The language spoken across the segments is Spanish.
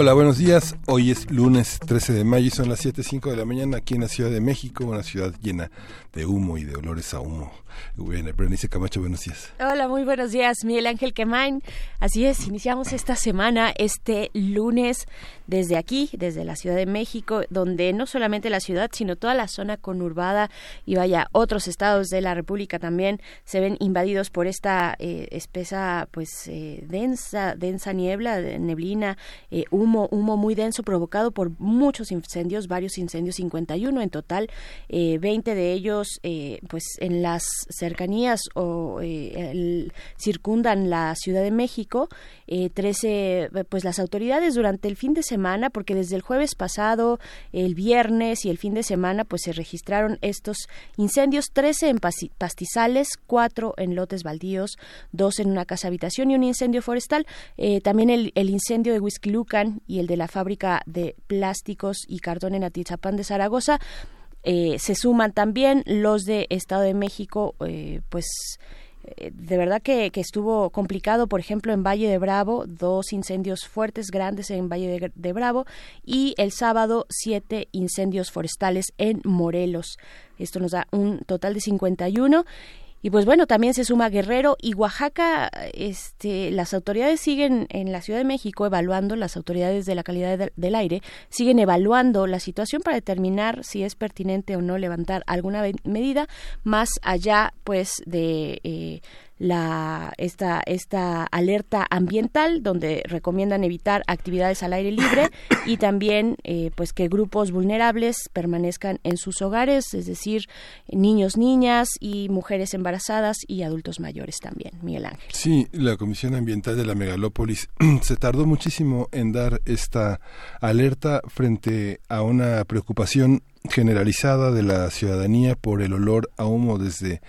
Hola, buenos días. Hoy es lunes 13 de mayo y son las 7.05 de la mañana aquí en la Ciudad de México, una ciudad llena de humo y de olores a humo. Bueno, Berenice Camacho, buenos días. Hola, muy buenos días, Miguel Ángel Quemain. Así es, iniciamos esta semana, este lunes, desde aquí, desde la Ciudad de México, donde no solamente la ciudad, sino toda la zona conurbada y vaya, otros estados de la República también se ven invadidos por esta eh, espesa, pues, eh, densa, densa niebla, neblina, eh, humo, humo muy denso provocado por muchos incendios, varios incendios, 51 en total, 20 de ellos, pues, en las cercanías o eh, circundan la Ciudad de México. Eh, 13, pues las autoridades durante el fin de semana, porque desde el jueves pasado, el viernes y el fin de semana, pues se registraron estos incendios, 13 en pastizales, 4 en lotes baldíos, 2 en una casa habitación y un incendio forestal. Eh, también el, el incendio de Lucan y el de la fábrica de plásticos y cartón en Atizapán de Zaragoza eh, se suman también los de Estado de México, eh, pues eh, de verdad que, estuvo complicado, por ejemplo, en Valle de Bravo, dos incendios fuertes, grandes en Valle de, Bravo, y el sábado siete incendios forestales en Morelos. Esto nos da un total de 51. Y pues bueno, también se suma Guerrero y Oaxaca. Este, las autoridades siguen en la Ciudad de México evaluando, las autoridades de la calidad del aire siguen evaluando la situación para determinar si es pertinente o no levantar alguna medida más allá, pues, de eh, la esta esta alerta ambiental donde recomiendan evitar actividades al aire libre y también eh, pues que grupos vulnerables permanezcan en sus hogares es decir niños niñas y mujeres embarazadas y adultos mayores también. Miguel Ángel. Sí la comisión ambiental de la megalópolis se tardó muchísimo en dar esta alerta frente a una preocupación generalizada de la ciudadanía por el olor a humo desde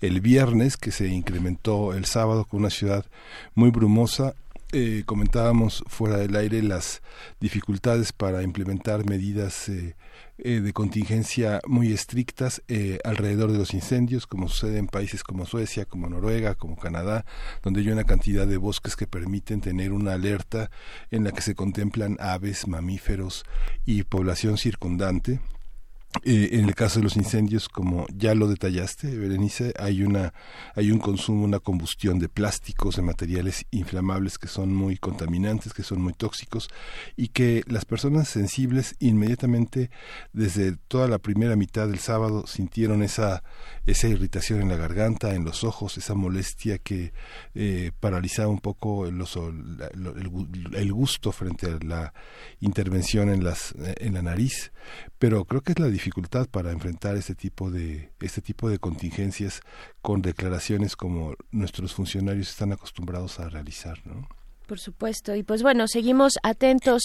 el viernes, que se incrementó el sábado con una ciudad muy brumosa. Eh, comentábamos fuera del aire las dificultades para implementar medidas eh, eh, de contingencia muy estrictas alrededor de los incendios, como sucede en países como Suecia, como Noruega, como Canadá, donde hay una cantidad de bosques que permiten tener una alerta en la que se contemplan aves, mamíferos y población circundante eh, en el caso de los incendios, como ya lo detallaste, Berenice, hay una hay un consumo, una combustión de plásticos, de materiales inflamables que son muy contaminantes, que son muy tóxicos y que las personas sensibles inmediatamente desde toda la primera mitad del sábado sintieron esa esa irritación en la garganta, en los ojos, esa molestia que eh, paralizaba un poco el, el, gusto frente a la intervención en las en la nariz, pero creo que es la dificultad para enfrentar este tipo de este tipo de contingencias con declaraciones como nuestros funcionarios están acostumbrados a realizar, ¿no? Por supuesto. Y pues bueno, seguimos atentos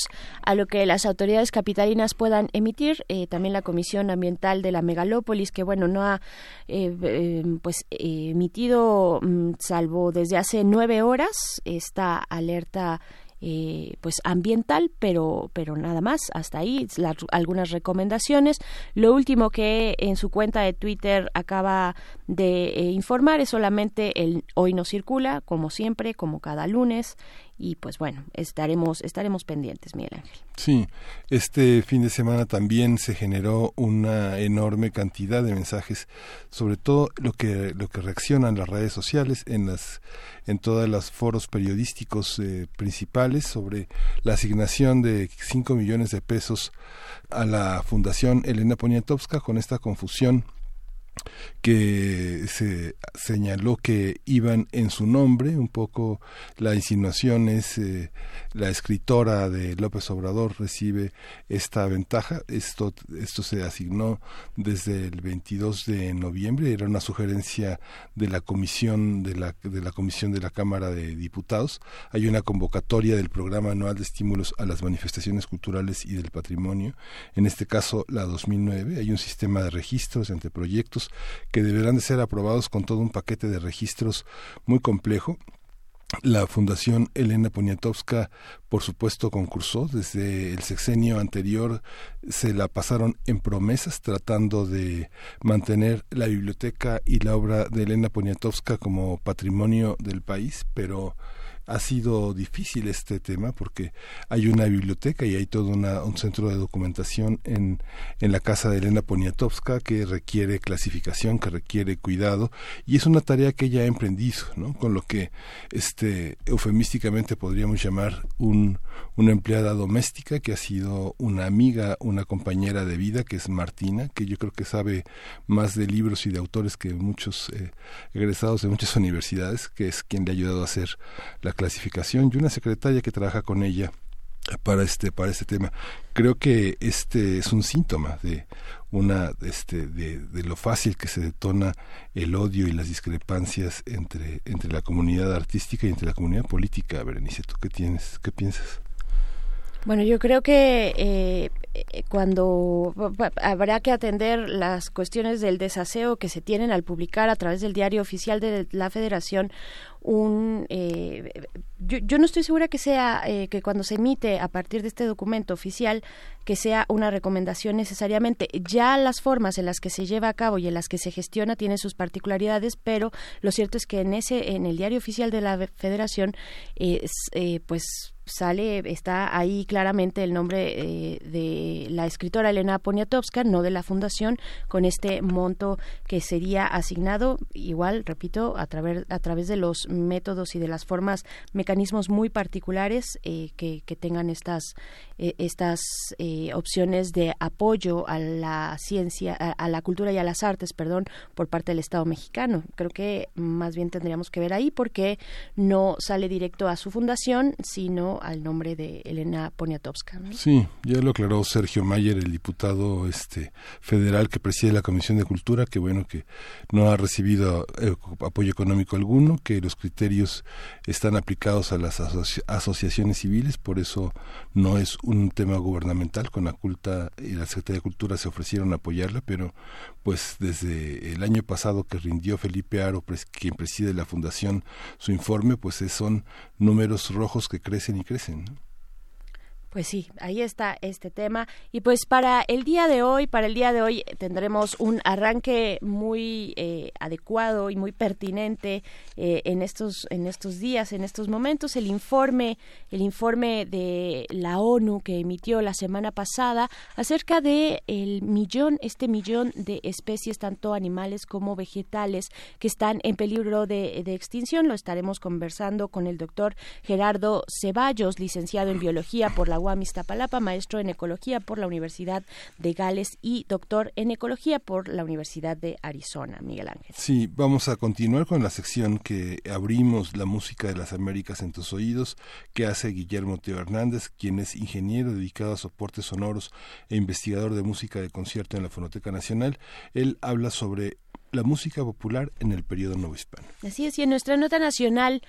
a lo que las autoridades capitalinas puedan emitir. Eh, también la Comisión Ambiental de la Megalópolis, que bueno, no ha eh, eh, pues emitido, mm, salvo desde hace nueve horas, esta alerta eh, pues ambiental, pero, pero nada más, hasta ahí algunas recomendaciones. Lo último que en su cuenta de Twitter acaba de eh, informar es solamente el hoy no circula, como siempre, como cada lunes, y pues bueno, estaremos, estaremos pendientes, Miguel Ángel. Sí, este fin de semana también se generó una enorme cantidad de mensajes, sobre todo lo que, lo que reaccionan las redes sociales en las en todos los foros periodísticos eh, principales sobre la asignación de 5 millones de pesos a la Fundación Elena Poniatowska con esta confusión que se señaló que iban en su nombre, un poco la insinuación es eh, la escritora de López Obrador recibe esta ventaja, esto, esto se asignó desde el 22 de noviembre, era una sugerencia de la comisión de la, de la comisión de la Cámara de Diputados, hay una convocatoria del programa anual de estímulos a las manifestaciones culturales y del patrimonio, en este caso la 2009, hay un sistema de registros entre proyectos que deberán de ser aprobados con todo un paquete de registros muy complejo la Fundación Elena Poniatowska, por supuesto, concursó. Desde el sexenio anterior se la pasaron en promesas tratando de mantener la biblioteca y la obra de Elena Poniatowska como patrimonio del país, pero ha sido difícil este tema porque hay una biblioteca y hay todo un centro de documentación en, en la casa de Elena Poniatowska que requiere clasificación, que requiere cuidado y es una tarea que ella ha emprendido, ¿no? Con lo que este eufemísticamente podríamos llamar un, una empleada doméstica que ha sido una amiga, una compañera de vida que es Martina, que yo creo que sabe más de libros y de autores que muchos eh, egresados de muchas universidades, que es quien le ha ayudado a hacer la clasificación y una secretaria que trabaja con ella para este para este tema. Creo que este es un síntoma de una este de, de, lo fácil que se detona el odio y las discrepancias entre entre la comunidad artística y entre la comunidad política Berenice. Tú qué tienes qué piensas bueno, yo creo que eh, eh, cuando habrá que atender las cuestiones del desaseo que se tienen al publicar a través del diario oficial de la Federación un eh, yo, no estoy segura que sea que cuando se emite a partir de este documento oficial que sea una recomendación necesariamente. Ya las formas en las que se lleva a cabo y en las que se gestiona tienen sus particularidades pero lo cierto es que en ese en el diario oficial de la Federación pues sale, está ahí claramente el nombre eh, de la escritora Elena Poniatowska, no de la fundación, con este monto que sería asignado, igual, repito, a través, a través de los métodos y de las formas, mecanismos muy particulares eh, que, que, tengan estas, eh, estas opciones de apoyo a la ciencia, a, a, la cultura y a las artes, perdón, por parte del Estado mexicano. Creo que más bien tendríamos que ver ahí porque no sale directo a su fundación, sino al nombre de Elena Poniatowska. Sí, ya lo aclaró Sergio Mayer, el diputado este federal que preside la Comisión de Cultura, que bueno que no ha recibido eh, apoyo económico alguno, que los criterios están aplicados a las asociaciones civiles, por eso no es un tema gubernamental. Con la culta y la Secretaría de Cultura se ofrecieron a apoyarla, pero pues desde el año pasado que rindió Felipe Aro, quien preside la fundación, su informe, pues son números rojos que crecen y crecen. Pues sí, ahí está este tema. Y pues para el día de hoy, para el día de hoy tendremos un arranque muy eh, adecuado y muy pertinente eh, en estos en estos días, en estos momentos. El informe, el informe de la ONU que emitió la semana pasada acerca de el millón, este millón de especies tanto animales como vegetales que están en peligro de, de extinción. Lo estaremos conversando con el doctor Gerardo Ceballos, licenciado en biología por la UAM maestro en ecología por la Universidad de Gales y doctor en ecología por la Universidad de Arizona, Miguel Ángel. Sí, vamos a continuar con la sección que abrimos la música de las Américas en tus oídos, que hace Guillermo Teo Hernández, quien es ingeniero dedicado a soportes sonoros e investigador de música de concierto en la Fonoteca Nacional. Él habla sobre la música popular en el periodo nuevo hispano. Así es, y en nuestra nota nacional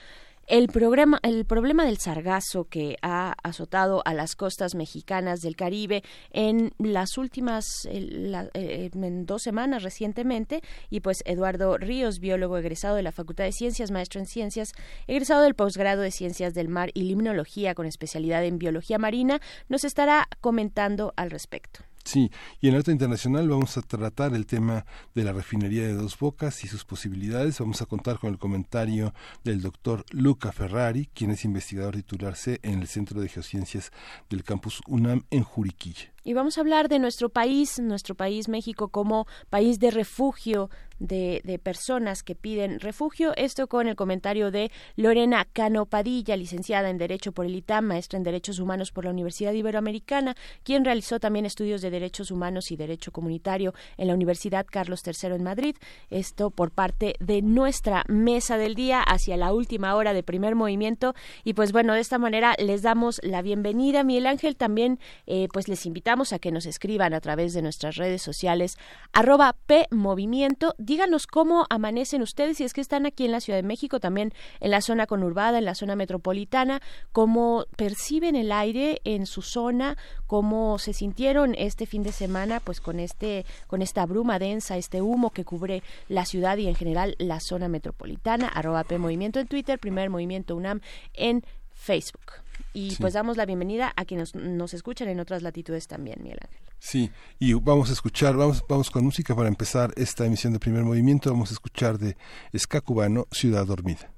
el, programa, el problema del sargazo que ha azotado a las costas mexicanas del Caribe en las últimas eh, dos semanas recientemente y pues Eduardo Ríos, biólogo egresado de la Facultad de Ciencias, maestro en Ciencias, egresado del posgrado de Ciencias del Mar y Limnología con especialidad en Biología Marina, nos estará comentando al respecto. Sí, y en Arte Internacional vamos a tratar el tema de la refinería de Dos Bocas y sus posibilidades. Vamos a contar con el comentario del doctor Luca Ferrari, quien es investigador titular C en el Centro de Geociencias del campus UNAM en Juriquilla. Y vamos a hablar de nuestro país, nuestro país México como país de refugio de, de, personas que piden refugio. Esto con el comentario de Lorena Cano Padilla, licenciada en Derecho por el ITAM, maestra en Derechos Humanos por la Universidad Iberoamericana, quien realizó también estudios de Derechos Humanos y Derecho Comunitario en la Universidad Carlos III en Madrid. Esto por parte de nuestra mesa del día hacia la última hora de primer movimiento. Y pues bueno, de esta manera les damos la bienvenida. Miguel Ángel, también eh, pues les invitamos a que nos escriban a través de nuestras redes sociales arroba P Movimiento díganos cómo amanecen ustedes, si es que están aquí en la Ciudad de México, también en la zona conurbada, en la zona metropolitana, cómo perciben el aire en su zona, cómo se sintieron este fin de semana, pues con este, con esta bruma densa, este humo que cubre la ciudad y en general la zona metropolitana, arroba P Movimiento en Twitter, primer movimiento UNAM en Facebook. Y pues damos la bienvenida a quienes nos, escuchan en otras latitudes también, Miguel Ángel. Sí, y vamos a escuchar, vamos, vamos con música para empezar esta emisión de primer movimiento. Vamos a escuchar de Ska Cubano, Ciudad Dormida.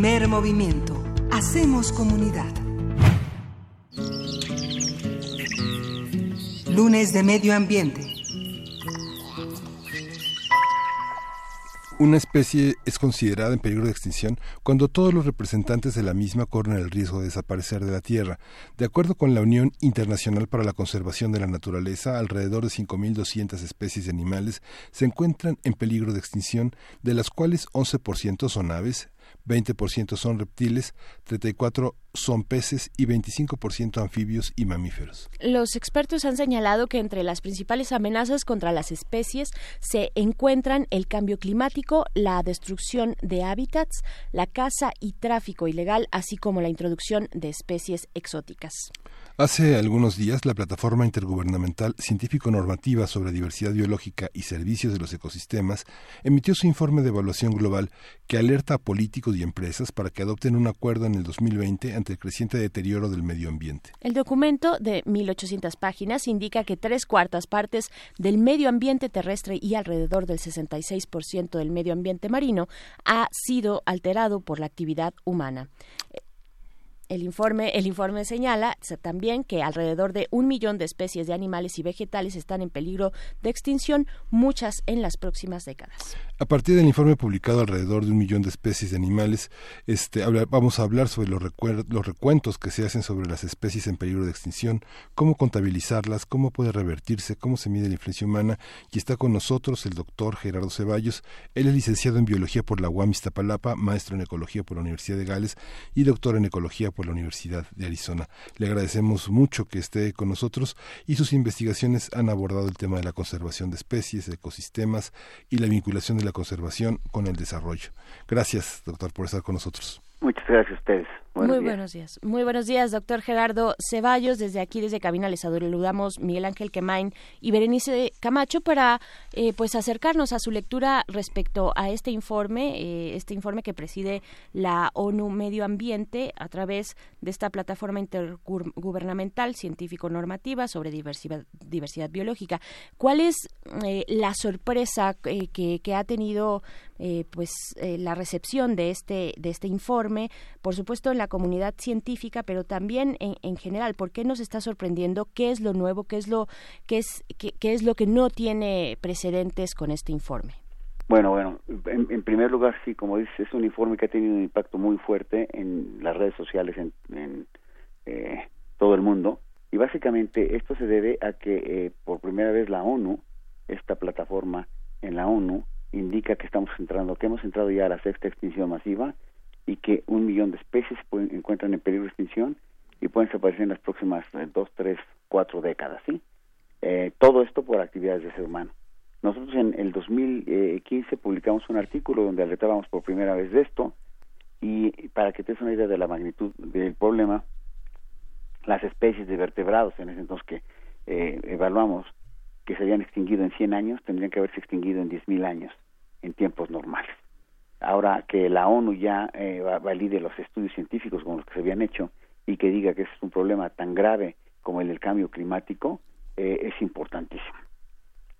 Primer movimiento. Hacemos comunidad. Lunes de Medio Ambiente. Una especie es considerada en peligro de extinción cuando todos los representantes de la misma corren el riesgo de desaparecer de la Tierra. De acuerdo con la Unión Internacional para la Conservación de la Naturaleza, alrededor de 5.200 especies de animales se encuentran en peligro de extinción, de las cuales 11% son aves, 20% son reptiles, 34% son peces y 25% anfibios y mamíferos. Los expertos han señalado que entre las principales amenazas contra las especies se encuentran el cambio climático, la destrucción de hábitats, la caza y tráfico ilegal, así como la introducción de especies exóticas. Hace algunos días, la Plataforma Intergubernamental Científico-Normativa sobre Diversidad Biológica y Servicios de los Ecosistemas emitió su informe de evaluación global que alerta a políticos y empresas para que adopten un acuerdo en el 2020 ante el creciente deterioro del medio ambiente. El documento de 1.800 páginas indica que tres cuartas partes del medio ambiente terrestre y alrededor del 66% del medio ambiente marino ha sido alterado por la actividad humana. El informe, el informe señala también que alrededor de un millón de especies de animales y vegetales están en peligro de extinción, muchas en las próximas décadas. A partir del informe publicado alrededor de un millón de especies de animales, este, vamos a hablar sobre los, los recuentos que se hacen sobre las especies en peligro de extinción, cómo contabilizarlas, cómo puede revertirse, cómo se mide la influencia humana. Y está con nosotros el doctor Gerardo Ceballos. Él es licenciado en Biología por la UAM Iztapalapa, maestro en Ecología por la Universidad de Gales y doctor en Ecología por la Universidad de Arizona. Le agradecemos mucho que esté con nosotros y sus investigaciones han abordado el tema de la conservación de especies, ecosistemas y la vinculación de la conservación con el desarrollo. Gracias, doctor, por estar con nosotros. Muchas gracias a ustedes. Muy buenos días. Muy buenos días, doctor Gerardo Ceballos. Desde aquí, desde Cabina, les saludamos Miguel Ángel Quemain y Berenice Camacho para eh, pues acercarnos a su lectura respecto a este informe, eh, este informe que preside la ONU Medio Ambiente a través de esta plataforma intergubernamental científico-normativa sobre diversidad, diversidad biológica. ¿Cuál es eh, la sorpresa que, que, ha tenido pues la recepción de este, de este informe? Por supuesto, la comunidad científica, pero también en, general, ¿por qué nos está sorprendiendo? ¿Qué es lo nuevo? ¿Qué es lo, qué es, qué, es lo que no tiene precedentes con este informe? Bueno, bueno, en, primer lugar, sí, como dices, es un informe que ha tenido un impacto muy fuerte en las redes sociales en, eh, todo el mundo. Y básicamente esto se debe a que eh, por primera vez la ONU, esta plataforma en la ONU, indica que estamos entrando, que hemos entrado ya a la sexta extinción masiva y que un millón de especies se encuentran en peligro de extinción y pueden desaparecer en las próximas eh, dos, tres, cuatro décadas, ¿sí? Eh, todo esto por actividades de ser humano. Nosotros en el 2015 publicamos un artículo donde alertábamos por primera vez de esto y para que te des una idea de la magnitud del problema, las especies de vertebrados en ese entonces que eh, evaluamos que se habían extinguido en 100 años tendrían que haberse extinguido en 10.000 años en tiempos normales ahora que la ONU ya eh, valide los estudios científicos como los que se habían hecho y que diga que es un problema tan grave como el del cambio climático, eh, es importantísimo.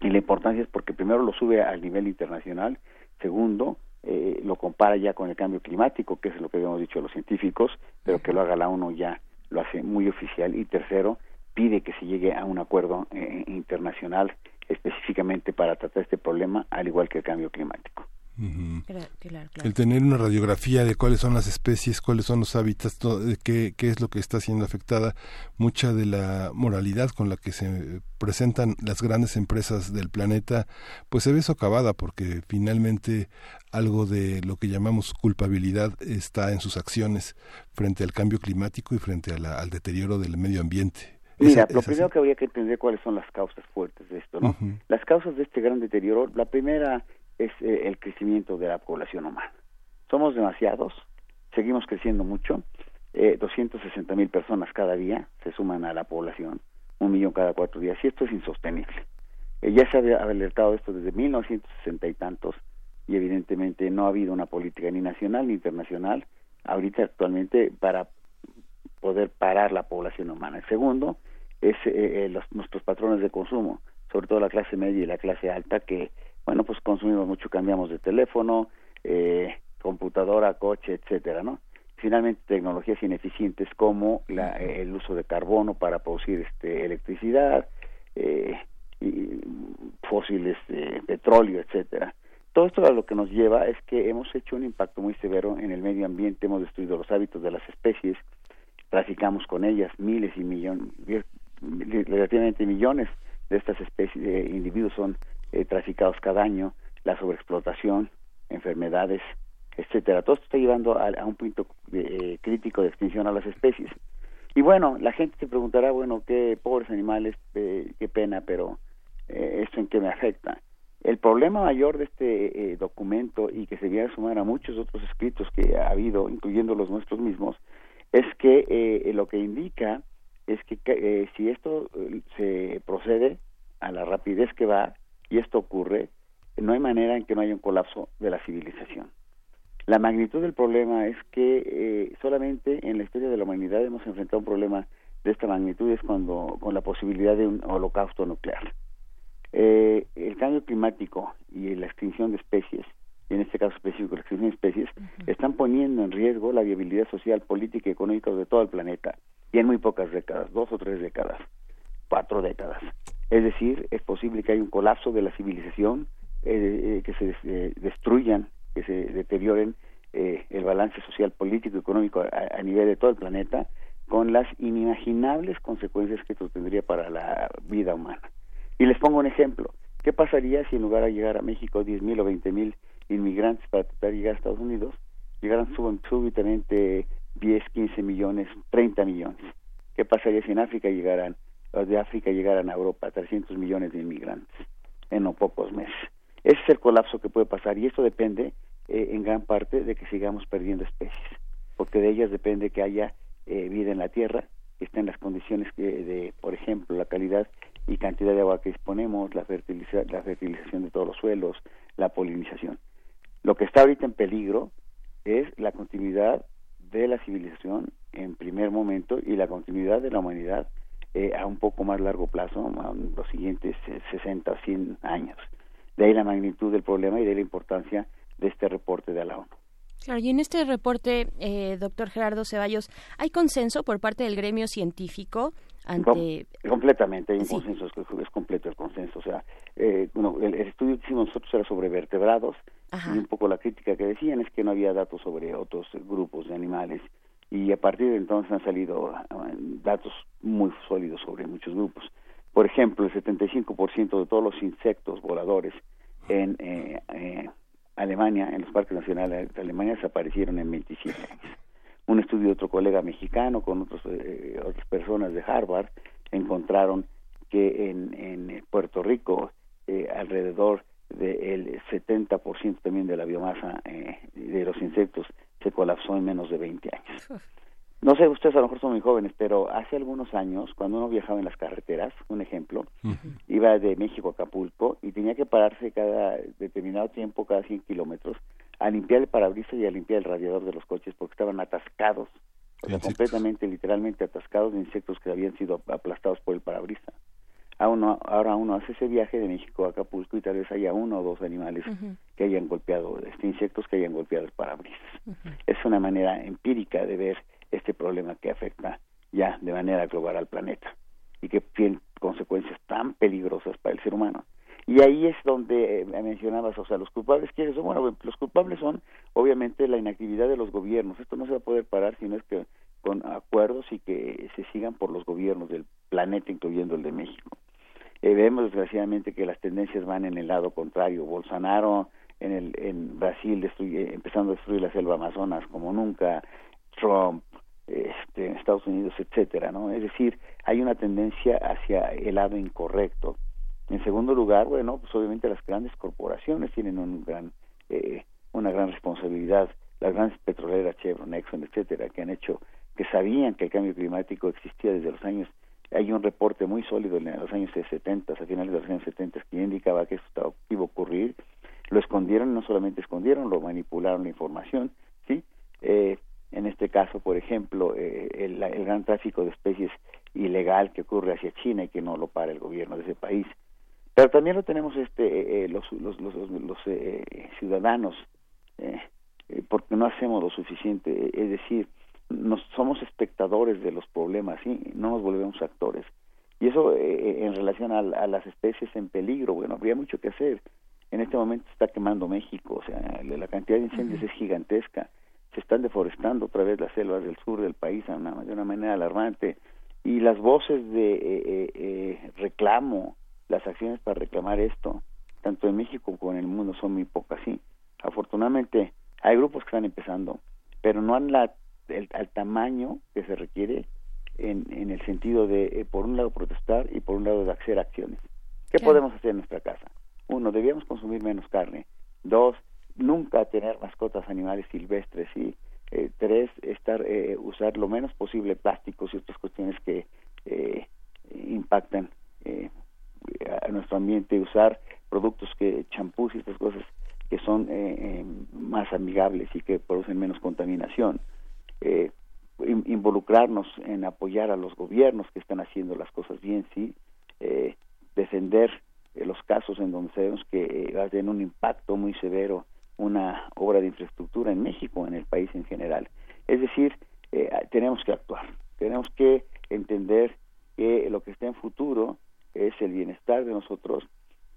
Y la importancia es porque primero lo sube al nivel internacional, segundo, eh, lo compara ya con el cambio climático, que es lo que habíamos dicho los científicos, pero que lo haga la ONU ya lo hace muy oficial, y tercero, pide que se llegue a un acuerdo eh, internacional específicamente para tratar este problema, al igual que el cambio climático. El tener una radiografía de cuáles son las especies, cuáles son los hábitats, qué, qué es lo que está siendo afectada, mucha de la moralidad con la que se presentan las grandes empresas del planeta, pues se ve socavada porque finalmente algo de lo que llamamos culpabilidad está en sus acciones frente al cambio climático y frente al deterioro del medio ambiente. Mira, lo primero que habría que entender cuáles son las causas fuertes de esto, ¿no? Las causas de este gran deterioro, la primera es eh, el crecimiento de la población humana. Somos demasiados, seguimos creciendo mucho, eh, 260 mil personas cada día se suman a la población, un millón cada cuatro días, y esto es insostenible. Eh, ya se había alertado esto desde 1960 y tantos, y evidentemente no ha habido una política ni nacional ni internacional ahorita actualmente para poder parar la población humana. El segundo es eh, los, nuestros patrones de consumo, sobre todo la clase media y la clase alta, que bueno, pues consumimos mucho, cambiamos de teléfono, eh, computadora, coche, etcétera, ¿no? Finalmente, tecnologías ineficientes como la, el uso de carbono para producir este, electricidad, eh, y fósiles, eh, petróleo, etcétera. Todo esto a lo que nos lleva es que hemos hecho un impacto muy severo en el medio ambiente, hemos destruido los hábitos de las especies, traficamos con ellas miles y millones, relativamente millones de estas especies de individuos son eh, traficados cada año, la sobreexplotación, enfermedades, etcétera. Todo esto está llevando a, un punto eh, crítico de extinción a las especies. Y bueno, la gente se preguntará, bueno, qué pobres animales, eh, qué pena, pero eh, ¿esto en qué me afecta? El problema mayor de este documento y que se viene a sumar a muchos otros escritos que ha habido, incluyendo los nuestros mismos, es que lo que indica es que si esto se procede a la rapidez que va y esto ocurre, no hay manera en que no haya un colapso de la civilización. La magnitud del problema es que eh, solamente en la historia de la humanidad hemos enfrentado un problema de esta magnitud es cuando con la posibilidad de un holocausto nuclear. Eh, el cambio climático y la extinción de especies, en este caso específico la extinción de especies, están poniendo en riesgo la viabilidad social, política y económica de todo el planeta y en muy pocas décadas, dos o tres décadas, cuatro décadas. Es decir, es posible que haya un colapso de la civilización, eh, que se destruyan que se deterioren eh, el balance social, político económico a, nivel de todo el planeta, con las inimaginables consecuencias que esto tendría para la vida humana. Y les pongo un ejemplo. ¿Qué pasaría si en lugar de llegar a México 10.000 o 20.000 inmigrantes para tratar de llegar a Estados Unidos, llegaran súbitamente 10, 15 millones, 30 millones? ¿Qué pasaría si en África llegaran, de África llegaran a Europa 300 millones de inmigrantes en no pocos meses? Ese es el colapso que puede pasar y esto depende eh, en gran parte de que sigamos perdiendo especies, porque de ellas depende que haya eh, vida en la Tierra, que estén las condiciones de, por ejemplo, la calidad y cantidad de agua que disponemos, la, la fertilización de todos los suelos, la polinización. Lo que está ahorita en peligro es la continuidad de la civilización en primer momento y la continuidad de la humanidad eh, a un poco más largo plazo, a los siguientes 60 o 100 años. De ahí la magnitud del problema y de la importancia de este reporte de la ONU. Claro, y en este reporte, eh, doctor Gerardo Ceballos, ¿hay consenso por parte del gremio científico ante... completamente, hay un consenso, es, completo el consenso. O sea, eh, bueno, el, estudio que hicimos nosotros era sobre vertebrados y un poco la crítica que decían es que no había datos sobre otros grupos de animales y a partir de entonces han salido eh, datos muy sólidos sobre muchos grupos. Por ejemplo, el 75% de todos los insectos voladores en eh, eh, Alemania, en los parques nacionales de Alemania, desaparecieron en 27 años. Un estudio de otro colega mexicano con otros, eh, otras personas de Harvard encontraron que en, en Puerto Rico alrededor del 70% también de la biomasa de los insectos se colapsó en menos de 20 años. No sé, ustedes a lo mejor son muy jóvenes, pero hace algunos años, cuando uno viajaba en las carreteras, un ejemplo, iba de México a Acapulco y tenía que pararse cada determinado tiempo, cada 100 kilómetros, a limpiar el parabrisas y a limpiar el radiador de los coches porque estaban atascados, completamente, literalmente atascados de insectos que habían sido aplastados por el parabrisas. Ahora uno hace ese viaje de México a Acapulco y tal vez haya uno o dos animales que hayan golpeado, este, insectos que hayan golpeado el parabrisas. Es una manera empírica de ver este problema que afecta ya de manera global al planeta y que tiene consecuencias tan peligrosas para el ser humano. Y ahí es donde eh, mencionabas, o sea, los culpables, ¿quiénes son? Bueno, los culpables son obviamente la inactividad de los gobiernos. Esto no se va a poder parar si no es que con acuerdos y que se sigan por los gobiernos del planeta, incluyendo el de México. Eh, vemos desgraciadamente que las tendencias van en el lado contrario. Bolsonaro en, el, en Brasil destruye, empezando a destruir la selva Amazonas como nunca, Trump, este, en Estados Unidos, etcétera, ¿no? Es decir, hay una tendencia hacia el lado incorrecto. En segundo lugar, bueno, pues obviamente las grandes corporaciones tienen un gran, eh, una gran responsabilidad. Las grandes petroleras, Chevron, Exxon, etcétera, que han hecho, que sabían que el cambio climático existía desde los años hay un reporte muy sólido en los años 70, a finales de los años 70, que indicaba que esto iba a ocurrir. Lo escondieron, no solamente escondieron, lo manipularon la información, ¿sí? Eh, en este caso, por ejemplo, eh, el, gran tráfico de especies ilegal que ocurre hacia China y que no lo para el gobierno de ese país. Pero también lo tenemos este eh, eh, los, los, los, los ciudadanos, porque no hacemos lo suficiente, es decir, nos somos espectadores de los problemas, ¿sí? no nos volvemos actores. Y eso en relación a, las especies en peligro, bueno, habría mucho que hacer. En este momento está quemando México, o sea, la cantidad de incendios es gigantesca se están deforestando otra vez las selvas del sur del país de una manera alarmante y las voces de eh, eh, eh, reclamo, las acciones para reclamar esto, tanto en México como en el mundo son muy pocas. Sí, afortunadamente Hay grupos que están empezando, pero no han la, el, al tamaño que se requiere en, en el sentido de, eh, por un lado, protestar y por un lado, de hacer acciones. ¿Qué podemos hacer en nuestra casa? Uno, debíamos consumir menos carne. Dos, nunca tener mascotas animales silvestres. Y eh, tres, estar, eh, usar lo menos posible plásticos y otras cuestiones que eh, impactan eh, a nuestro ambiente. Usar productos que champús y estas cosas que son eh, más amigables y que producen menos contaminación. Involucrarnos en apoyar a los gobiernos que están haciendo las cosas bien, sí. defender los casos en donde sabemos que va a tener un impacto muy severo una obra de infraestructura en México, en el país en general. Es decir, eh, tenemos que actuar, tenemos que entender que lo que está en futuro es el bienestar de nosotros.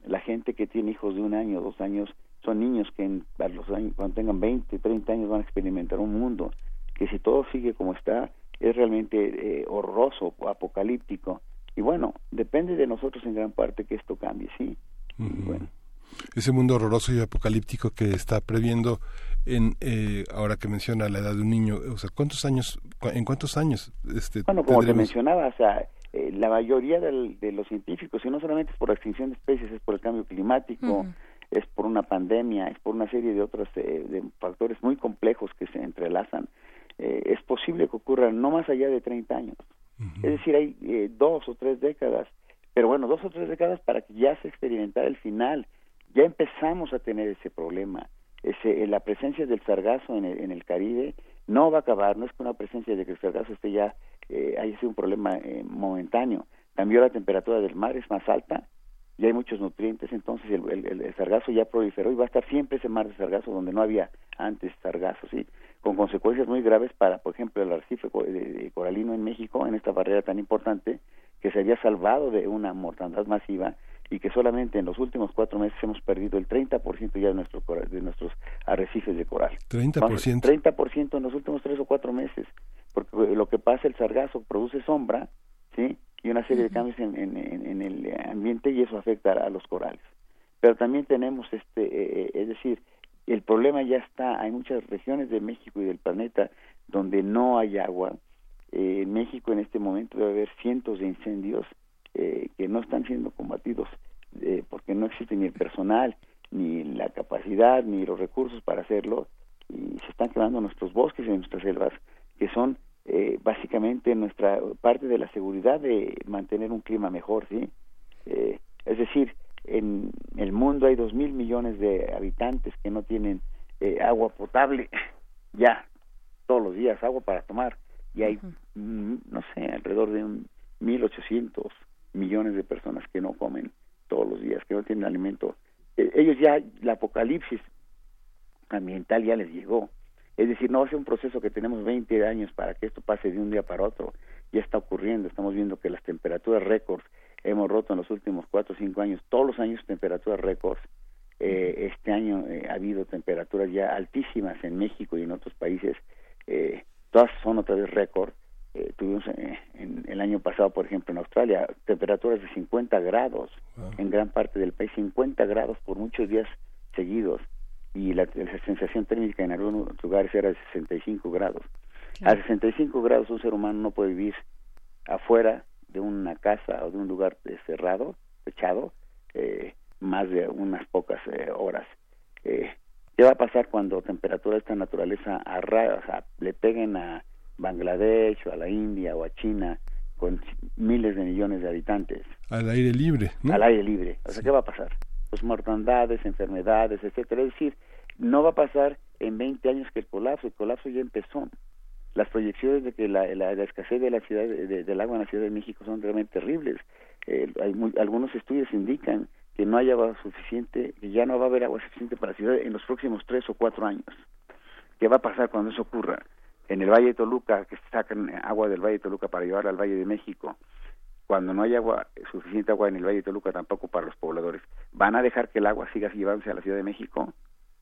La gente que tiene hijos de un año, dos años, son niños que en, los años, cuando tengan 20, 30 años van a experimentar un mundo que si todo sigue como está, es realmente eh, horroroso, apocalíptico. Y bueno, depende de nosotros en gran parte que esto cambie, ¿sí? Bueno ese mundo horroroso y apocalíptico que está previendo en eh, ahora que menciona la edad de un niño o sea cuántos años en cuántos años este bueno como te mencionaba o sea eh, la mayoría de los científicos y no solamente es por la extinción de especies es por el cambio climático es por una pandemia es por una serie de otros eh, de factores muy complejos que se entrelazan es posible que ocurra no más allá de 30 años es decir hay dos o tres décadas pero bueno dos o tres décadas para que ya se experimentara el final ya empezamos a tener ese problema. Ese, eh, la presencia del sargazo en el, en el Caribe no va a acabar, no es que una presencia de que el sargazo esté ya, eh, haya sido un problema eh, momentáneo. Cambió la temperatura del mar, es más alta, y hay muchos nutrientes, entonces el, el, sargazo ya proliferó y va a estar siempre ese mar de sargazo donde no había antes sargazo, ¿sí? Con consecuencias muy graves para, por ejemplo, el arrecife de coralino en México, en esta barrera tan importante, que se había salvado de una mortandad masiva y que solamente en los últimos cuatro meses hemos perdido el 30% ya de, nuestro, de nuestros arrecifes de coral. 30%. 30% en los últimos tres o cuatro meses, porque lo que pasa, el sargazo produce sombra, ¿sí? Y una serie de cambios en, en, el ambiente y eso afecta a los corales. Pero también tenemos, este, eh, eh, es decir, el problema ya está, hay muchas regiones de México y del planeta donde no hay agua. Eh, en México en este momento debe haber cientos de incendios eh, que no están siendo combatidos eh, porque no existe ni el personal, ni la capacidad, ni los recursos para hacerlo, y se están quemando nuestros bosques y nuestras selvas, que son eh, básicamente nuestra parte de la seguridad de mantener un clima mejor, ¿sí? es decir, en el mundo hay dos mil millones de habitantes que no tienen agua potable ya todos los días agua para tomar y hay mm, no sé alrededor de un mil ochocientos millones de personas que no comen todos los días, que no tienen alimento. Eh, ellos ya, la apocalipsis ambiental ya les llegó. Es decir, no va a ser un proceso que tenemos 20 años para que esto pase de un día para otro. Ya está ocurriendo. Estamos viendo que las temperaturas récords hemos roto en los últimos 4 o 5 años. Todos los años temperaturas récords. Eh, este año eh, ha habido temperaturas ya altísimas en México y en otros países. todas son otra vez récord. Eh, tuvimos eh, en, el año pasado, por ejemplo, en Australia, temperaturas de 50 grados en gran parte del país, 50 grados por muchos días seguidos y la, sensación térmica en algunos lugares era de 65 grados. A 65 grados un ser humano no puede vivir afuera de una casa o de un lugar cerrado, echado, eh, más de unas pocas horas. ¿Qué va a pasar cuando temperaturas de esta naturaleza a, le peguen a Bangladesh o a la India o a China con miles de millones de habitantes. Al aire libre, ¿no? Al aire libre. O sea, ¿qué va a pasar? Pues mortandades, enfermedades, etcétera. Es decir, no va a pasar en 20 años que el colapso, el colapso ya empezó. Las proyecciones de que la, escasez de la ciudad del agua en la Ciudad de México son realmente terribles. Eh, hay algunos estudios indican que no hay agua suficiente, que ya no va a haber agua suficiente para la ciudad en los próximos tres o cuatro años. ¿Qué va a pasar cuando eso ocurra? en el Valle de Toluca, que sacan agua del Valle de Toluca para llevarla al Valle de México, cuando no hay agua, suficiente agua en el Valle de Toluca tampoco para los pobladores, ¿van a dejar que el agua siga llevándose a la Ciudad de México?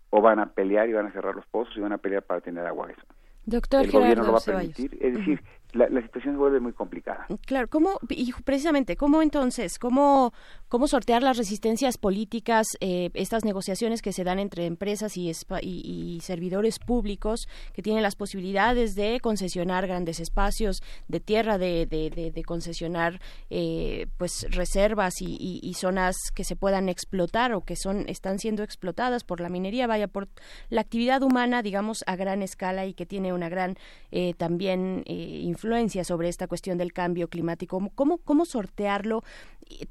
¿O van a pelear y van a cerrar los pozos y van a pelear para tener agua eso? Doctor el gobierno lo va a permitir. Es decir, la, situación se vuelve muy complicada. Claro, ¿cómo, y precisamente, cómo entonces, cómo, cómo sortear las resistencias políticas, eh, estas negociaciones que se dan entre empresas y, y, servidores públicos que tienen las posibilidades de concesionar grandes espacios de tierra, de, de, concesionar eh, pues reservas y, y, zonas que se puedan explotar o que son están siendo explotadas por la minería, vaya por la actividad humana, digamos, a gran escala y que tiene una gran eh, también influencia sobre esta cuestión del cambio climático. ¿Cómo, cómo sortearlo?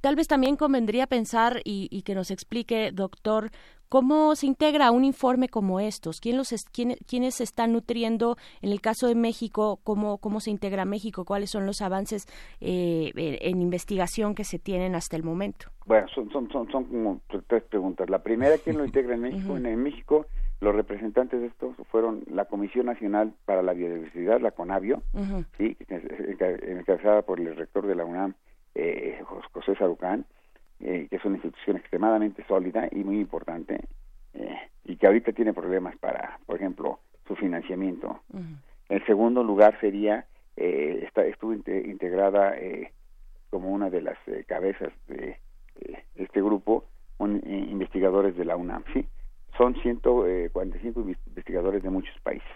Tal vez también convendría pensar y, que nos explique, doctor, ¿Cómo se integra un informe como estos? ¿Quién los quién, ¿Quiénes se están nutriendo? En el caso de México, ¿cómo, cómo se integra México? ¿Cuáles son los avances eh, en investigación que se tienen hasta el momento? Bueno, son, son, son, son como tres preguntas. La primera, ¿quién lo integra en México? En México los representantes de estos fueron la Comisión Nacional para la Biodiversidad, la CONABIO, ¿sí? encabezada por el rector de la UNAM, eh, José Sarucán, eh, que es una institución extremadamente sólida y muy importante, eh, y que ahorita tiene problemas para, por ejemplo, su financiamiento. En segundo lugar sería, eh, está, estuvo integrada eh, como una de las cabezas de este grupo, un, investigadores de la UNAM, ¿sí? Son 145 eh, investigadores de muchos países.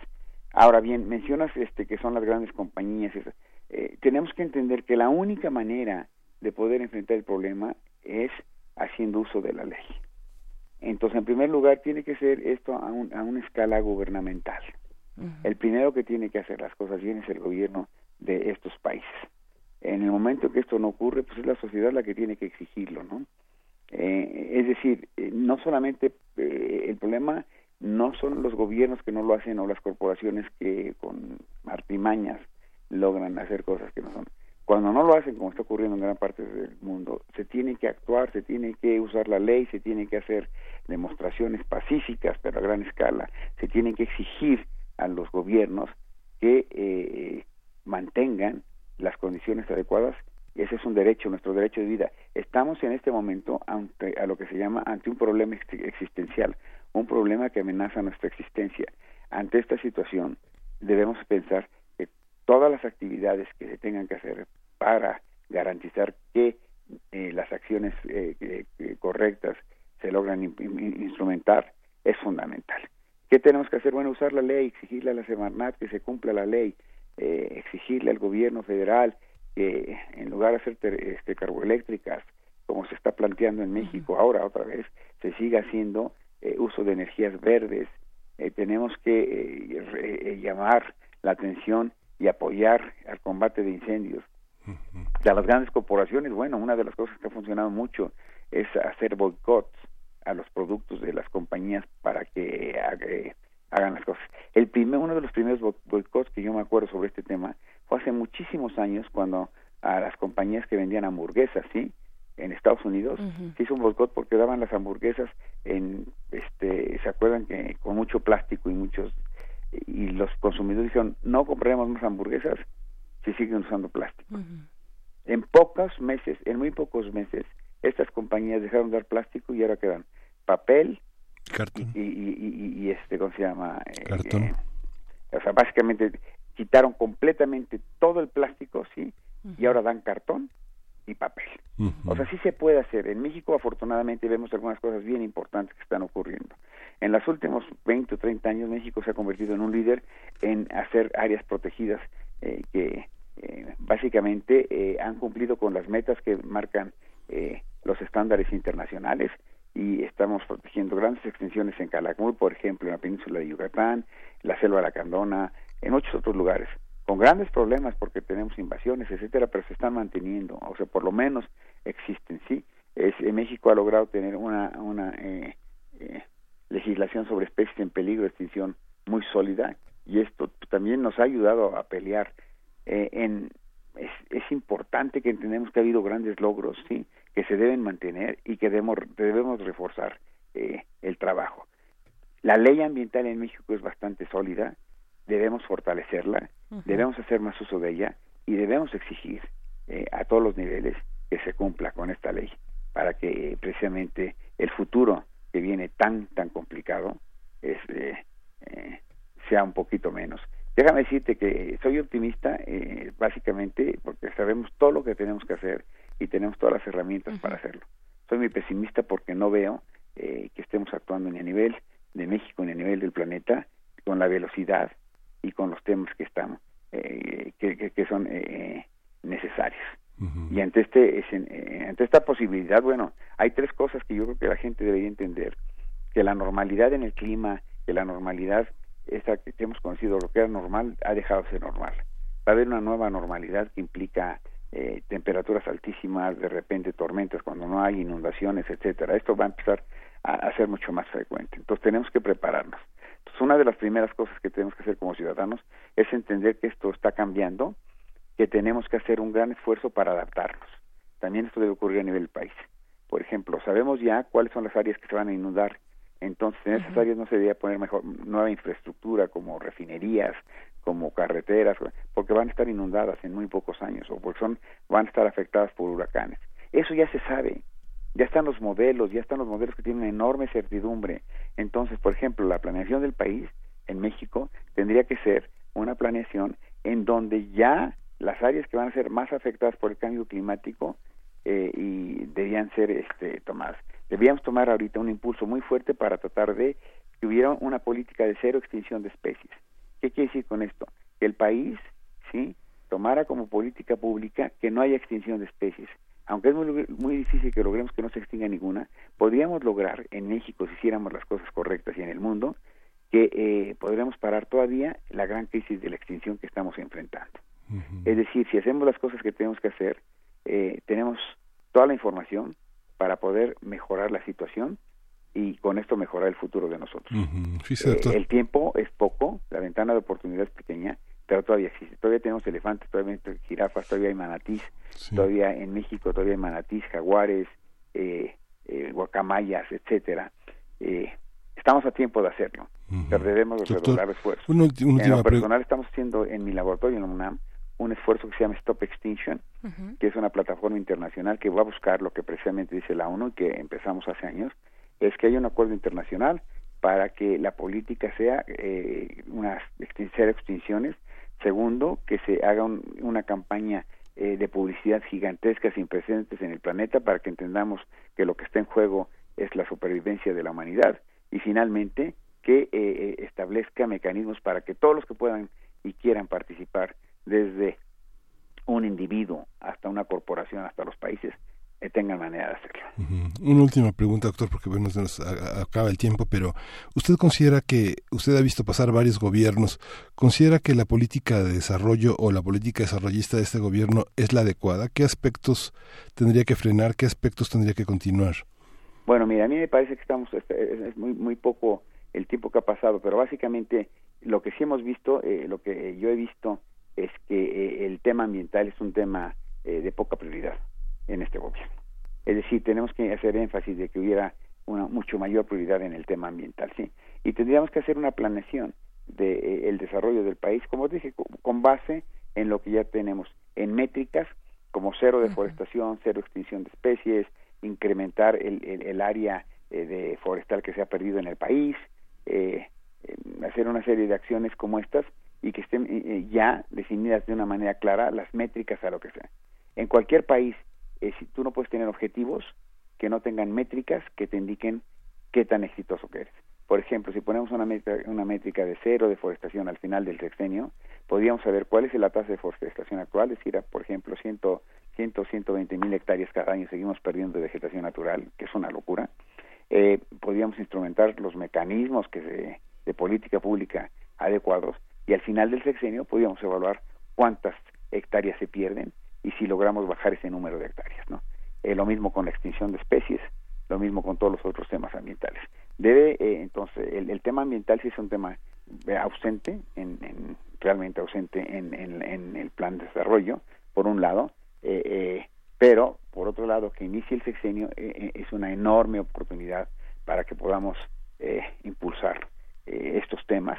Ahora bien, mencionas este que son las grandes compañías. Eh, tenemos que entender que la única manera de poder enfrentar el problema es haciendo uso de la ley. Entonces, en primer lugar, tiene que ser esto a, una escala gubernamental. El primero que tiene que hacer las cosas bien es el gobierno de estos países. En el momento que esto no ocurre, pues es la sociedad la que tiene que exigirlo, ¿no? Eh, es decir, eh, no solamente eh, el problema no son los gobiernos que no lo hacen o las corporaciones que con artimañas logran hacer cosas que no son. Cuando no lo hacen, como está ocurriendo en gran parte del mundo, se tiene que actuar, se tiene que usar la ley, se tiene que hacer demostraciones pacíficas, pero a gran escala, se tiene que exigir a los gobiernos que mantengan las condiciones adecuadas ese es un derecho, nuestro derecho de vida. Estamos en este momento ante a lo que se llama ante un problema existencial, un problema que amenaza nuestra existencia. Ante esta situación debemos pensar que todas las actividades que se tengan que hacer para garantizar que eh, las acciones eh, correctas se logran instrumentar es fundamental. ¿Qué tenemos que hacer? Bueno, usar la ley, exigirle a la Semarnat que se cumpla la ley, eh, exigirle al gobierno federal que en lugar de hacer este, carboeléctricas, como se está planteando en México ahora otra vez, se siga haciendo eh, uso de energías verdes. Eh, tenemos que eh, llamar la atención y apoyar al combate de incendios. De las grandes corporaciones, bueno, una de las cosas que ha funcionado mucho es hacer boicots a los productos de las compañías para que hagan las cosas. El primer, uno de los primeros boicots que yo me acuerdo sobre este tema fue hace muchísimos años cuando a las compañías que vendían hamburguesas, ¿sí? En Estados Unidos se hizo un boicot porque daban las hamburguesas en, este, se acuerdan que con mucho plástico y muchos y los consumidores dijeron no compraremos más hamburguesas si siguen usando plástico. En pocos meses, en muy pocos meses, estas compañías dejaron de dar plástico y ahora quedan papel, cartón y, y, y, este, ¿cómo se llama? Eh, cartón. Eh, o sea, básicamente quitaron completamente todo el plástico, ¿sí? Y ahora dan cartón y papel. O sea, sí se puede hacer. En México, afortunadamente, vemos algunas cosas bien importantes que están ocurriendo. En los últimos 20 o 30 años, México se ha convertido en un líder en hacer áreas protegidas eh, que eh, básicamente eh, han cumplido con las metas que marcan los estándares internacionales y estamos protegiendo grandes extensiones en Calakmul, por ejemplo, en la península de Yucatán, la selva de la Candona, en muchos otros lugares, con grandes problemas porque tenemos invasiones, etcétera, pero se están manteniendo, o sea, por lo menos existen, sí. Es, México ha logrado tener una, una eh, eh, legislación sobre especies en peligro de extinción muy sólida y esto también nos ha ayudado a pelear eh, en es, es, importante que entendamos que ha habido grandes logros sí que se deben mantener y que debemos debemos reforzar el trabajo la ley ambiental en México es bastante sólida debemos fortalecerla, debemos hacer más uso de ella y debemos exigir eh, a todos los niveles que se cumpla con esta ley para que eh, precisamente el futuro que viene tan tan complicado es, eh, sea un poquito menos. Déjame decirte que soy optimista, eh, básicamente, porque sabemos todo lo que tenemos que hacer y tenemos todas las herramientas para hacerlo. Soy muy pesimista porque no veo eh, que estemos actuando ni a nivel de México ni a nivel del planeta con la velocidad y con los temas que estamos, eh, que, que, son eh, necesarios. Y ante este eh, ante esta posibilidad, bueno, hay tres cosas que yo creo que la gente debería entender: que la normalidad en el clima, que la normalidad esa que hemos conocido, lo que era normal, ha dejado de ser normal. Va a haber una nueva normalidad que implica eh, temperaturas altísimas, de repente tormentas cuando no hay inundaciones, etcétera. Esto va a empezar a, a, ser mucho más frecuente. Entonces tenemos que prepararnos. Entonces una de las primeras cosas que tenemos que hacer como ciudadanos es entender que esto está cambiando que tenemos que hacer un gran esfuerzo para adaptarnos. También esto debe ocurrir a nivel país. Por ejemplo, sabemos ya cuáles son las áreas que se van a inundar. Entonces, en esas áreas no se debería poner mejor nueva infraestructura como refinerías, como carreteras, porque van a estar inundadas en muy pocos años o porque son van a estar afectadas por huracanes. Eso ya se sabe. Ya están los modelos, ya están los modelos que tienen una enorme certidumbre. Entonces, por ejemplo, la planeación del país en México tendría que ser una planeación en donde ya las áreas que van a ser más afectadas por el cambio climático eh, y debían ser este, tomadas. Debíamos tomar ahorita un impulso muy fuerte para tratar de que hubiera una política de cero extinción de especies. ¿Qué quiere decir con esto? Que el país, sí, tomara como política pública que no haya extinción de especies. Aunque es muy, muy difícil que logremos que no se extinga ninguna, podríamos lograr en México, si hiciéramos las cosas correctas y en el mundo, que eh, podríamos parar todavía la gran crisis de la extinción que estamos enfrentando. Es decir, si hacemos las cosas que tenemos que hacer, eh, tenemos toda la información para poder mejorar la situación y con esto mejorar el futuro de nosotros. Eh, el tiempo es poco, la ventana de oportunidad es pequeña, pero todavía existe. Todavía tenemos elefantes, todavía hay jirafas, todavía hay manatís, todavía en México todavía hay manatís, jaguares, eh, eh, guacamayas, etcétera. Eh, estamos a tiempo de hacerlo, pero debemos redoblar esfuerzos. en lo personal estamos haciendo en mi laboratorio en UNAM un esfuerzo que se llama Stop Extinction, que es una plataforma internacional que va a buscar lo que precisamente dice la ONU y que empezamos hace años, es que haya un acuerdo internacional para que la política sea eh, una cero extinciones. Segundo, que se haga una campaña eh, de publicidad gigantesca sin precedentes en el planeta para que entendamos que lo que está en juego es la supervivencia de la humanidad. Y finalmente, que eh, eh establezca mecanismos para que todos los que puedan y quieran participar desde un individuo hasta una corporación, hasta los países, tengan manera de hacerlo. Una última pregunta, doctor, porque bueno, se nos acaba el tiempo, pero ¿usted considera que, usted ha visto pasar varios gobiernos, considera que la política de desarrollo o la política desarrollista de este gobierno es la adecuada? ¿Qué aspectos tendría que frenar? ¿Qué aspectos tendría que continuar? Bueno, mira, a mí me parece que estamos, este, es muy, muy poco el tiempo que ha pasado, pero básicamente lo que sí hemos visto, eh, lo que yo he visto es que eh, el tema ambiental es un tema eh, de poca prioridad en este gobierno. Es decir, tenemos que hacer énfasis de que hubiera una mucho mayor prioridad en el tema ambiental, sí. Y tendríamos que hacer una planeación del de, el desarrollo del país, como dije, con base en lo que ya tenemos, en métricas como cero deforestación, cero extinción de especies, incrementar el, el, el área eh, de forestal que se ha perdido en el país, eh, hacer una serie de acciones como estas y que estén eh, eh, ya definidas de una manera clara las métricas a lo que sea. En cualquier país, eh, si tú no puedes tener objetivos que no tengan métricas que te indiquen qué tan exitoso que eres. Por ejemplo, si ponemos una métrica, una métrica de cero deforestación al final del sexenio, podríamos saber cuál es la tasa de deforestación actual, es decir, por ejemplo, 100, 100 120 mil hectáreas cada año seguimos perdiendo vegetación natural, que es una locura. Eh, podríamos instrumentar los mecanismos que se, de política pública adecuados y al final del sexenio podríamos evaluar cuántas hectáreas se pierden y si logramos bajar ese número de hectáreas, ¿no? Eh, lo mismo con la extinción de especies, lo mismo con todos los otros temas ambientales. Debe, eh, entonces, el, tema ambiental sí es un tema eh, ausente, en, en, realmente ausente en, el plan de desarrollo, por un lado, pero por otro lado, que inicie el sexenio es una enorme oportunidad para que podamos impulsar estos temas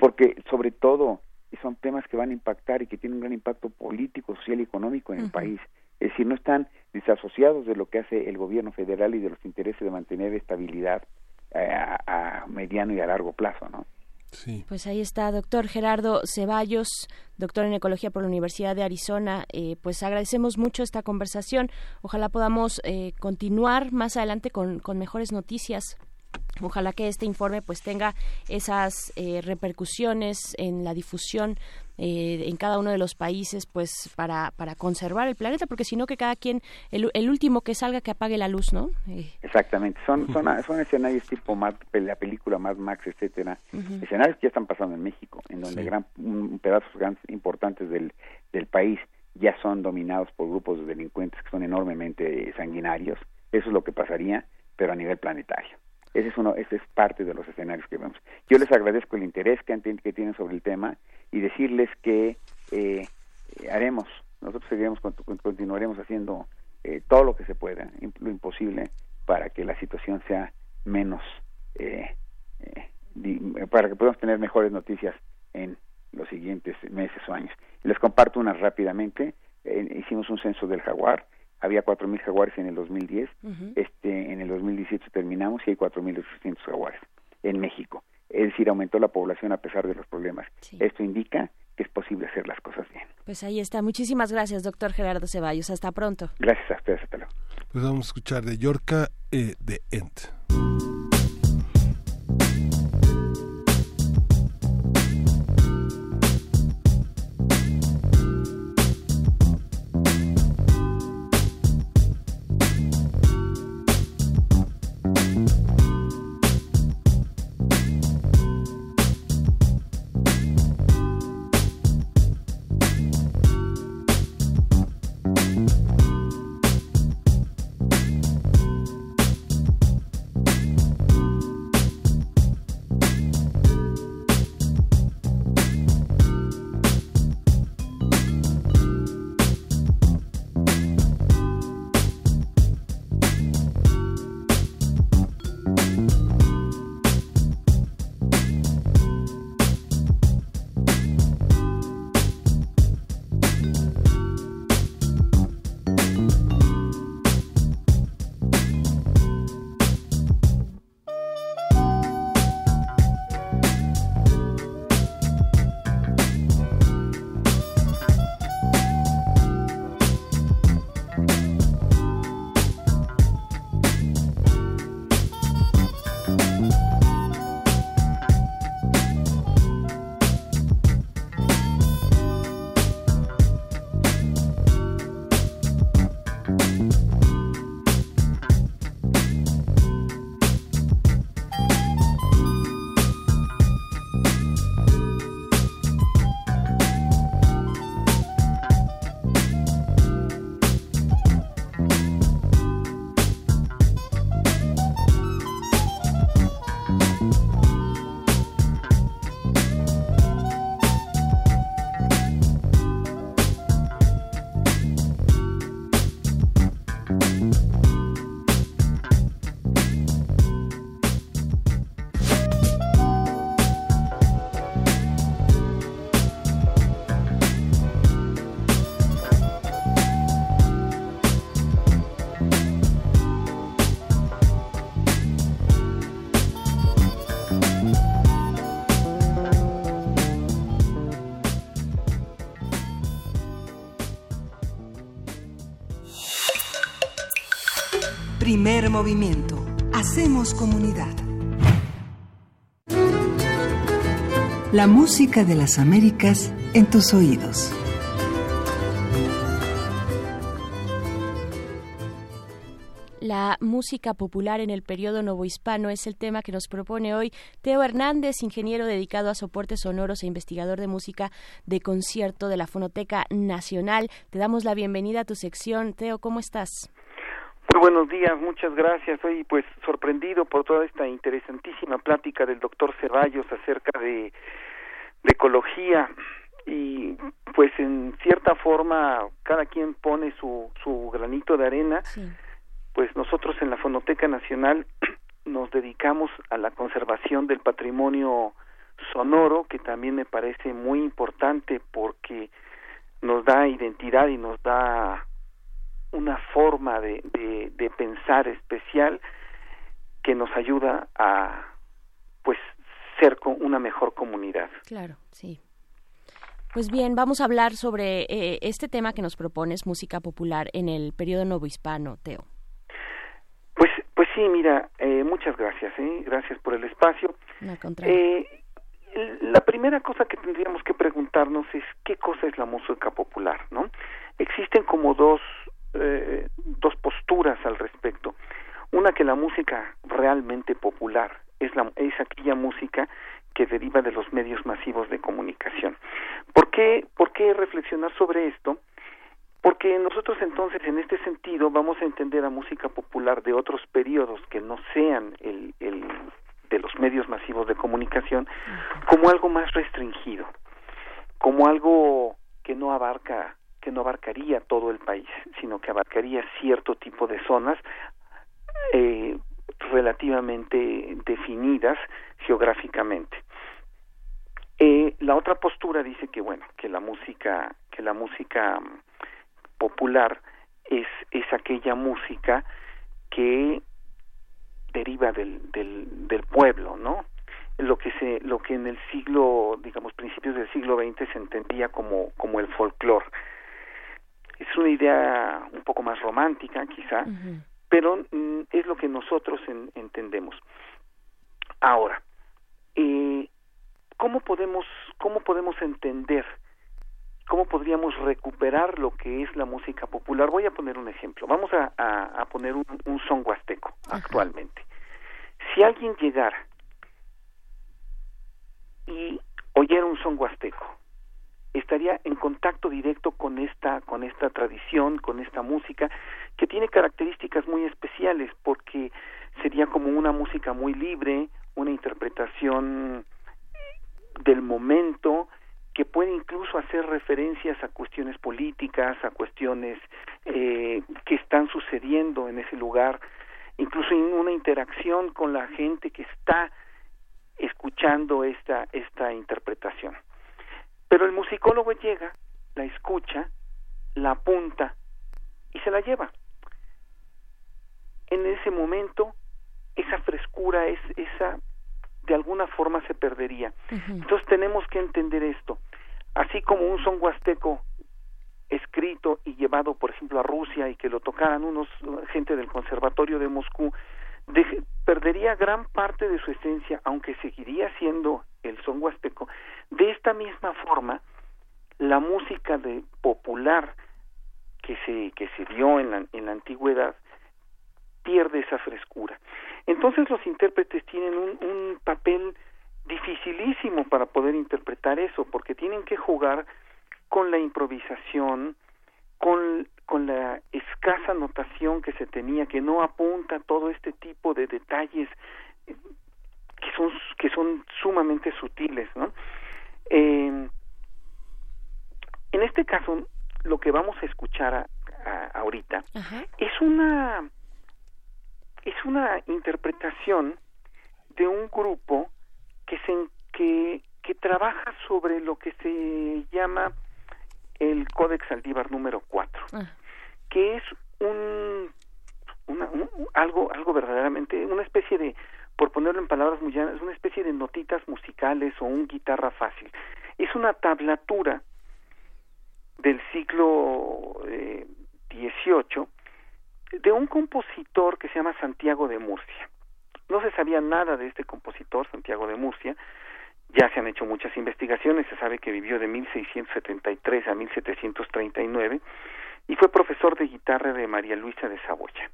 porque sobre todo son temas que van a impactar y que tienen un gran impacto político, social y económico en el país. Es decir, no están desasociados de lo que hace el gobierno federal y de los intereses de mantener estabilidad eh, a, mediano y a largo plazo, ¿no? Pues ahí está, doctor Gerardo Ceballos, doctor en Ecología por la Universidad de Arizona. Eh, pues agradecemos mucho esta conversación. Ojalá podamos eh, continuar más adelante con, con mejores noticias Ojalá que este informe pues tenga esas eh, repercusiones en la difusión eh, en cada uno de los países pues para, para conservar el planeta porque si no que cada quien el, el, último que salga que apague la luz no eh. exactamente. Son son, son escenarios tipo Mad, la película Mad Max etcétera. Escenarios que ya están pasando en México en donde gran un, pedazos importantes del del país ya son dominados por grupos de delincuentes que son enormemente sanguinarios. Eso es lo que pasaría pero a nivel planetario ese es, uno, ese es parte de los escenarios que vemos. Yo les agradezco el interés que, tienen sobre el tema y decirles que eh, haremos, nosotros seguiremos, continuaremos haciendo eh, todo lo que se pueda, lo imposible, para que la situación sea menos, eh, para que podamos tener mejores noticias en los siguientes meses o años. Les comparto unas rápidamente. hicimos un censo del jaguar había 4.000 jaguares en el 2010, este, en el 2018 terminamos y hay 4.800 jaguares en México. Es decir, aumentó la población a pesar de los problemas. Esto indica que es posible hacer las cosas bien. Pues ahí está. Muchísimas gracias, doctor Gerardo Ceballos. Hasta pronto. Gracias a ustedes. Hasta luego. Pues vamos a escuchar de Yorca eh, de Ent. Primer movimiento. Hacemos comunidad. La música de las Américas en tus oídos. La música popular en el periodo novohispano es el tema que nos propone hoy Teo Hernández, ingeniero dedicado a soportes sonoros e investigador de música de concierto de la Fonoteca Nacional. Te damos la bienvenida a tu sección. Teo, ¿cómo estás? Muy buenos días, muchas gracias. Soy pues sorprendido por toda esta interesantísima plática del doctor Ceballos acerca de, de ecología y pues en cierta forma cada quien pone su, su granito de arena. Pues nosotros en la Fonoteca Nacional nos dedicamos a la conservación del patrimonio sonoro, que también me parece muy importante porque nos da identidad y nos da una forma de, de, pensar especial que nos ayuda a pues ser una mejor comunidad. Claro, sí. Pues bien, vamos a hablar sobre eh, este tema que nos propones, música popular en el periodo novohispano, Teo. Pues, pues sí, mira, eh, muchas gracias, ¿eh? gracias por el espacio. No, eh, la primera cosa que tendríamos que preguntarnos es qué cosa es la música popular, ¿no? Existen como dos eh, dos posturas al respecto. Una que la música realmente popular es la es aquella música que deriva de los medios masivos de comunicación. ¿Por qué, ¿Por qué reflexionar sobre esto? Porque nosotros entonces en este sentido vamos a entender a música popular de otros periodos que no sean el, el de los medios masivos de comunicación como algo más restringido, como algo que no abarca que no abarcaría todo el país, sino que abarcaría cierto tipo de zonas eh, relativamente definidas geográficamente. Eh, la otra postura dice que bueno que la música que la música mm, popular es es aquella música que deriva del, del, del pueblo, ¿no? Lo que se lo que en el siglo digamos principios del siglo XX se entendía como como el folclore es una idea un poco más romántica quizá pero mm, es lo que nosotros entendemos. Ahora eh, cómo podemos cómo podemos entender cómo podríamos recuperar lo que es la música popular voy a poner un ejemplo. Vamos a, a, poner un, son huasteco actualmente. Si alguien llegara y oyera un son huasteco estaría en contacto directo con esta con esta tradición con esta música que tiene características muy especiales porque sería como una música muy libre una interpretación del momento que puede incluso hacer referencias a cuestiones políticas, a cuestiones eh, que están sucediendo en ese lugar, incluso en una interacción con la gente que está escuchando esta, esta interpretación. Pero el musicólogo llega, la escucha, la apunta y se la lleva. En ese momento, esa frescura, es, esa de alguna forma se perdería. Entonces tenemos que entender esto. Así como un son huasteco escrito y llevado, por ejemplo, a Rusia y que lo tocaran unos gente del Conservatorio de Moscú, perdería gran parte de su esencia, aunque seguiría siendo el son huasteco. De esta misma forma, la música de popular que se que se dio en la, en la antigüedad pierde esa frescura. Entonces los intérpretes tienen un, un papel dificilísimo para poder interpretar eso, porque tienen que jugar con la improvisación, con, con la escasa notación que se tenía, que no apunta todo este tipo de detalles que son, que son sumamente sutiles, ¿no? Eh, en este caso, lo que vamos a escuchar ahorita es una es una interpretación de un grupo que se que, que trabaja sobre lo que se llama el Códex Aldívar número 4, ah. que es un, una, algo algo verdaderamente una especie de por ponerlo en palabras muy llanas, es una especie de notitas musicales o un guitarra fácil. Es una tablatura del siglo XVIII eh, de un compositor que se llama Santiago de Murcia. No se sabía nada de este compositor, Santiago de Murcia. Ya se han hecho muchas investigaciones, se sabe que vivió de 1673 a 1739 y fue profesor de guitarra de María Luisa de Saboya.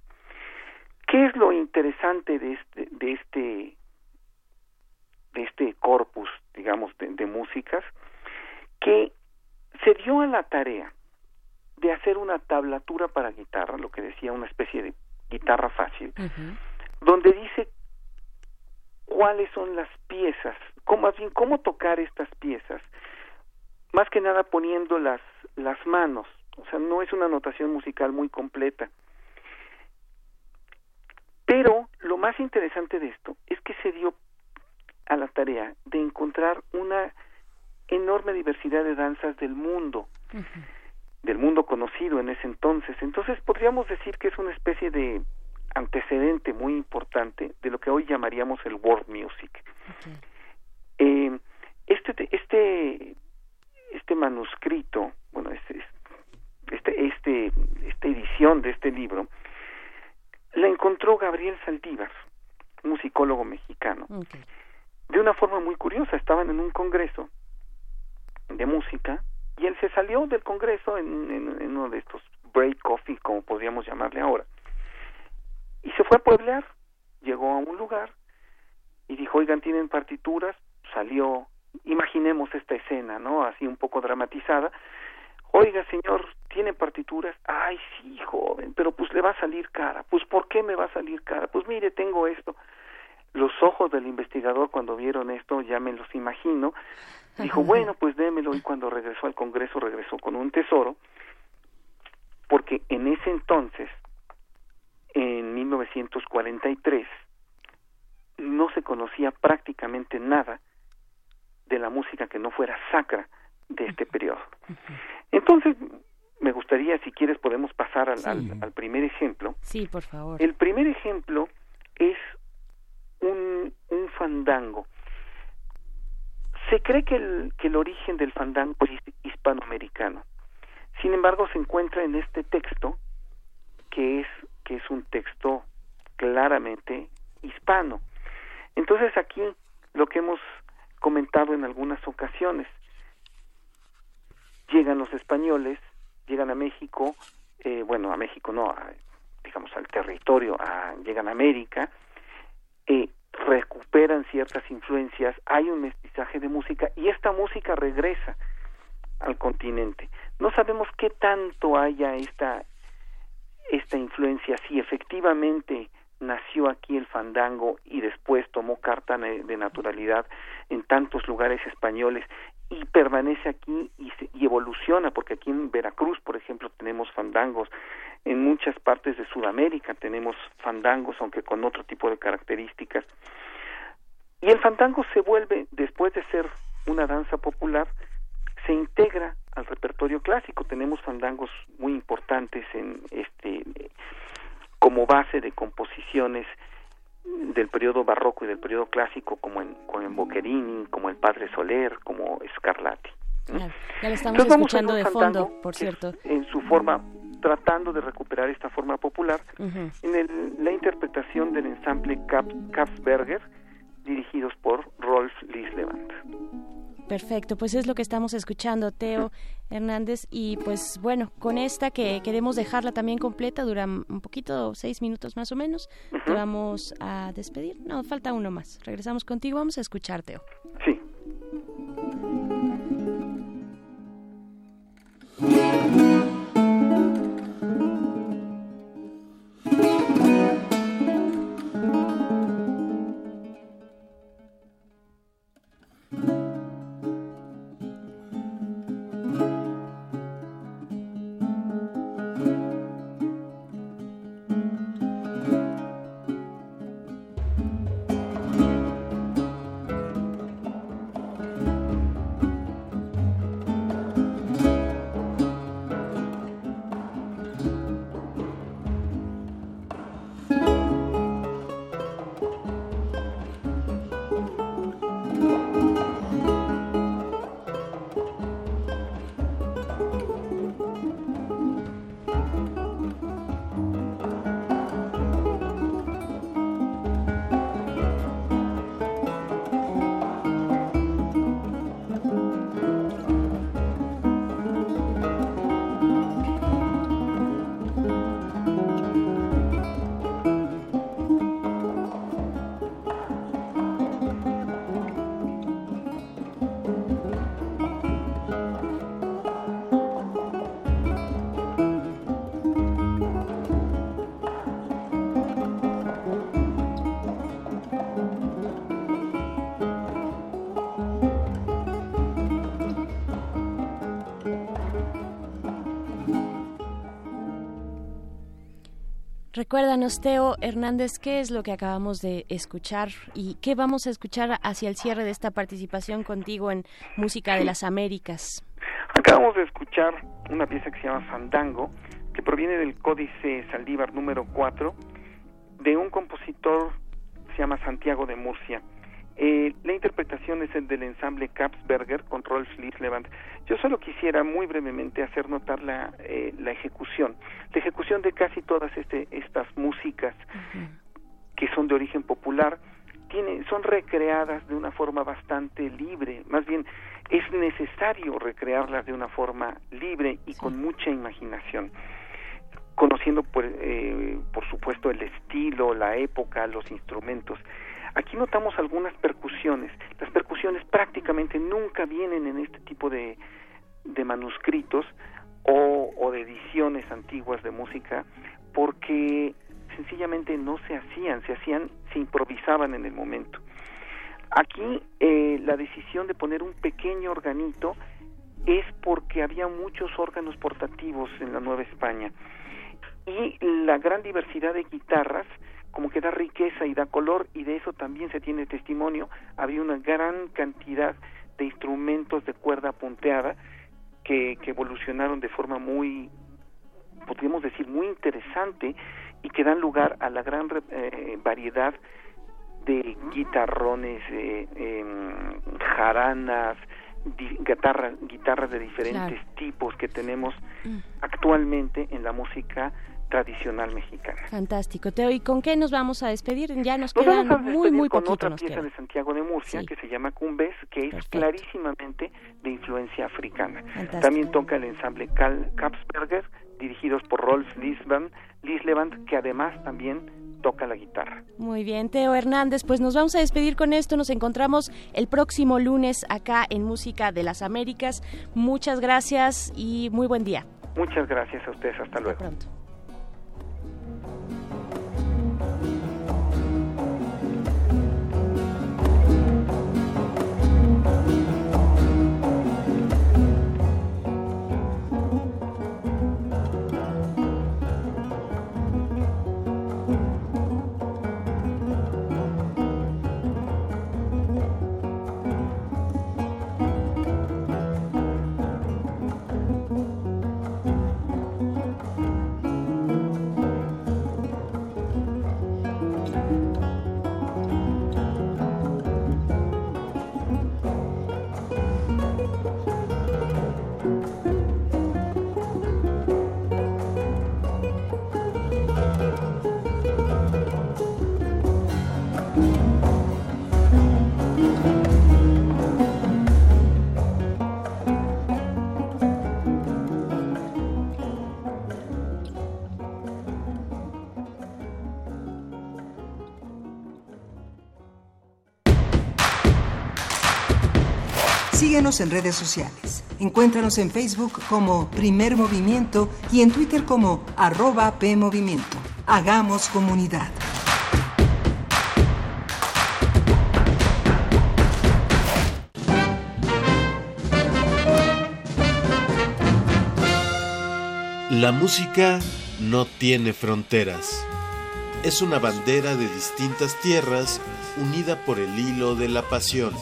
¿Qué es lo interesante de este, de este, de este corpus, digamos, de músicas? Que se dio a la tarea de hacer una tablatura para guitarra, lo que decía una especie de guitarra fácil, donde dice cuáles son las piezas, cómo, más bien cómo tocar estas piezas, más que nada poniendo las, las manos, o sea, no es una notación musical muy completa. Pero lo más interesante de esto es que se dio a la tarea de encontrar una enorme diversidad de danzas del mundo del mundo conocido en ese entonces. Entonces podríamos decir que es una especie de antecedente muy importante de lo que hoy llamaríamos el world music. Eh, este, este, este manuscrito, bueno, este, este, este, esta edición de este libro, la encontró Gabriel Saldívar, musicólogo mexicano. De una forma muy curiosa, estaban en un congreso de música y él se salió del congreso en, en uno de estos break coffee, como podríamos llamarle ahora, y se fue a pueblear, llegó a un lugar y dijo, oigan, ¿tienen partituras? Salió, imaginemos esta escena, ¿no? Así un poco dramatizada. Oiga, señor, ¿tiene partituras? Ay, sí, joven, pero pues le va a salir cara. Pues, ¿por qué me va a salir cara? Pues mire, tengo esto. Los ojos del investigador cuando vieron esto, ya me los imagino, dijo, bueno, pues démelo. Y cuando regresó al Congreso, regresó con un tesoro, porque en ese entonces, en 1943, no se conocía prácticamente nada de la música que no fuera sacra de este periodo. Entonces, me gustaría, si quieres, podemos pasar al, primer ejemplo. Sí, por favor. El primer ejemplo es un, un fandango. Se cree que el, que el origen del fandango es hispanoamericano. Sin embargo, se encuentra en este texto, que es, que es un texto claramente hispano. Entonces aquí lo que hemos comentado en algunas ocasiones, llegan los españoles, llegan a México, eh, bueno, a México no, digamos al territorio, llegan a América, eh, recuperan ciertas influencias, hay un mestizaje de música y esta música regresa al continente. No sabemos qué tanto haya esta esta influencia, si efectivamente nació aquí el fandango y después tomó carta de naturalidad en tantos lugares españoles y permanece aquí y, y, evoluciona, porque aquí en Veracruz, por ejemplo, tenemos fandangos, en muchas partes de Sudamérica tenemos fandangos, aunque con otro tipo de características. Y el fandango se vuelve, después de ser una danza popular, se integra al repertorio clásico. Tenemos fandangos muy importantes en este como base de composiciones del periodo barroco y del periodo clásico como en, como en Boccherini, como el Padre Soler, como Scarlatti. ya lo estamos escuchando de fondo, por cierto. En su forma, tratando de recuperar esta forma popular, en el, la interpretación del ensamble Kapsberger, dirigidos por Rolf Lislevant. Perfecto, pues es lo que estamos escuchando, Teo Hernández. Y pues bueno, con esta que queremos dejarla también completa, dura un poquito, seis minutos más o menos, vamos a despedir. No, falta uno más. Regresamos contigo, vamos a escuchar, Teo. Sí. Recuérdanos, Teo Hernández, qué es lo que acabamos de escuchar y qué vamos a escuchar hacia el cierre de esta participación contigo en Música de las Américas. Acabamos de escuchar una pieza que se llama Fandango, que proviene del Códice Saldívar número 4, de un compositor que se llama Santiago de Murcia. Eh, la interpretación es el del ensamble Kapsberger con Rolf Levant. Yo solo quisiera muy brevemente hacer notar la, eh, la ejecución. La ejecución de casi todas este, estas músicas que son de origen popular tiene, son recreadas de una forma bastante libre. Más bien, es necesario recrearlas de una forma libre y con mucha imaginación conociendo por, eh, por supuesto el estilo, la época, los instrumentos. Aquí notamos algunas percusiones. Las percusiones prácticamente nunca vienen en este tipo de, de manuscritos o, o de ediciones antiguas de música porque sencillamente no se hacían, se hacían, se improvisaban en el momento. Aquí eh, la decisión de poner un pequeño organito es porque había muchos órganos portativos en la Nueva España y la gran diversidad de guitarras como que da riqueza y da color y de eso también se tiene testimonio. Había una gran cantidad de instrumentos de cuerda punteada que, que evolucionaron de forma muy, podríamos decir, muy interesante y que dan lugar a la gran eh, variedad de guitarrones, eh, em, jaranas, guitarras, guitarras de diferentes tipos que tenemos mm. actualmente en la música tradicional mexicana. Fantástico, Teo. ¿Y con qué nos vamos a despedir? Ya nos, quedan muy, muy con otra pieza de Santiago de Murcia que se llama Cumbes, que es clarísimamente de influencia africana. También toca el ensamble Cal Kapsberger, dirigidos por Rolf Lislevant, que además también toca la guitarra. Muy bien, Teo Hernández, pues nos vamos a despedir con esto. Nos encontramos el próximo lunes acá en Música de las Américas. Muchas gracias y muy buen día. Muchas gracias a ustedes. Hasta luego. pronto. Síguenos en redes sociales. Encuéntranos en Facebook como Primer Movimiento y en Twitter como arroba PMovimiento. Hagamos comunidad. La música no tiene fronteras. Es una bandera de distintas tierras unida por el hilo de la pasión.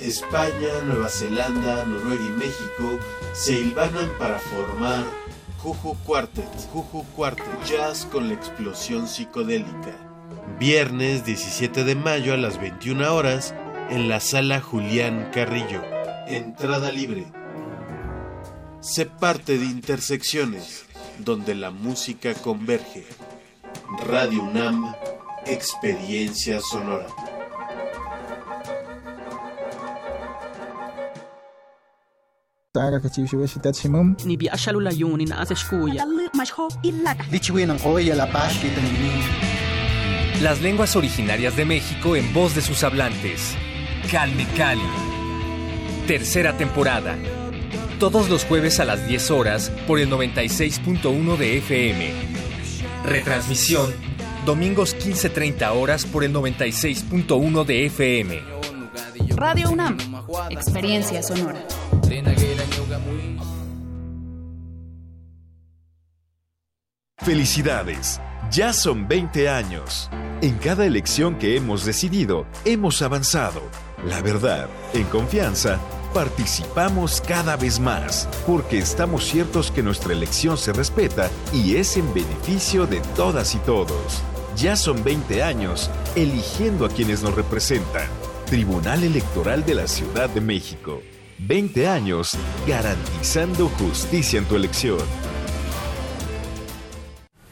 España, Nueva Zelanda, Noruega y México se hilvanan para formar Juju Quartet, Juju Quartet, jazz con la explosión psicodélica. Viernes 17 de mayo a las 21 horas en la sala Julián Carrillo. Entrada libre. Se parte de intersecciones donde la música converge. Radio UNAM, experiencia sonora. Taga ka chiu shitat simum ni bi ashalu la yuni na ase shkuya la paz Las lenguas originarias de México en voz de sus hablantes. Calme Cali. Tercera temporada. Todos los jueves a las 10 horas por el 96.1 de FM. Retransmisión. Domingos 15.30 horas por el 96.1 de FM. Radio UNAM. Experiencia sonora. Felicidades, ya son 20 años. En cada elección que hemos decidido, hemos avanzado. La verdad, en confianza, participamos cada vez más, porque estamos ciertos que nuestra elección se respeta y es en beneficio de todas y todos. Ya son 20 años eligiendo a quienes nos representan Tribunal Electoral de la Ciudad de México. 20 años garantizando justicia en tu elección.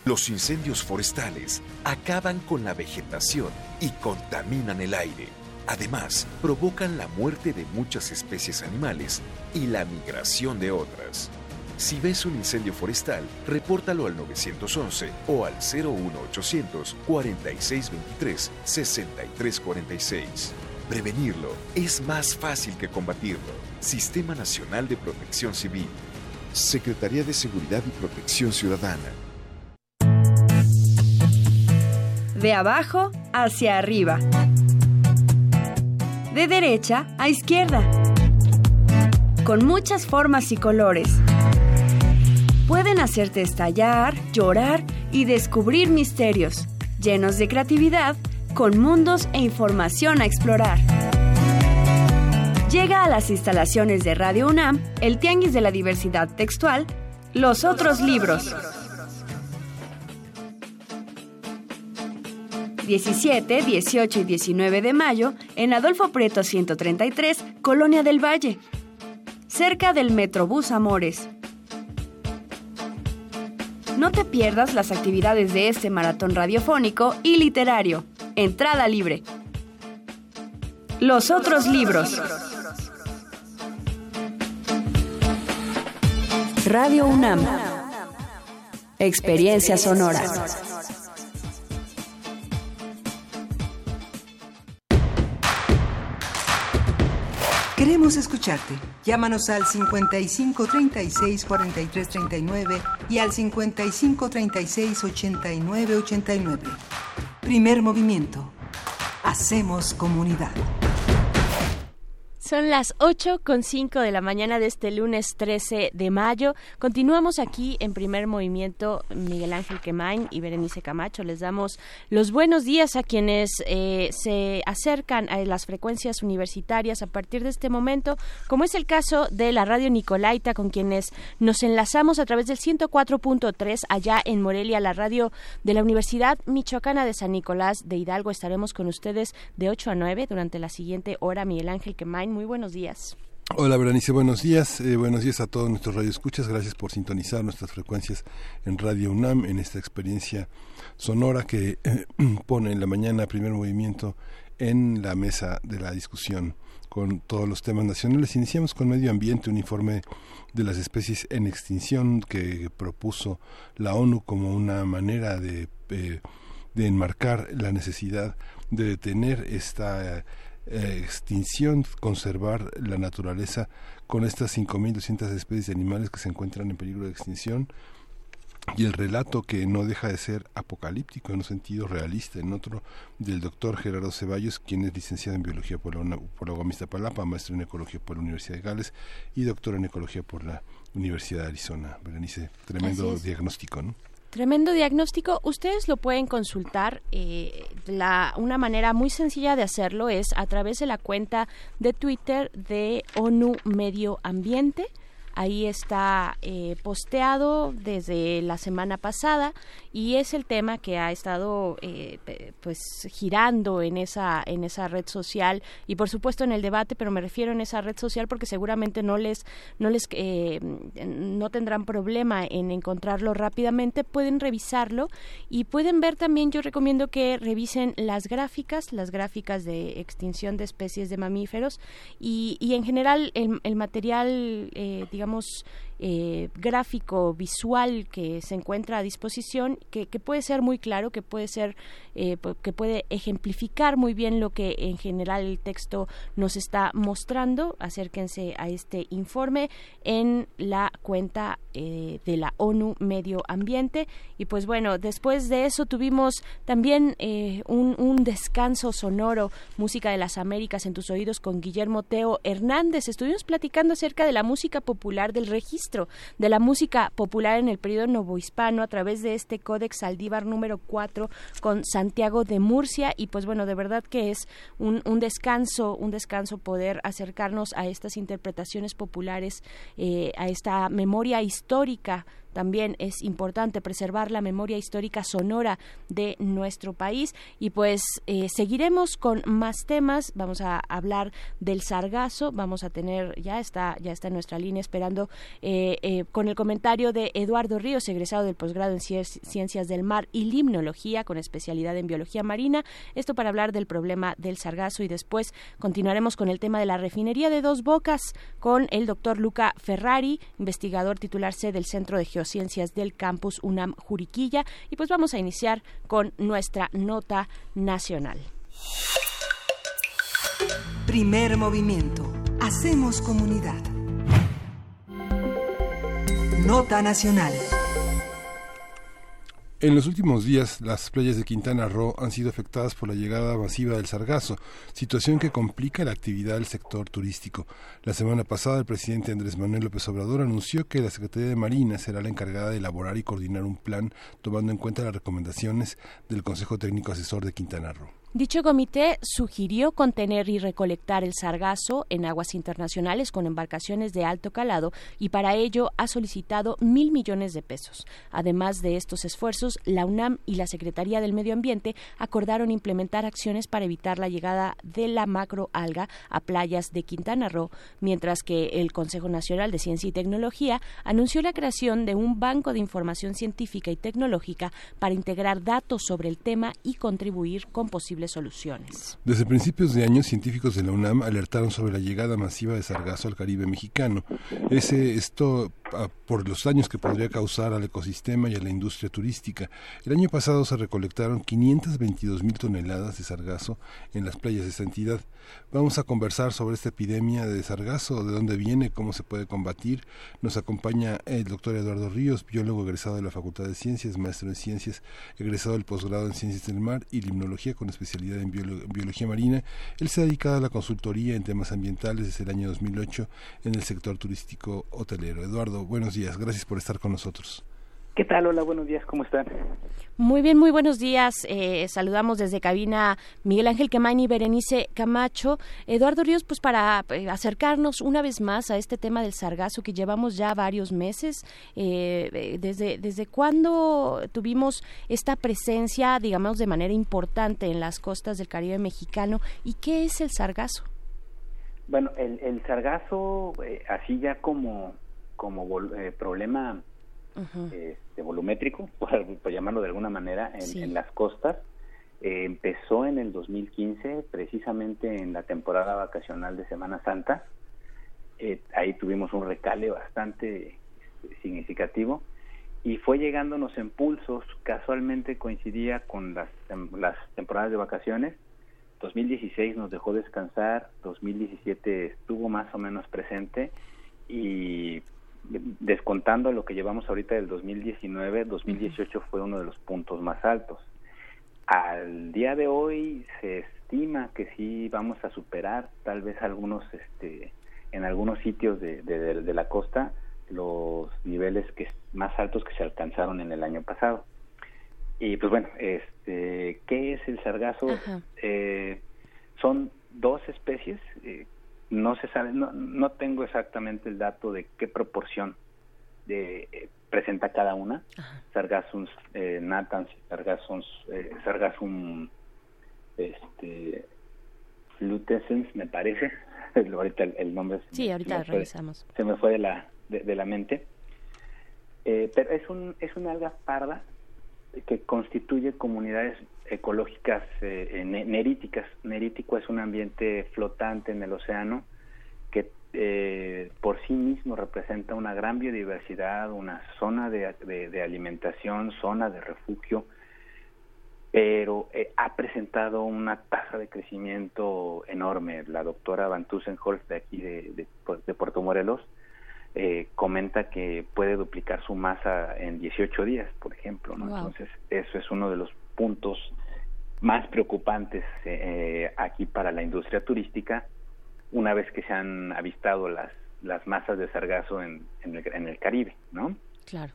Los incendios forestales acaban con la vegetación y contaminan el aire. Además, provocan la muerte de muchas especies animales y la migración de otras. Si ves un incendio forestal, repórtalo al 911 o al 01800 4623 6346. Prevenirlo es más fácil que combatirlo. Sistema Nacional de Protección Civil. Secretaría de Seguridad y Protección Ciudadana. De abajo hacia arriba. De derecha a izquierda. Con muchas formas y colores. Pueden hacerte estallar, llorar y descubrir misterios, llenos de creatividad con mundos e información a explorar. Llega a las instalaciones de Radio UNAM el Tianguis de la Diversidad Textual, Los Otros Libros. 17, 18 y 19 de mayo en Adolfo Preto 133, Colonia del Valle, cerca del Metrobús Amores. No te pierdas las actividades de este maratón radiofónico y literario. Entrada libre. Los otros libros. Radio UNAM. Experiencia sonora. Queremos escucharte. Llámanos al 55 36 43 39 y al 55 36 89 89. Primer movimiento. Hacemos comunidad. Son las 8 con 5 de la mañana de este lunes 13 de mayo. Continuamos aquí en primer movimiento Miguel Ángel Quemain y Berenice Camacho. Les damos los buenos días a quienes eh, se acercan a las frecuencias universitarias a partir de este momento, como es el caso de la radio Nicolaita, con quienes nos enlazamos a través del 104.3 allá en Morelia, la radio de la Universidad Michoacana de San Nicolás de Hidalgo. Estaremos con ustedes de 8 a 9 durante la siguiente hora. Miguel Ángel Quemain muy buenos días. Hola Berenice, buenos días. Eh, buenos días a todos nuestros radioescuchas. Gracias por sintonizar nuestras frecuencias en Radio UNAM en esta experiencia sonora que eh, pone en la mañana primer movimiento en la mesa de la discusión con todos los temas nacionales. Iniciamos con medio ambiente, un informe de las especies en extinción que propuso la ONU como una manera de, eh, de enmarcar la necesidad de detener esta eh, extinción, conservar la naturaleza con estas 5.200 especies de animales que se encuentran en peligro de extinción y el relato que no deja de ser apocalíptico en un sentido realista, en otro del doctor Gerardo Ceballos, quien es licenciado en Biología por la, por la Palapa, maestro en Ecología por la Universidad de Gales y doctor en Ecología por la Universidad de Arizona. Berenice, tremendo diagnóstico, ¿no? Tremendo diagnóstico. Ustedes lo pueden consultar. Eh, la, una manera muy sencilla de hacerlo es a través de la cuenta de Twitter de ONU Medio Ambiente. Ahí está eh, posteado desde la semana pasada y es el tema que ha estado eh, pues girando en esa en esa red social y por supuesto en el debate, pero me refiero en esa red social porque seguramente no les no les eh, no tendrán problema en encontrarlo rápidamente. Pueden revisarlo y pueden ver también. Yo recomiendo que revisen las gráficas, las gráficas de extinción de especies de mamíferos y, y en general el, el material digamos eh, gráfico, visual que se encuentra a disposición, que, puede ser muy claro, que puede ser, eh, que puede ejemplificar muy bien lo que en general el texto nos está mostrando. Acérquense a este informe en la cuenta eh, de la ONU Medio Ambiente. Y pues bueno, después de eso tuvimos también un, un descanso sonoro, música de las Américas en tus oídos con Guillermo Teo Hernández. Estuvimos platicando acerca de la música popular del registro de la música popular en el periodo novohispano a través de este Códex Saldívar número 4 con Santiago de Murcia y pues bueno, de verdad que es un, descanso, un descanso poder acercarnos a estas interpretaciones populares, eh, a esta memoria histórica histórica también es importante preservar la memoria histórica sonora de nuestro país. Y pues eh, seguiremos con más temas, vamos a hablar del sargazo, vamos a tener, ya está, ya está en nuestra línea esperando eh, eh, con el comentario de Eduardo Ríos, egresado del posgrado en Ciencias del Mar y Limnología con especialidad en Biología Marina, esto para hablar del problema del sargazo. Y después continuaremos con el tema de la refinería de Dos Bocas con el doctor Luca Ferrari, investigador titular del Centro de Geociencias del campus UNAM Juriquilla y pues vamos a iniciar con nuestra nota nacional. Primer movimiento. Hacemos comunidad. Nota nacional. En los últimos días, las playas de Quintana Roo han sido afectadas por la llegada masiva del sargazo, situación que complica la actividad del sector turístico. La semana pasada, el presidente Andrés Manuel López Obrador anunció que la Secretaría de Marina será la encargada de elaborar y coordinar un plan tomando en cuenta las recomendaciones del Consejo Técnico Asesor de Quintana Roo. Dicho comité sugirió contener y recolectar el sargazo en aguas internacionales con embarcaciones de alto calado y para ello ha solicitado mil millones de pesos. Además de estos esfuerzos, la UNAM y la Secretaría del Medio Ambiente acordaron implementar acciones para evitar la llegada de la macroalga a playas de Quintana Roo, mientras que el Consejo Nacional de Ciencia y Tecnología anunció la creación de un banco de información científica y tecnológica para integrar datos sobre el tema y contribuir con posibles soluciones. Desde principios de año, científicos de la UNAM alertaron sobre la llegada masiva de sargazo al Caribe mexicano. Ese, esto ah, por los daños que podría causar al ecosistema y a la industria turística. El año pasado se recolectaron 522 mil toneladas de sargazo en las playas de esta entidad. Vamos a conversar sobre esta epidemia de sargazo, de dónde viene, cómo se puede combatir. Nos acompaña el doctor Eduardo Ríos, biólogo egresado de la Facultad de Ciencias, maestro en Ciencias, egresado del posgrado en Ciencias del Mar y Limnología con especialidad en Biología Marina. Él se ha dedicado a la consultoría en temas ambientales desde el año 2008 en el sector turístico hotelero. Eduardo, buenos días, gracias por estar con nosotros. ¿Qué tal? Hola, buenos días, ¿cómo están? Muy bien, muy buenos días. Eh, saludamos desde cabina Miguel Ángel Quemain y Berenice Camacho. Eduardo Ríos, pues para eh, acercarnos una vez más a este tema del sargazo que llevamos ya varios meses. Eh, desde, ¿Desde cuándo tuvimos esta presencia, digamos, de manera importante en las costas del Caribe mexicano? ¿Y qué es el sargazo? Bueno, el, el sargazo, así ya como, como problema este, volumétrico, por, llamarlo de alguna manera, en, las costas. Eh, empezó en el 2015, precisamente en la temporada vacacional de Semana Santa. Eh, ahí tuvimos un recale bastante este, significativo y fue llegándonos impulsos, casualmente coincidía con las, las temporadas de vacaciones. 2016 nos dejó descansar, 2017 estuvo más o menos presente y descontando lo que llevamos ahorita del 2019, 2018 fue uno de los puntos más altos. Al día de hoy se estima que sí vamos a superar tal vez algunos, este, en algunos sitios de, de, la costa los niveles que más altos que se alcanzaron en el año pasado. Y pues bueno, este, ¿qué es el sargazo? Eh, son dos especies eh, no se sabe, no, no tengo exactamente el dato de qué proporción de, eh, presenta cada una. Sargassum eh, natans, Sargassum, eh, Sargassum este, flutescens, me parece. ahorita el, nombre sí, ahorita revisamos. se me fue de la, de, la mente. Eh, pero es, un, es una alga parda que constituye comunidades ecológicas eh, neríticas. Nerítico es un ambiente flotante en el océano que eh, por sí mismo representa una gran biodiversidad, una zona de, de, alimentación, zona de refugio, pero eh, ha presentado una tasa de crecimiento enorme. La doctora Van Tussenholz de aquí de, de Puerto Morelos eh, comenta que puede duplicar su masa en 18 días, por ejemplo. ¿no? Entonces, eso es uno de los puntos más preocupantes eh, aquí para la industria turística, una vez que se han avistado las, las masas de sargazo en, en, el, en el Caribe, ¿no? Claro.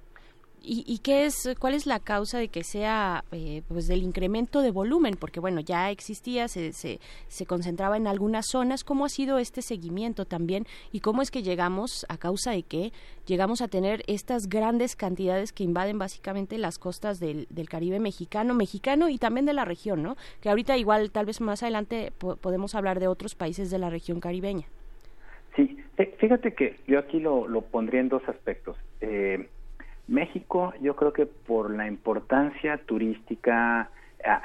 ¿Y, qué es, cuál es la causa de que sea, eh, pues, del incremento de volumen? Porque, bueno, ya existía, se, se, se, concentraba en algunas zonas. ¿Cómo ha sido este seguimiento también? ¿Y cómo es que llegamos, a causa de qué, llegamos a tener estas grandes cantidades que invaden básicamente las costas del, del Caribe mexicano, mexicano y también de la región, ¿no? Que ahorita igual, tal vez más adelante, podemos hablar de otros países de la región caribeña. Sí, fíjate que yo aquí lo, lo pondría en dos aspectos. Eh, México, yo creo que por la importancia turística,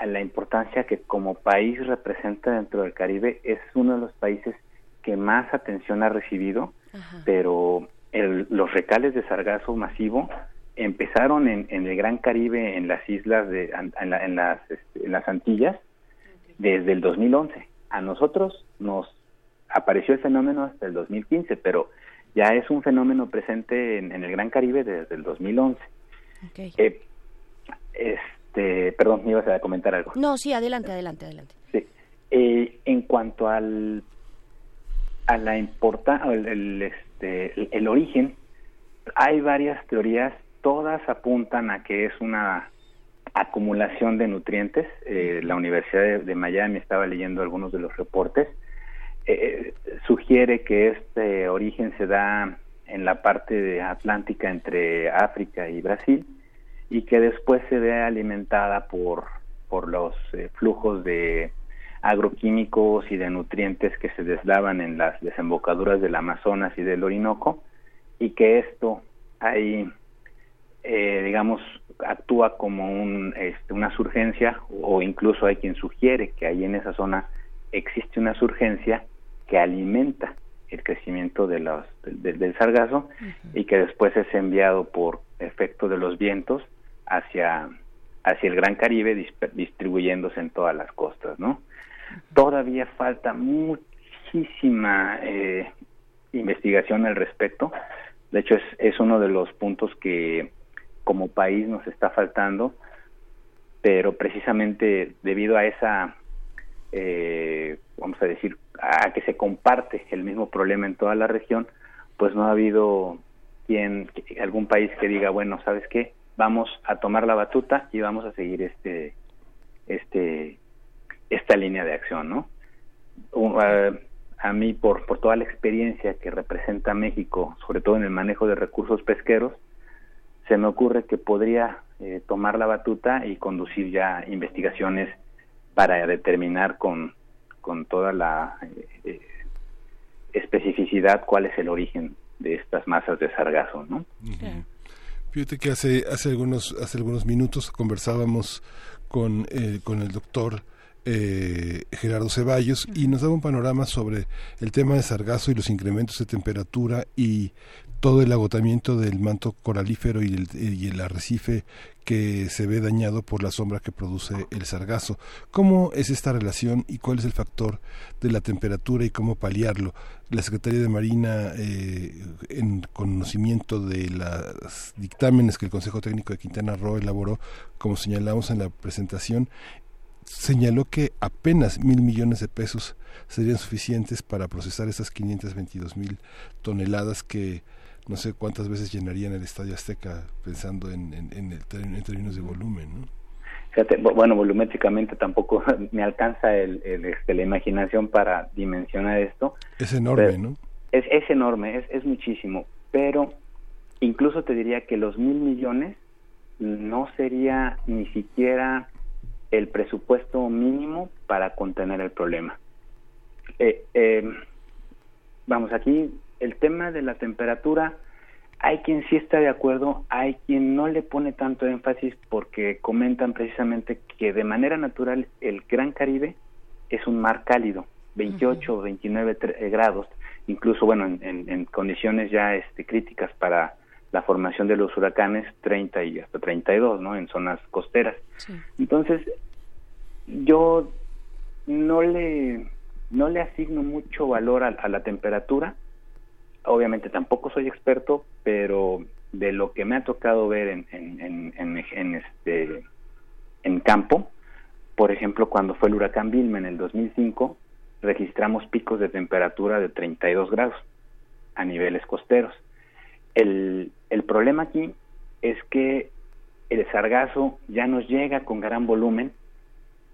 la importancia que como país representa dentro del Caribe, es uno de los países que más atención ha recibido, pero los recales de sargazo masivo empezaron en, el Gran Caribe, en las islas, de, en, las, este, en las Antillas, desde el 2011. A nosotros nos apareció el fenómeno hasta el 2015, pero ya es un fenómeno presente en, el Gran Caribe desde el 2011. Eh, este, perdón, me ibas a comentar algo. No, sí, adelante, adelante, adelante. Sí. Eh, en cuanto al a la importancia, el, este, el, origen, hay varias teorías, todas apuntan a que es una acumulación de nutrientes. Eh, la Universidad de Miami estaba leyendo algunos de los reportes eh, sugiere que este origen se da en la parte atlántica entre África y Brasil y que después se ve alimentada por, por los eh, flujos de agroquímicos y de nutrientes que se deslavan en las desembocaduras del Amazonas y del Orinoco y que esto ahí eh, digamos actúa como un, este, una surgencia o incluso hay quien sugiere que ahí en esa zona existe una surgencia que alimenta el crecimiento de los, del sargazo y que después es enviado por efecto de los vientos hacia, hacia el Gran Caribe distribuyéndose en todas las costas, ¿no? Todavía falta muchísima eh, investigación al respecto. De hecho, es, es uno de los puntos que como país nos está faltando, pero precisamente debido a esa eh, vamos a decir, a que se comparte el mismo problema en toda la región, pues no ha habido quien, algún país que diga, bueno, ¿sabes qué? Vamos a tomar la batuta y vamos a seguir este, este, esta línea de acción, ¿no? a, mí, por, por toda la experiencia que representa México, sobre todo en el manejo de recursos pesqueros, se me ocurre que podría eh, tomar la batuta y conducir ya investigaciones para determinar con, con toda la eh, especificidad cuál es el origen de estas masas de sargazo, ¿no? Fíjate que hace hace algunos hace algunos minutos conversábamos con eh, con el doctor eh, Gerardo Ceballos y nos daba un panorama sobre el tema de sargazo y los incrementos de temperatura y todo el agotamiento del manto coralífero y el, y el arrecife que se ve dañado por la sombra que produce el sargazo. ¿Cómo es esta relación y cuál es el factor de la temperatura y cómo paliarlo? La Secretaría de Marina, eh, en conocimiento de los dictámenes que el Consejo Técnico de Quintana Roo elaboró, como señalamos en la presentación, señaló que apenas mil millones de pesos serían suficientes para procesar esas 522 mil toneladas que no sé cuántas veces llenarían el Estadio Azteca pensando en, en, términos de volumen, ¿no? Fíjate, bueno, volumétricamente tampoco me alcanza el, este, la imaginación para dimensionar esto. Es enorme, ¿no? Es, es enorme, es, es muchísimo, pero incluso te diría que los mil millones no sería ni siquiera el presupuesto mínimo para contener el problema. Eh, eh, vamos, aquí el tema de la temperatura, hay quien sí está de acuerdo, hay quien no le pone tanto énfasis porque comentan precisamente que de manera natural el Gran Caribe es un mar cálido, 28 o 29 eh, grados, incluso bueno, en, condiciones ya este, críticas para la formación de los huracanes, 30 y hasta 32, ¿no? En zonas costeras. Entonces, yo no le no le asigno mucho valor a la temperatura, obviamente tampoco soy experto, pero de lo que me ha tocado ver en, en, en, este, en campo, por ejemplo, cuando fue el huracán Vilma en el 2005, registramos picos de temperatura de 32 grados a niveles costeros. El, el problema aquí es que el sargazo ya nos llega con gran volumen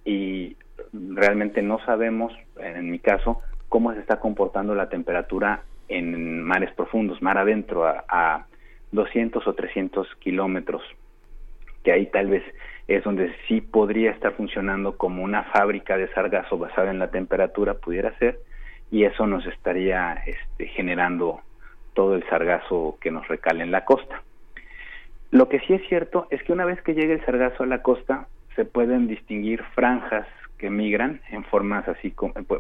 y realmente no sabemos, en mi caso, cómo se está comportando la temperatura en mares profundos, mar adentro, a, a 200 o 300 kilómetros, que ahí tal vez es donde sí podría estar funcionando como una fábrica de sargazo basada en la temperatura, pudiera ser, y eso nos estaría este, generando todo el sargazo que nos recale en la costa. Lo que sí es cierto es que una vez que llegue el sargazo a la costa, se pueden distinguir franjas que migran en formas así,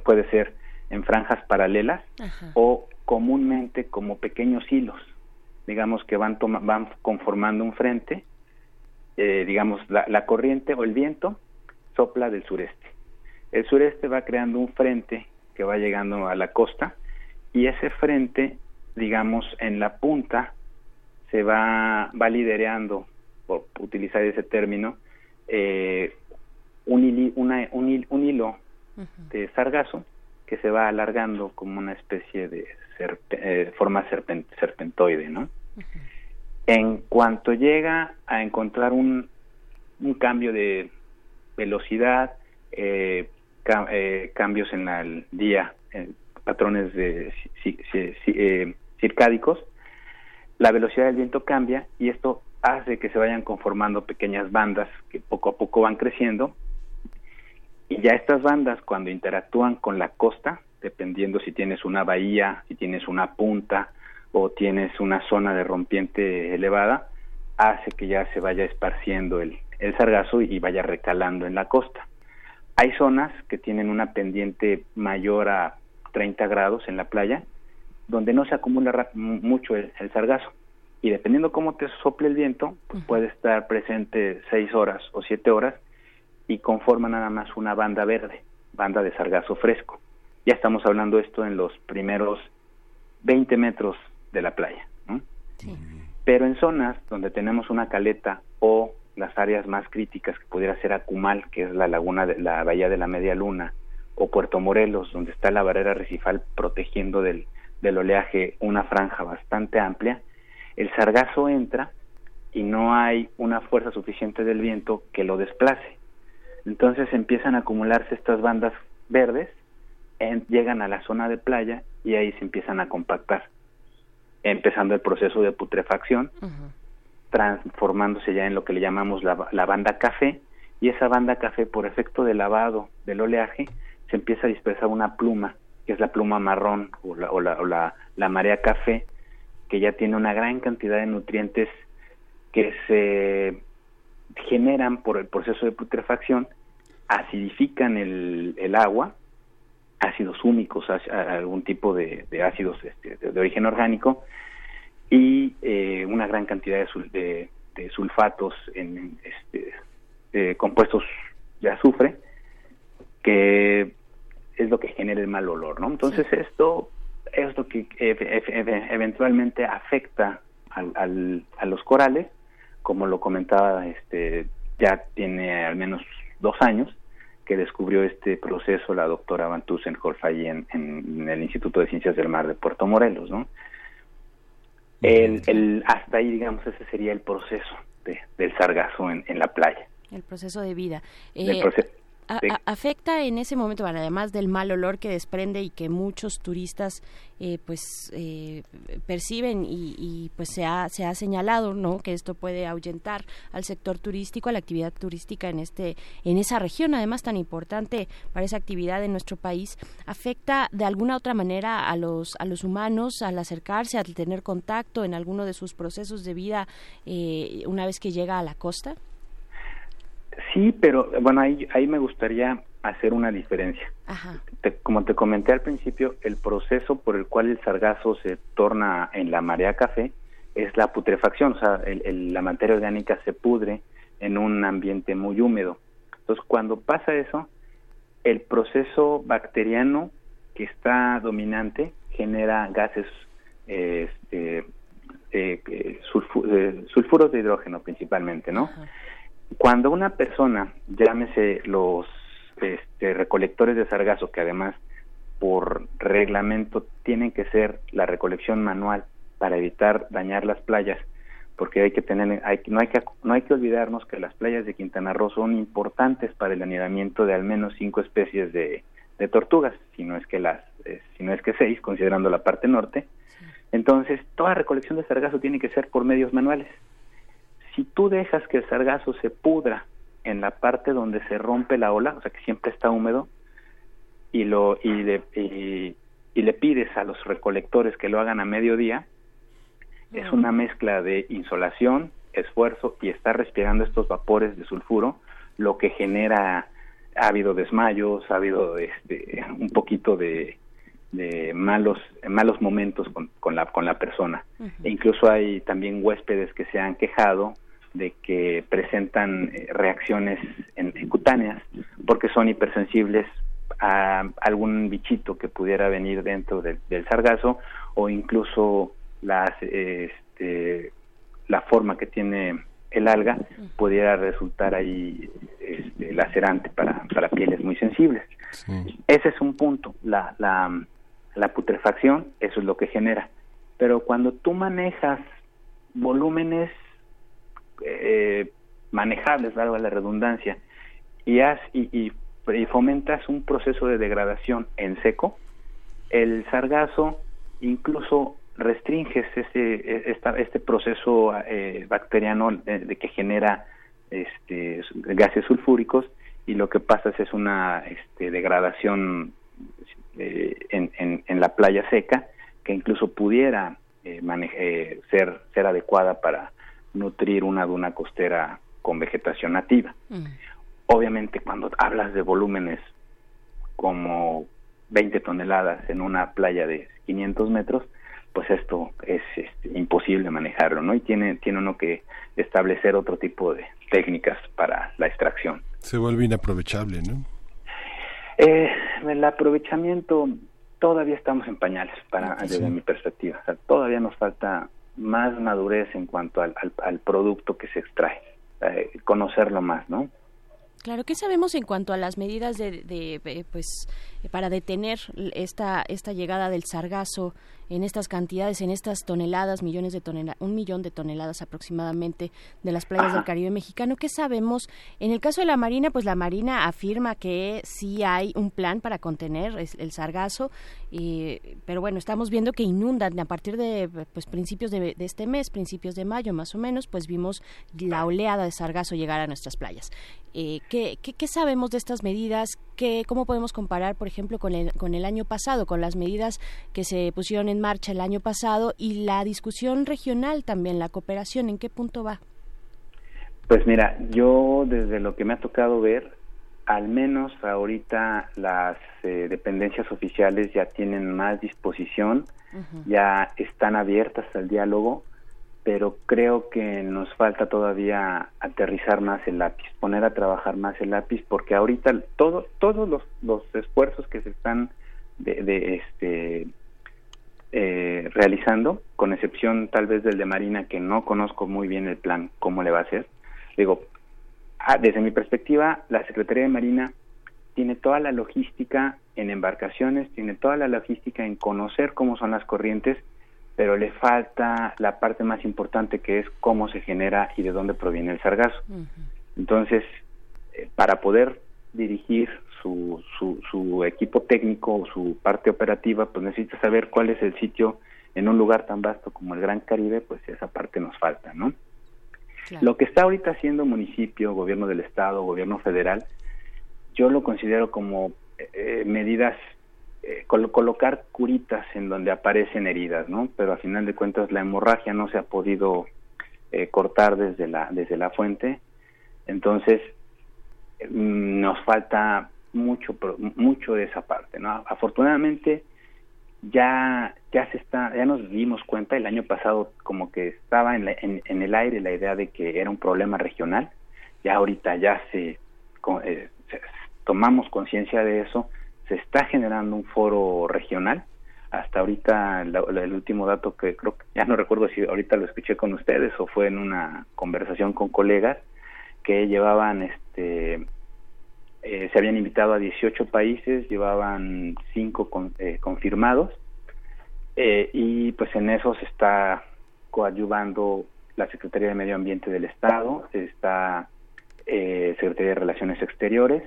puede ser en franjas paralelas o comúnmente como pequeños hilos, digamos que van, van conformando un frente, eh, digamos la, la corriente o el viento sopla del sureste. El sureste va creando un frente que va llegando a la costa y ese frente, digamos, en la punta se va, va lidereando, por utilizar ese término, eh, un, un, hilo de sargazo que se va alargando como una especie de eh, forma serpentoide, ¿no? En cuanto llega a encontrar un, un cambio de velocidad, eh, eh, cambios en el día, patrones de circádicos, la velocidad del viento cambia y esto hace que se vayan conformando pequeñas bandas que poco a poco van creciendo y ya estas bandas cuando interactúan con la costa, dependiendo si tienes una bahía, si tienes una punta o tienes una zona de rompiente elevada, hace que ya se vaya esparciendo el, el sargazo y vaya recalando en la costa. Hay zonas que tienen una pendiente mayor a 30 grados en la playa, donde no se acumula mucho el sargazo y dependiendo cómo te sople el viento, pues puede estar presente seis horas o siete horas y conforma nada más una banda verde, banda de sargazo fresco. Ya estamos hablando esto en los primeros 20 metros de la playa. Pero en zonas donde tenemos una caleta o las áreas más críticas que pudiera ser Acumal, que es la laguna de la bahía de la Media Luna, o Puerto Morelos, donde está la barrera recifal protegiendo del, del oleaje una franja bastante amplia, el sargazo entra y no hay una fuerza suficiente del viento que lo desplace. Entonces empiezan a acumularse estas bandas verdes, llegan a la zona de playa y ahí se empiezan a compactar, empezando el proceso de putrefacción, transformándose ya en lo que le llamamos la, banda café, y esa banda café por efecto de lavado del oleaje se empieza a dispersar una pluma, que es la pluma marrón o la, o la, la marea café, que ya tiene una gran cantidad de nutrientes que se generan por el proceso de putrefacción, acidifican el, el agua, ácidos húmicos, algún tipo de, ácidos este, de, origen orgánico, y eh, una gran cantidad de, de, sulfatos en este, compuestos de azufre, que es lo que genera el mal olor, ¿no? Entonces esto esto que eventualmente afecta al, a los corales, como lo comentaba, este, ya tiene al menos dos años que descubrió este proceso la doctora Van Tussenholf en, en, el Instituto de Ciencias del Mar de Puerto Morelos, ¿no? El, el, hasta ahí, digamos, ese sería el proceso de, del sargazo en, en la playa. El proceso de vida. el eh, proceso afecta en ese momento, además del mal olor que desprende y que muchos turistas eh, pues eh, perciben y, pues se ha, se ha señalado no que esto puede ahuyentar al sector turístico, a la actividad turística en este en esa región, además tan importante para esa actividad en nuestro país, afecta de alguna otra manera a los a los humanos al acercarse, al tener contacto en alguno de sus procesos de vida eh, una vez que llega a la costa. Sí, pero bueno, ahí, ahí me gustaría hacer una diferencia. como te comenté al principio, el proceso por el cual el sargazo se torna en la marea café es la putrefacción, o sea, la materia orgánica se pudre en un ambiente muy húmedo. Entonces, cuando pasa eso, el proceso bacteriano que está dominante genera gases este, eh, eh, sulfuros de hidrógeno principalmente, ¿no? Cuando una persona, llámese los este, recolectores de sargazo, que además por reglamento tienen que ser la recolección manual para evitar dañar las playas, porque hay que tener, hay, no, hay que, no hay que olvidarnos que las playas de Quintana Roo son importantes para el anidamiento de al menos cinco especies de, tortugas, si no es que las, eh, si no es que seis, considerando la parte norte. Entonces, toda recolección de sargazo tiene que ser por medios manuales. Si tú dejas que el sargazo se pudra en la parte donde se rompe la ola, o sea que siempre está húmedo, y lo y le, y le pides a los recolectores que lo hagan a mediodía, es una mezcla de insolación, esfuerzo y estar respirando estos vapores de sulfuro, lo que genera ha habido desmayos, ha habido este, un poquito de, malos malos momentos con, la con la persona. E incluso hay también huéspedes que se han quejado de que presentan eh, reacciones en, cutáneas porque son hipersensibles a algún bichito que pudiera venir dentro del sargazo o incluso las, este, la forma que tiene el alga pudiera resultar ahí este, lacerante para, para pieles muy sensibles. Ese es un punto, la, la, la putrefacción, eso es lo que genera. Pero cuando tú manejas volúmenes eh, manejables, valga la redundancia, y, has, y, y, fomentas un proceso de degradación en seco, el sargazo incluso restringes ese, este proceso eh, bacteriano de, que genera este, gases sulfúricos y lo que pasa es, una este, degradación eh, en, en, la playa seca que incluso pudiera eh, ser, ser adecuada para nutrir una duna costera con vegetación nativa. Mm. Obviamente cuando hablas de volúmenes como 20 toneladas en una playa de 500 metros, pues esto es este, imposible manejarlo, ¿no? Y tiene, tiene uno que establecer otro tipo de técnicas para la extracción. Se vuelve inaprovechable, ¿no? Eh, el aprovechamiento todavía estamos en pañales, para desde mi perspectiva. O sea, todavía nos falta más madurez en cuanto al, al, producto que se extrae, eh, conocerlo más, ¿no? Claro, ¿qué sabemos en cuanto a las medidas de, de, de pues para detener esta esta llegada del sargazo en estas cantidades, en estas toneladas, millones de toneladas, un millón de toneladas aproximadamente de las playas del Caribe mexicano. ¿Qué sabemos? En el caso de la Marina, pues la Marina afirma que sí hay un plan para contener el sargazo, pero bueno, estamos viendo que inundan a partir de pues principios de, este mes, principios de mayo más o menos, pues vimos la oleada de sargazo llegar a nuestras playas. Eh, ¿qué, qué, sabemos de estas medidas? ¿Qué, ¿Cómo podemos comparar, por ejemplo, con el, con el año pasado, con las medidas que se pusieron en marcha el año pasado y la discusión regional también, la cooperación, ¿en qué punto va? Pues mira, yo desde lo que me ha tocado ver, al menos ahorita las eh, dependencias oficiales ya tienen más disposición, ya están abiertas al diálogo, pero creo que nos falta todavía aterrizar más el lápiz, poner a trabajar más el lápiz, porque ahorita todo, todos los, los esfuerzos que se están de, de este eh, realizando, con excepción tal vez del de Marina, que no conozco muy bien el plan, cómo le va a hacer. Digo, ah, desde mi perspectiva, la Secretaría de Marina tiene toda la logística en embarcaciones, tiene toda la logística en conocer cómo son las corrientes, pero le falta la parte más importante que es cómo se genera y de dónde proviene el sargazo. Entonces, eh, para poder dirigir su, su, equipo técnico o su parte operativa, pues necesita saber cuál es el sitio en un lugar tan vasto como el Gran Caribe, pues esa parte nos falta, ¿no? Lo que está ahorita haciendo municipio, gobierno del estado, gobierno federal, yo lo considero como eh, medidas, eh, colocar curitas en donde aparecen heridas, ¿no? Pero a final de cuentas la hemorragia no se ha podido eh, cortar desde la desde la fuente, entonces nos falta mucho mucho de esa parte no afortunadamente ya ya se está ya nos dimos cuenta el año pasado como que estaba en, en, el aire la idea de que era un problema regional. Ya ahorita ya se, eh, tomamos conciencia de eso se está generando un foro regional. Hasta ahorita el último dato que creo que ya no recuerdo si ahorita lo escuché con ustedes o fue en una conversación con colegas que llevaban este eh, se habían invitado a 18 países, llevaban 5 eh, confirmados eh, y pues en eso se está coadyuvando la Secretaría de Medio Ambiente del Estado, está eh, Secretaría de Relaciones Exteriores,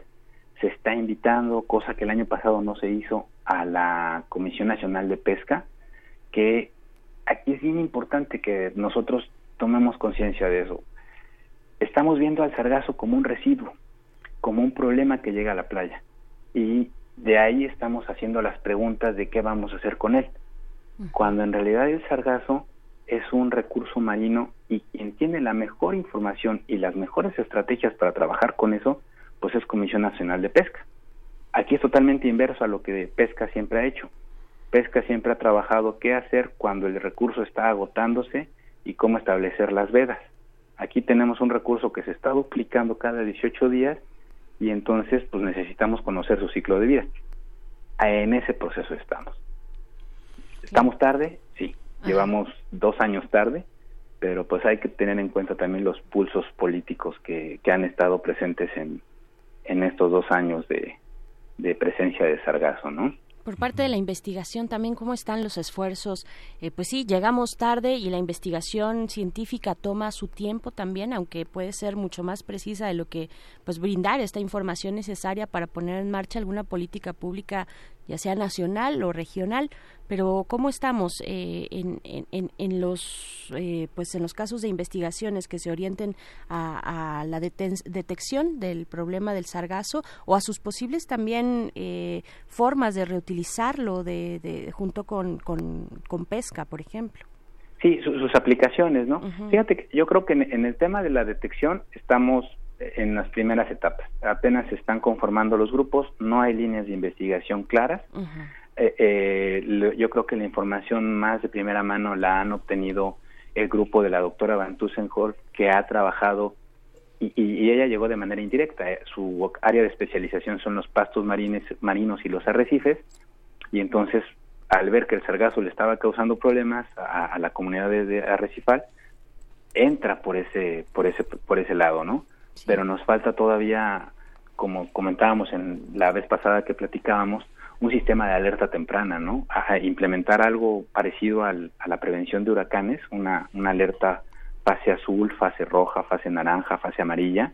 se está invitando, cosa que el año pasado no se hizo, a la Comisión Nacional de Pesca, que aquí es bien importante que nosotros tomemos conciencia de eso. Estamos viendo al sargazo como un residuo, como un problema que llega a la playa. Y de ahí estamos haciendo las preguntas de qué vamos a hacer con él. Cuando en realidad el sargazo es un recurso marino y quien tiene la mejor información y las mejores estrategias para trabajar con eso, pues es Comisión Nacional de Pesca. Aquí es totalmente inverso a lo que Pesca siempre ha hecho. Pesca siempre ha trabajado qué hacer cuando el recurso está agotándose y cómo establecer las vedas. Aquí tenemos un recurso que se está duplicando cada 18 días y entonces pues necesitamos conocer su ciclo de vida. En ese proceso estamos. ¿Estamos tarde? Sí. Llevamos dos años tarde, pero pues hay que tener en cuenta también los pulsos políticos que, que han estado presentes en, en estos dos años de, presencia de sargazo, ¿no? Por parte de la investigación también, ¿cómo están los esfuerzos? Eh, pues sí, llegamos tarde y la investigación científica toma su tiempo también, aunque puede ser mucho más precisa de lo que, pues brindar esta información necesaria para poner en marcha alguna política pública ya sea nacional o regional, pero cómo estamos eh, en, en, en, los eh, pues en los casos de investigaciones que se orienten a, la detección del problema del sargazo o a sus posibles también eh, formas de reutilizarlo de, junto con, con, pesca, por ejemplo. Sí, sus aplicaciones, ¿no? Fíjate que yo creo que en, el tema de la detección estamos en las primeras etapas. Apenas se están conformando los grupos, no hay líneas de investigación claras. Eh, eh, yo creo que la información más de primera mano la han obtenido el grupo de la doctora Van Tussenholz, que ha trabajado y, y, ella llegó de manera indirecta. Eh, su área de especialización son los pastos marines, marinos y los arrecifes, y entonces al ver que el sargazo le estaba causando problemas a, la comunidad de, arrecifal, entra por ese, por ese, por ese lado, ¿no? Pero nos falta todavía, como comentábamos en la vez pasada que platicábamos, un sistema de alerta temprana, ¿no? Implementar algo parecido al, a la prevención de huracanes, una, una alerta fase azul, fase roja, fase naranja, fase amarilla,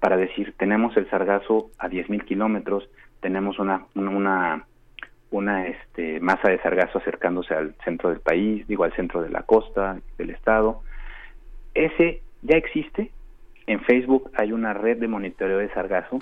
para decir, tenemos el sargazo a 10.000 kilómetros, tenemos una, una, una este, masa de sargazo acercándose al centro del país, digo, al centro de la costa, del estado. Ese ya existe, en Facebook hay una red de monitoreo de sargazo,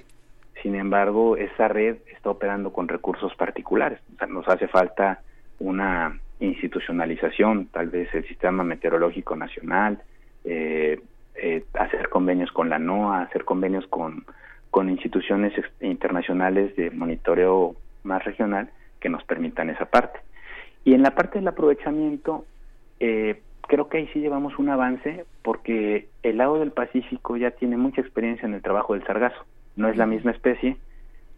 sin embargo, esa red está operando con recursos particulares. nos hace falta una institucionalización, tal vez el Sistema Meteorológico Nacional, eh, eh, hacer convenios con la NOAA, hacer convenios con, con instituciones internacionales de monitoreo más regional que nos permitan esa parte. Y en la parte del aprovechamiento, eh, creo que ahí sí llevamos un avance porque el lago del Pacífico ya tiene mucha experiencia en el trabajo del sargazo. No es la misma especie,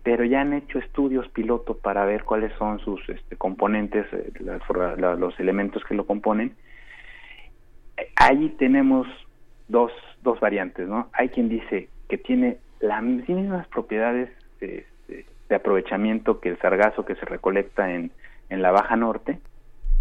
pero ya han hecho estudios piloto para ver cuáles son sus este, componentes, eh, los elementos que lo componen. Ahí tenemos dos, dos variantes, ¿no? Hay quien dice que tiene las mismas propiedades de, de aprovechamiento que el sargazo que se recolecta en, en la Baja Norte,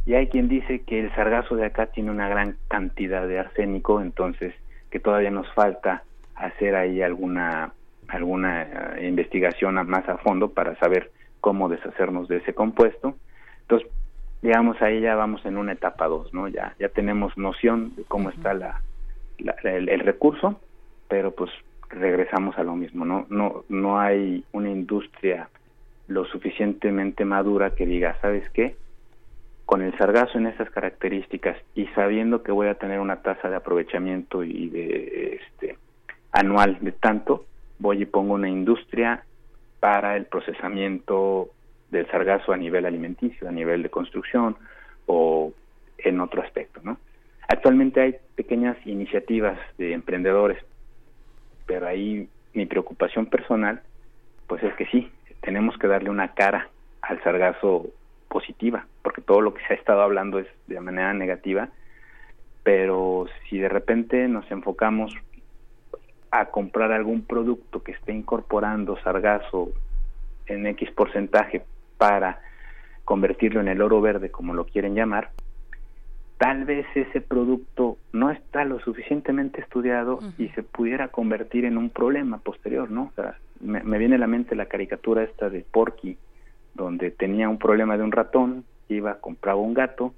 y hay quien dice que el sargazo de acá tiene una gran cantidad de arsénico, entonces que todavía nos falta hacer ahí alguna alguna eh, investigación más a fondo para saber cómo deshacernos de ese compuesto. Entonces, digamos ahí ya vamos en una etapa 2, ¿no? Ya ya tenemos noción de cómo está la, el, el, recurso, pero pues regresamos a lo mismo, ¿no? No no hay una industria lo suficientemente madura que diga, ¿sabes qué? Con el sargazo en esas características y sabiendo que voy a tener una tasa de aprovechamiento y de este anual de tanto, voy y pongo una industria para el procesamiento del sargazo a nivel alimenticio, a nivel de construcción o en otro aspecto, ¿no? Actualmente hay pequeñas iniciativas de emprendedores, pero ahí mi preocupación personal, pues es que sí, tenemos que darle una cara al sargazo positiva, porque todo lo que se ha estado hablando es de manera negativa, pero si de repente nos enfocamos a comprar algún producto que esté incorporando sargazo en X porcentaje para convertirlo en el oro verde, como lo quieren llamar, tal vez ese producto no está lo suficientemente estudiado y se pudiera convertir en un problema posterior, ¿no? O sea, me, viene a la mente la caricatura esta de Porky, donde tenía un problema de un ratón, iba, compraba un gato,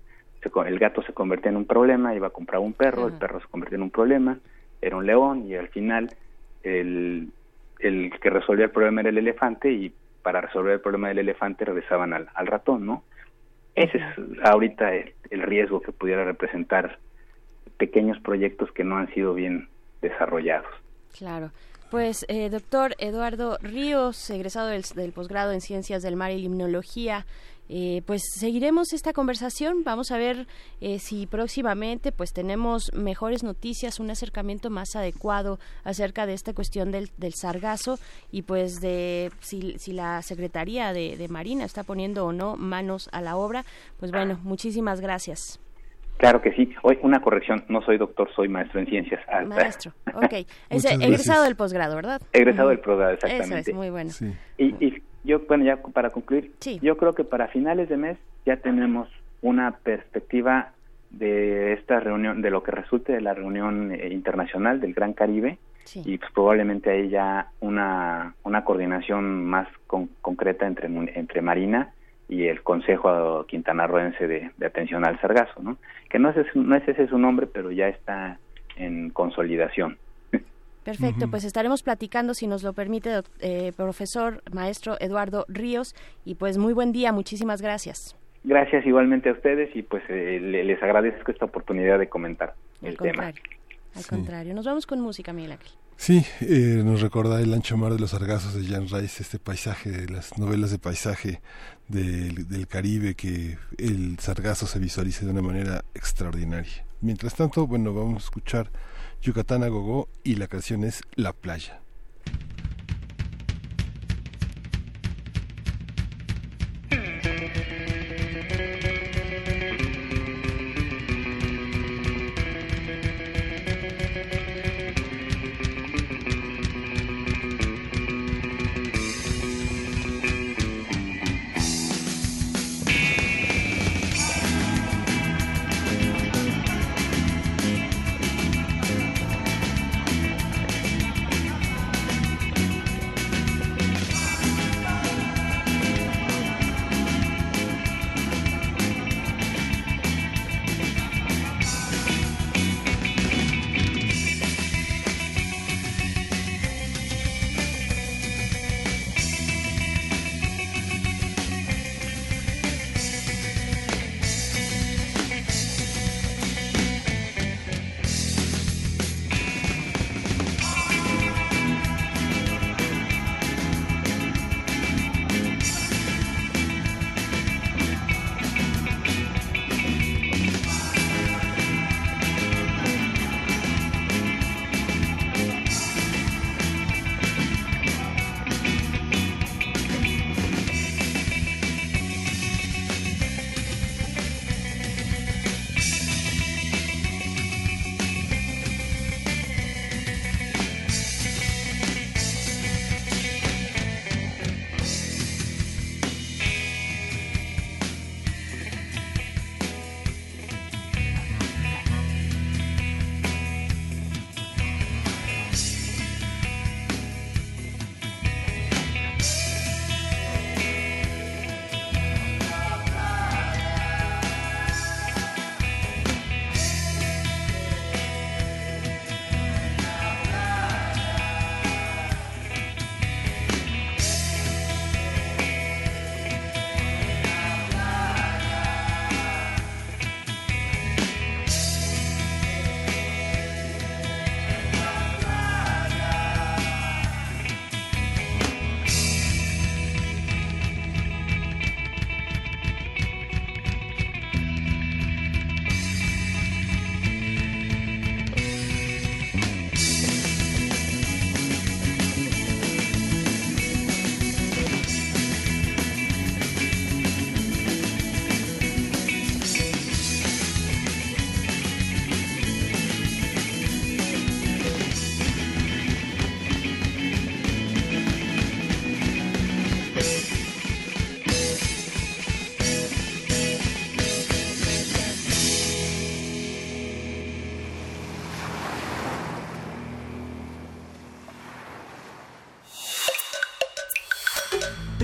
el gato se convertía en un problema, iba a comprar un perro, el perro se convertía en un problema, era un león y al final el, el que resolvía el problema era el elefante y para resolver el problema del elefante regresaban al, al ratón, ¿no? Ese es ahorita el, el, riesgo que pudiera representar pequeños proyectos que no han sido bien desarrollados. Claro. Pues, eh, doctor Eduardo Ríos, egresado del, posgrado en Ciencias del Mar y Limnología, eh, pues seguiremos esta conversación. Vamos a ver eh, si próximamente pues tenemos mejores noticias, un acercamiento más adecuado acerca de esta cuestión del, del sargazo y pues de si, si la Secretaría de, de, Marina está poniendo o no manos a la obra. Pues bueno, muchísimas gracias. Claro que sí. Hoy una corrección, no soy doctor, soy maestro en ciencias. Maestro, ok. Es egresado del posgrado, ¿verdad? Egresado del posgrado, exactamente. Eso es, muy bueno. Y, y yo, bueno, ya para concluir, yo creo que para finales de mes ya tenemos una perspectiva de esta reunión, de lo que resulte de la reunión eh, internacional del Gran Caribe y pues probablemente hay ya una, una coordinación más concreta entre, entre Marina y el Consejo Quintanarroense de, de Atención al Sargazo, ¿no? Que no es, no es ese su nombre, pero ya está en consolidación. Perfecto, pues estaremos platicando, si nos lo permite, eh, profesor, maestro Eduardo Ríos, y pues muy buen día, muchísimas gracias. Gracias igualmente a ustedes y pues eh, les agradezco esta oportunidad de comentar el tema. Al contrario, nos vamos con música, Miguel Ángel. Sí, eh, nos recuerda el ancho mar de los sargazos de Jan Rice, este paisaje, de las novelas de paisaje del, Caribe, que el sargazo se visualiza de una manera extraordinaria. Mientras tanto, bueno, vamos a escuchar Yucatán a y la canción es La Playa.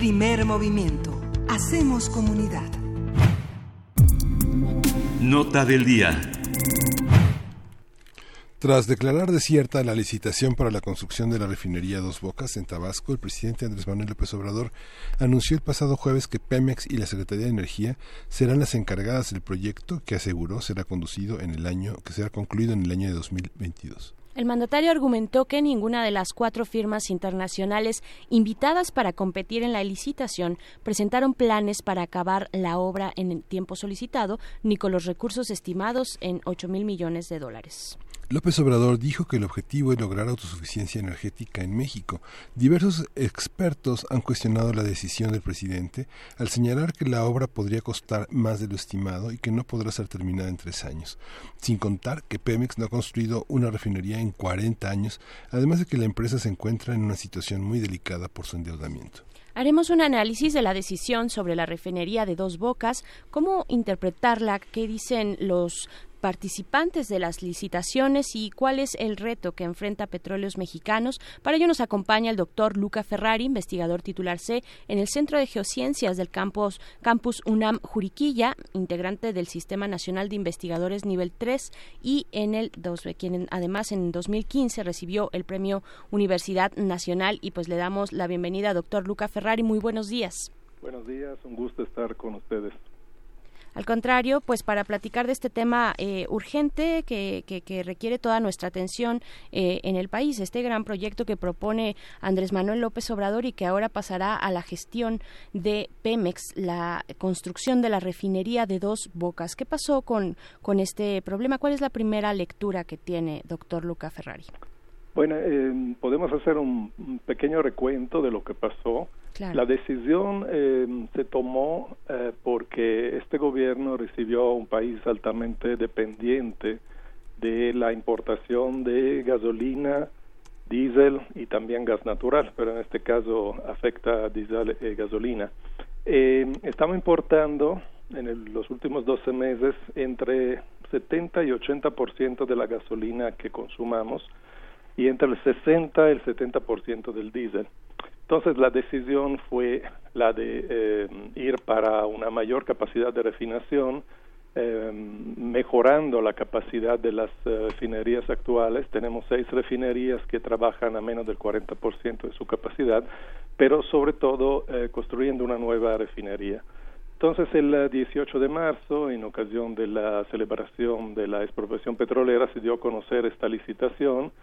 Primer movimiento. Hacemos comunidad. Nota del día. Tras declarar desierta la licitación para la construcción de la refinería Dos Bocas en Tabasco, el presidente Andrés Manuel López Obrador anunció el pasado jueves que Pemex y la Secretaría de Energía serán las encargadas del proyecto que aseguró será conducido en el año que será concluido en el año de 2022. El mandatario argumentó que ninguna de las cuatro firmas internacionales invitadas para competir en la licitación presentaron planes para acabar la obra en el tiempo solicitado ni con los recursos estimados en 8 mil millones de dólares. López Obrador dijo que el objetivo es lograr autosuficiencia energética en México. Diversos expertos han cuestionado la decisión del presidente al señalar que la obra podría costar más de lo estimado y que no podrá ser terminada en tres años, sin contar que Pemex no ha construido una refinería en 40 años, además de que la empresa se encuentra en una situación muy delicada por su endeudamiento. Haremos un análisis de la decisión sobre la refinería de Dos Bocas, cómo interpretarla, qué dicen los participantes de las licitaciones y cuál es el reto que enfrenta Petróleos Mexicanos. Para ello nos acompaña el doctor Luca Ferrari, investigador titular C en el Centro de Geociencias del campus, campus UNAM Juriquilla, integrante del Sistema Nacional de Investigadores Nivel 3 y en el quien además en 2015 recibió el Premio Universidad Nacional y pues le damos la bienvenida doctor Luca Ferrari. Muy buenos días. Buenos días, un gusto estar con ustedes. Al contrario, pues para platicar de este tema eh, urgente que, requiere toda nuestra atención eh, en el país, este gran proyecto que propone Andrés Manuel López Obrador y que ahora pasará a la gestión de Pemex, la construcción de la refinería de dos bocas. ¿Qué pasó con, con este problema? ¿Cuál es la primera lectura que tiene doctor Luca Ferrari? Bueno, eh, podemos hacer un, pequeño recuento de lo que pasó. La decisión eh, se tomó eh, porque este gobierno recibió un país altamente dependiente de la importación de gasolina, diésel y también gas natural, pero en este caso afecta a diésel y gasolina. estamos importando en los últimos 12 meses entre 70 y 80% de la gasolina que consumamos y entre el 60 y el 70% del diésel. Entonces la decisión fue la de eh, ir para una mayor capacidad de refinación, eh, mejorando la capacidad de las eh, refinerías actuales. Tenemos seis refinerías que trabajan a menos del 40% de su capacidad, pero sobre todo construyendo una nueva refinería. Entonces, el 18 de marzo, en ocasión de la celebración de la expropiación petrolera, se dio a conocer esta licitación,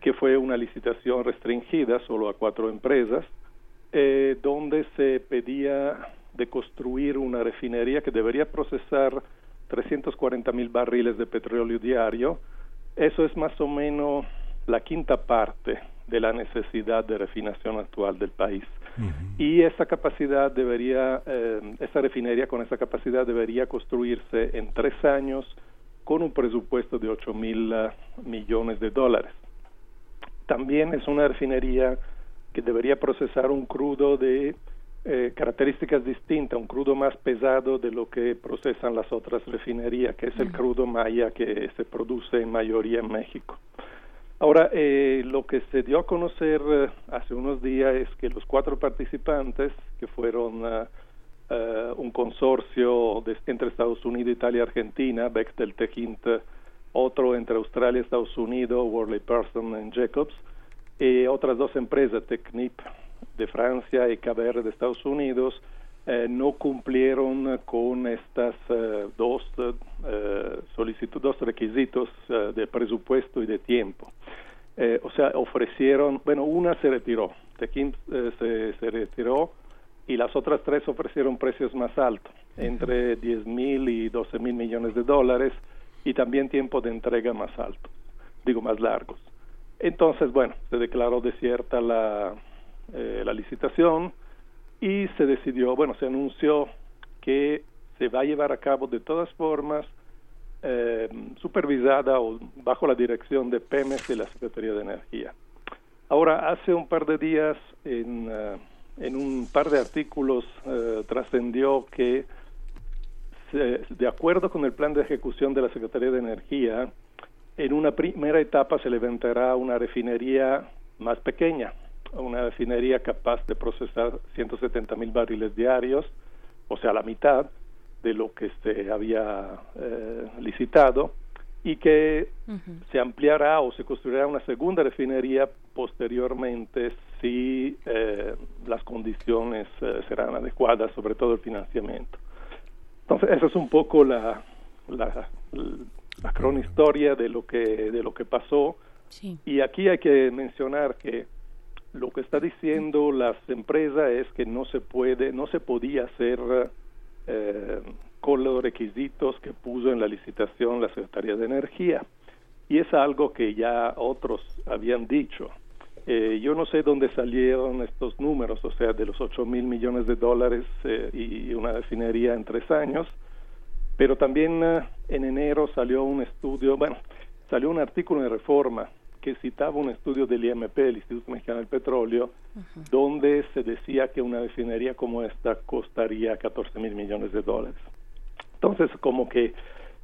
que fue una licitación restringida solo a cuatro empresas, eh, donde se pedía de construir una refinería que debería procesar 340 mil barriles de petróleo diario. Eso es más o menos la quinta parte de la necesidad de refinación actual del país. Y esa capacidad debería, eh, esa refinería con esa capacidad debería construirse en tres años con un presupuesto de 8 mil eh, millones de dólares. También es una refinería que debería procesar un crudo de eh, características distintas, un crudo más pesado de lo que procesan las otras refinerías, que es el crudo maya que se produce en mayoría en México. Ahora, eh, lo que se dio a conocer eh, hace unos días es que los cuatro participantes, que fueron uh, un consorcio de, entre Estados Unidos, Italia y Argentina, Bechtel Techint, otro entre Australia y Estados Unidos, Worley Person y Jacobs, y otras dos empresas, Technip de Francia y KBR de Estados Unidos, eh, no cumplieron con estas eh, dos eh, solicitudes, dos requisitos de presupuesto y de tiempo. o sea, ofrecieron, bueno, una se retiró, Tequín se, se, retiró y las otras tres ofrecieron precios más altos, entre 10 mil y 12 mil millones de dólares y también tiempo de entrega más alto, digo más largos. Entonces, bueno, se declaró desierta la, la licitación, y se decidió, bueno, se anunció que se va a llevar a cabo de todas formas eh, supervisada o bajo la dirección de Pemex y la Secretaría de Energía. Ahora, hace un par de días, en, eh, en un par de artículos, eh, trascendió que, de acuerdo con el plan de ejecución de la Secretaría de Energía, en una primera etapa se levantará una refinería más pequeña, una refinería capaz de procesar 170 mil barriles diarios, o sea, la mitad de lo que se había eh, licitado, y que se ampliará o se construirá una segunda refinería posteriormente si eh, las condiciones eh, serán adecuadas, sobre todo el financiamiento. Entonces, esa es un poco la, la, la de lo que, de lo que pasó. Y aquí hay que mencionar que lo que está diciendo las empresas es que no se puede, no se podía hacer eh, con los requisitos que puso en la licitación la Secretaría de Energía. Y es algo que ya otros habían dicho. Eh, yo no sé dónde salieron estos números, o sea, de los 8 mil millones de dólares eh, y una refinería en tres años, pero también eh, en enero salió un estudio, bueno, salió un artículo de reforma que citaba un estudio del IMP, el Instituto Mexicano del Petróleo, donde se decía que una refinería como esta costaría 14 mil millones de dólares. Entonces, como que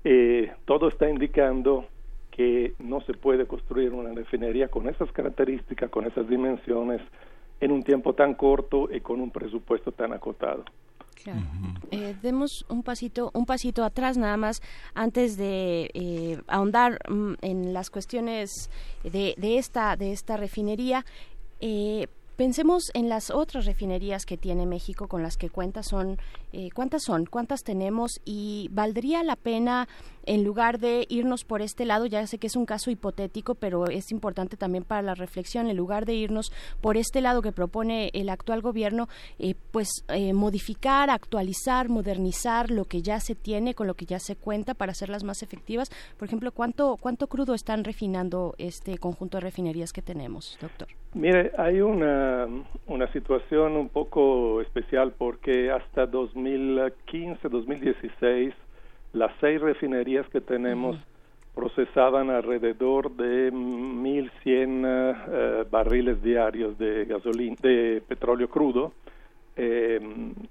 eh, todo está indicando que no se puede construir una refinería con esas características, con esas dimensiones, en un tiempo tan corto y con un presupuesto tan acotado. Claro. Eh, demos un pasito, un pasito atrás nada más antes de eh, ahondar mm, en las cuestiones de, de, esta de esta refinería. Eh, Pensemos en las otras refinerías que tiene México con las que cuenta. Son, eh, ¿Cuántas son? ¿Cuántas tenemos? Y valdría la pena, en lugar de irnos por este lado, ya sé que es un caso hipotético, pero es importante también para la reflexión, en lugar de irnos por este lado que propone el actual gobierno, eh, pues eh, modificar, actualizar, modernizar lo que ya se tiene, con lo que ya se cuenta para hacerlas más efectivas. Por ejemplo, ¿cuánto, cuánto crudo están refinando este conjunto de refinerías que tenemos, doctor? Mire, hay una, una situación un poco especial porque hasta 2015, 2016, las seis refinerías que tenemos procesaban alrededor de 1.100 uh, barriles diarios de gasolina, de petróleo crudo eh,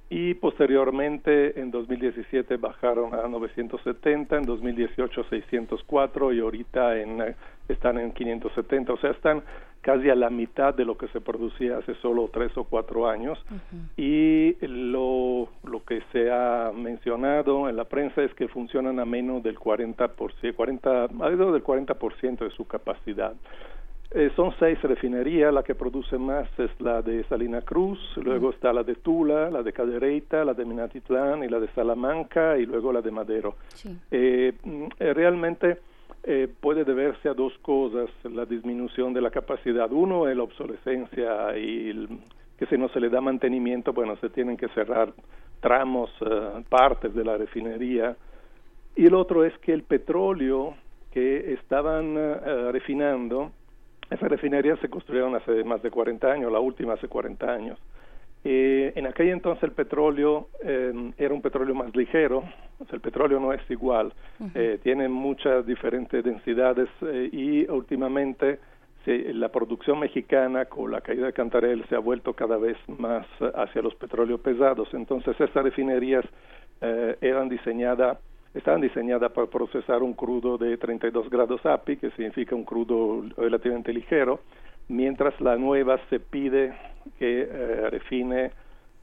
y posteriormente en 2017 bajaron a 970, en 2018 604 y ahorita en, están en 570, o sea, están casi a la mitad de lo que se producía hace solo tres o cuatro años. Y lo, lo que se ha mencionado en la prensa es que funcionan a menos del 40%, 40, alrededor del 40% de su capacidad. Eh, son seis refinerías, la que produce más es la de Salina Cruz, luego está la de Tula, la de Cadereyta, la de Minatitlán y la de Salamanca y luego la de Madero. Eh, mm, eh, realmente puede deberse a dos cosas la disminución de la capacidad. Uno es la obsolescencia y que si no se le da mantenimiento, bueno, se tienen que cerrar tramos, partes de la refinería. Y el otro es que el petróleo que estaban refinando, esas refinerías se construyeron hace más de 40 años, la última hace 40 años. Eh, en aquel entonces el petróleo eh, era un petróleo más ligero, el petróleo no es igual, eh, tiene muchas diferentes densidades eh, y últimamente la producción mexicana con la caída de Cantarell se ha vuelto cada vez más hacia los petróleos pesados. Entonces estas refinerías eran diseñadas estaban diseñadas para procesar un crudo de 32 grados API, que significa un crudo relativamente ligero, mientras la nueva se pide que eh, refine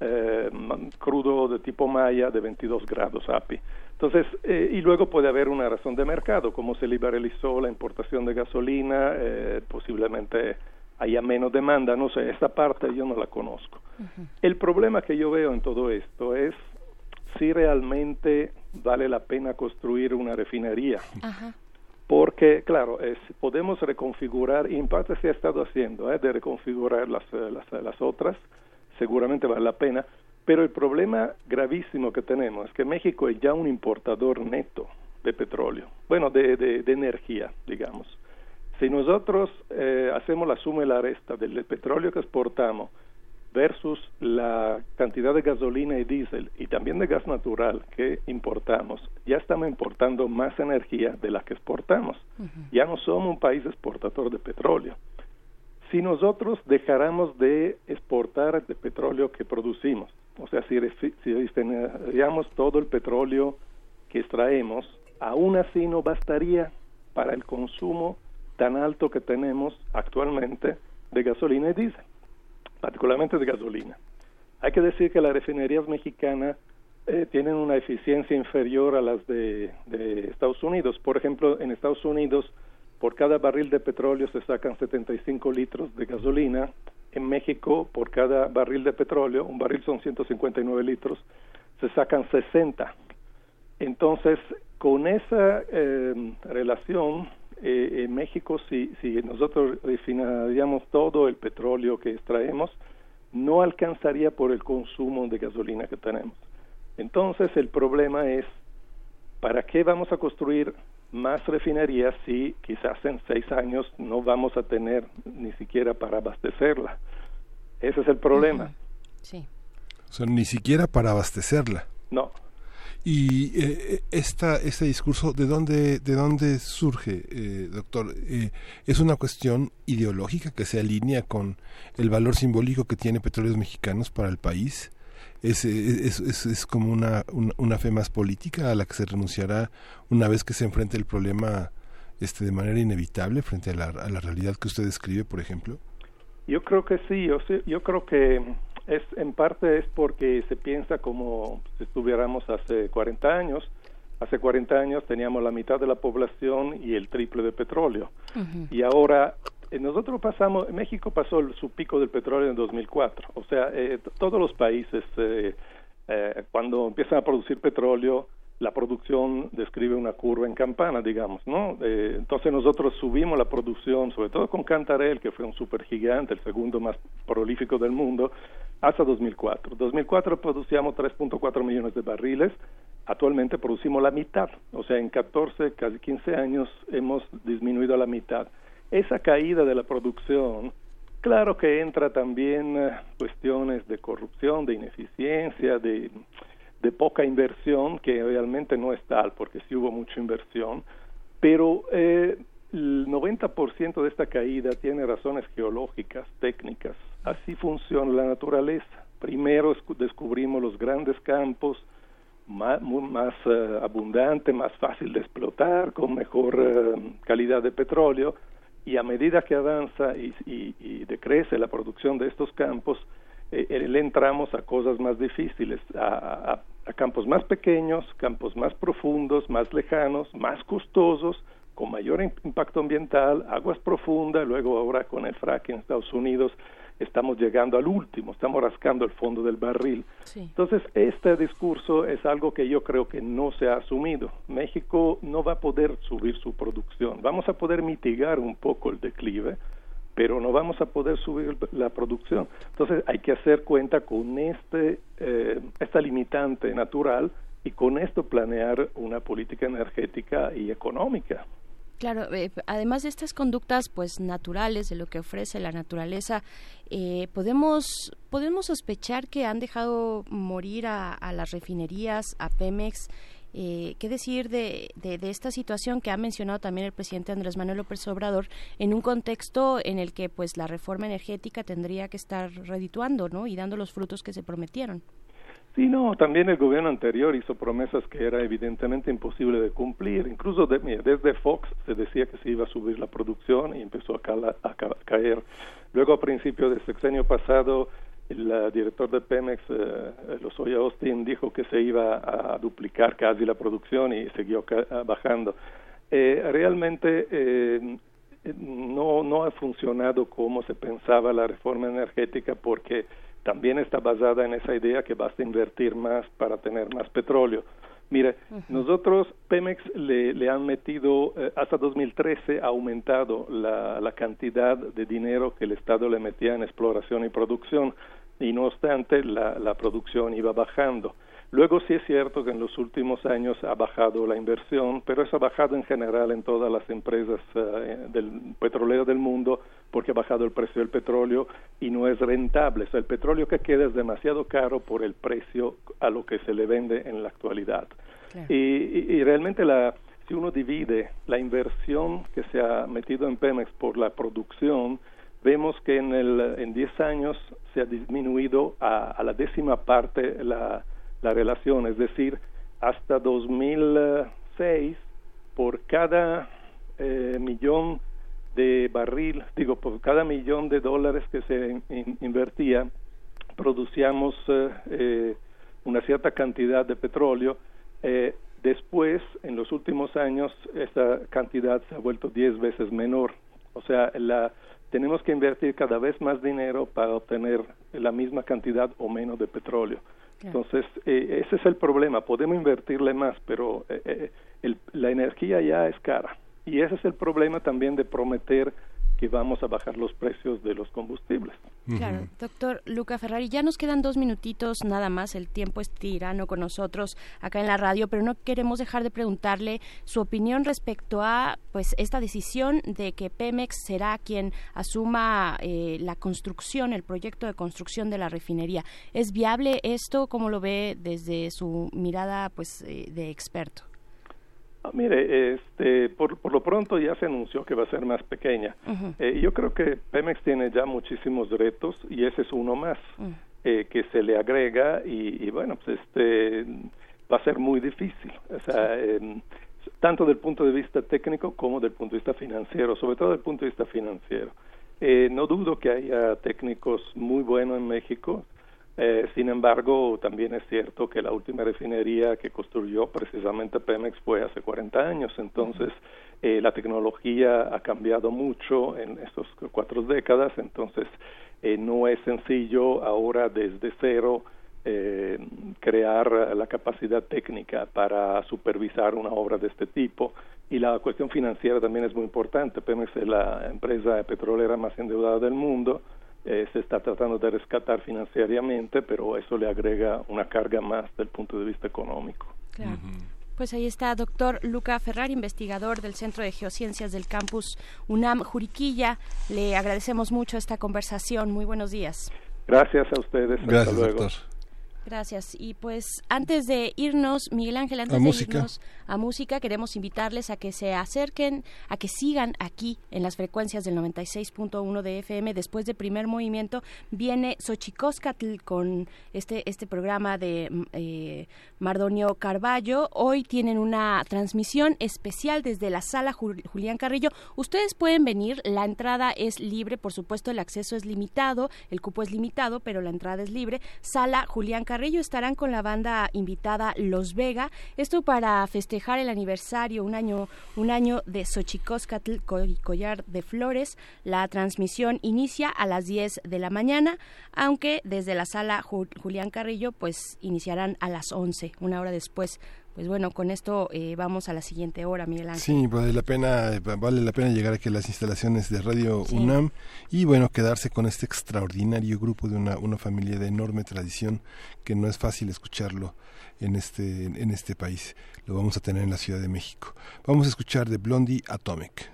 eh, crudo de tipo Maya de 22 grados API. Entonces, eh, y luego puede haber una razón de mercado, como se liberalizó la importación de gasolina, posiblemente haya menos demanda, no sé, esta parte yo no la conozco. El problema que yo veo en todo esto es si realmente vale la pena construir una refinería. Porque, claro, es, podemos reconfigurar, y en parte se ha estado haciendo, ¿eh? de reconfigurar las, eh, las, las otras, seguramente vale la pena, pero el problema gravísimo que tenemos es que México es ya un importador neto de petróleo, bueno, de, de, energía, digamos. Si nosotros eh, hacemos la suma y la resta del petróleo que exportamos versus la cantidad de gasolina y diésel y también de gas natural que importamos, ya estamos importando más energía de la que exportamos. Ya no somos un país exportador de petróleo. Si nosotros dejáramos de exportar el petróleo que producimos, o sea, si, si todo el petróleo que extraemos, aún así no bastaría para el consumo tan alto que tenemos actualmente de gasolina y diésel. Particularmente de gasolina. Hay que decir que las refinerías mexicanas eh, tienen una eficiencia inferior a las de, Estados Unidos. Por ejemplo, en Estados Unidos, por cada barril de petróleo se sacan 75 litros de gasolina. En México, por cada barril de petróleo, un barril son 159 litros, se sacan 60. Entonces, con esa eh, relación, eh, en México, si, si nosotros refinaríamos todo el petróleo que extraemos, no alcanzaría por el consumo de gasolina que tenemos. Entonces, el problema es, ¿para qué vamos a construir más refinerías si quizás en seis años no vamos a tener ni siquiera para abastecerla? Ese es el problema. Sí. O sea, ni siquiera para abastecerla. No, y eh, esta, este discurso, ¿de dónde, de dónde surge, eh, doctor? Eh, ¿Es una cuestión ideológica que se alinea con el valor simbólico que tiene Petróleos Mexicanos para el país? ¿Es, es, es, es como una, una, fe más política a la que se renunciará una vez que se enfrente el problema este, de manera inevitable frente a la, a la realidad que usted describe, por ejemplo? Yo creo que sí, yo, yo creo que es en parte es porque se piensa como si estuviéramos hace 40 años. Hace 40 años teníamos la mitad de la población y el triple de petróleo. Y ahora eh, nosotros pasamos, México pasó su pico del petróleo en 2004. O sea, eh, todos los países eh, cuando empiezan a producir petróleo la producción describe una curva en campana, digamos, ¿no? Eh, entonces nosotros subimos la producción, sobre todo con Cantarell, que fue un supergigante, el segundo más prolífico del mundo, hasta 2004. 2004 producíamos 3.4 millones de barriles, actualmente producimos la mitad, o sea, en 14, casi 15 años hemos disminuido a la mitad. Esa caída de la producción, claro que entra también eh, cuestiones de corrupción, de ineficiencia, de de poca inversión, que realmente no es tal, porque sí hubo mucha inversión, pero eh, el 90% de esta caída tiene razones geológicas, técnicas. Así funciona la naturaleza. Primero descubrimos los grandes campos, más, más eh, abundante, más fácil de explotar, con mejor eh, calidad de petróleo, y a medida que avanza y, y decrece la producción de estos campos, le entramos a cosas más difíciles, a, campos más pequeños, campos más profundos, más lejanos, más costosos, con mayor impacto ambiental, aguas profundas, luego ahora con el fracking en Estados Unidos estamos llegando al último, estamos rascando el fondo del barril. Entonces, este discurso es algo que yo creo que no se ha asumido. México no va a poder subir su producción, vamos a poder mitigar un poco el declive, pero no vamos a poder subir la producción. Entonces hay que hacer cuenta con este, eh, esta limitante natural y con esto planear una política energética y económica. Claro, eh, además de estas conductas pues naturales de lo que ofrece la naturaleza, eh, podemos podemos sospechar que han dejado morir a, a las refinerías, a Pemex eh, ¿Qué decir de, de, esta situación que ha mencionado también el presidente Andrés Manuel López Obrador en un contexto en el que pues la reforma energética tendría que estar redituando ¿no? y dando los frutos que se prometieron? Sí, no, también el gobierno anterior hizo promesas que era evidentemente imposible de cumplir. Incluso desde Fox se decía que se iba a subir la producción y empezó a, a caer. Luego, a principios del sexenio pasado, el director de Pemex, eh, Lozoya Austin, dijo que se iba a duplicar casi la producción y siguió bajando. Eh, realmente eh, no, no ha funcionado como se pensaba la reforma energética porque también está basada en esa idea que basta invertir más para tener más petróleo. Mire, nosotros, Pemex le, le han metido, eh, hasta 2013 ha aumentado la, la cantidad de dinero que el Estado le metía en exploración y producción y no obstante la, la producción iba bajando. Luego sí es cierto que en los últimos años ha bajado la inversión, pero eso ha bajado en general en todas las empresas uh, del petrolero del mundo porque ha bajado el precio del petróleo y no es rentable. O sea, el petróleo que queda es demasiado caro por el precio a lo que se le vende en la actualidad. Y, y, y, realmente la, si uno divide la inversión que se ha metido en Pemex por la producción, vemos que en, el, en 10 años se ha disminuido a, a la décima parte la la relación, es decir, hasta 2006 por cada eh, millón de barril, digo, por cada millón de dólares que se invertía, producíamos eh, eh, una cierta cantidad de petróleo. Eh, después, en los últimos años, esa cantidad se ha vuelto 10 veces menor. O sea, la, tenemos que invertir cada vez más dinero para obtener la misma cantidad o menos de petróleo. Entonces, ese es el problema. Podemos invertirle más, pero la energía ya es cara. Y ese es el problema también de prometer que vamos a bajar los precios de los combustibles. Claro, doctor Luca Ferrari, ya nos quedan dos minutitos nada más, el tiempo es tirano con nosotros acá en la radio, pero no queremos dejar de preguntarle su opinión respecto a pues esta decisión de que Pemex será quien asuma eh, la construcción, el proyecto de construcción de la refinería. ¿Es viable esto? ¿Cómo lo ve desde su mirada pues eh, de experto? Ah, mire, este, por, por lo pronto ya se anunció que va a ser más pequeña. Eh, yo creo que Pemex tiene ya muchísimos retos y ese es uno más mm. eh, que se le agrega y, bueno, pues este va a ser muy difícil. O sea, em, tanto del punto de vista técnico como del punto de vista financiero, sobre todo del punto de vista financiero. Eh, no dudo que haya técnicos muy buenos en México, eh, sin embargo, también es cierto que la última refinería que construyó precisamente Pemex fue hace 40 años, entonces eh, la tecnología ha cambiado mucho en estas cuatro décadas, entonces eh, no es sencillo ahora desde cero crear la capacidad técnica para supervisar una obra de este tipo. Y la cuestión financiera también es muy importante. Pemex es la empresa petrolera más endeudada del mundo, eh, se está tratando de rescatar financieramente, pero eso le agrega una carga más del punto de vista económico. Claro. Pues ahí está, doctor Luca Ferrar, investigador del Centro de Geociencias del campus UNAM Juriquilla. Le agradecemos mucho esta conversación. Muy buenos días. Gracias a ustedes. Gracias, Doctor. Gracias. Y pues antes de irnos, Miguel Ángel, antes de irnos a música, queremos invitarles a que se acerquen, a que sigan aquí en las frecuencias del 96.1 de FM. Después de primer movimiento viene Xochicóscatl con este, este programa de mm, eh, Mardonio Carballo. Hoy tienen una transmisión especial desde la sala Julián Carrillo. Ustedes pueden venir, la entrada es libre, por supuesto el acceso es limitado, el cupo es limitado, pero la entrada es libre. Sala Julián Carrillo Carrillo estarán con la banda invitada Los Vega, esto para festejar el aniversario, un año, un año de Xochicóscatl, Collar de Flores. La transmisión inicia a las 10 de la mañana, aunque desde la sala Julián Carrillo pues iniciarán a las 11, una hora después pues bueno, con esto eh, vamos a la siguiente hora, Miguel Ángel. Sí, vale la pena, vale la pena llegar aquí a las instalaciones de Radio UNAM y bueno, quedarse con este extraordinario grupo de una, una familia de enorme tradición que no es fácil escucharlo en este, en este país. Lo vamos a tener en la Ciudad de México. Vamos a escuchar de Blondie Atomic.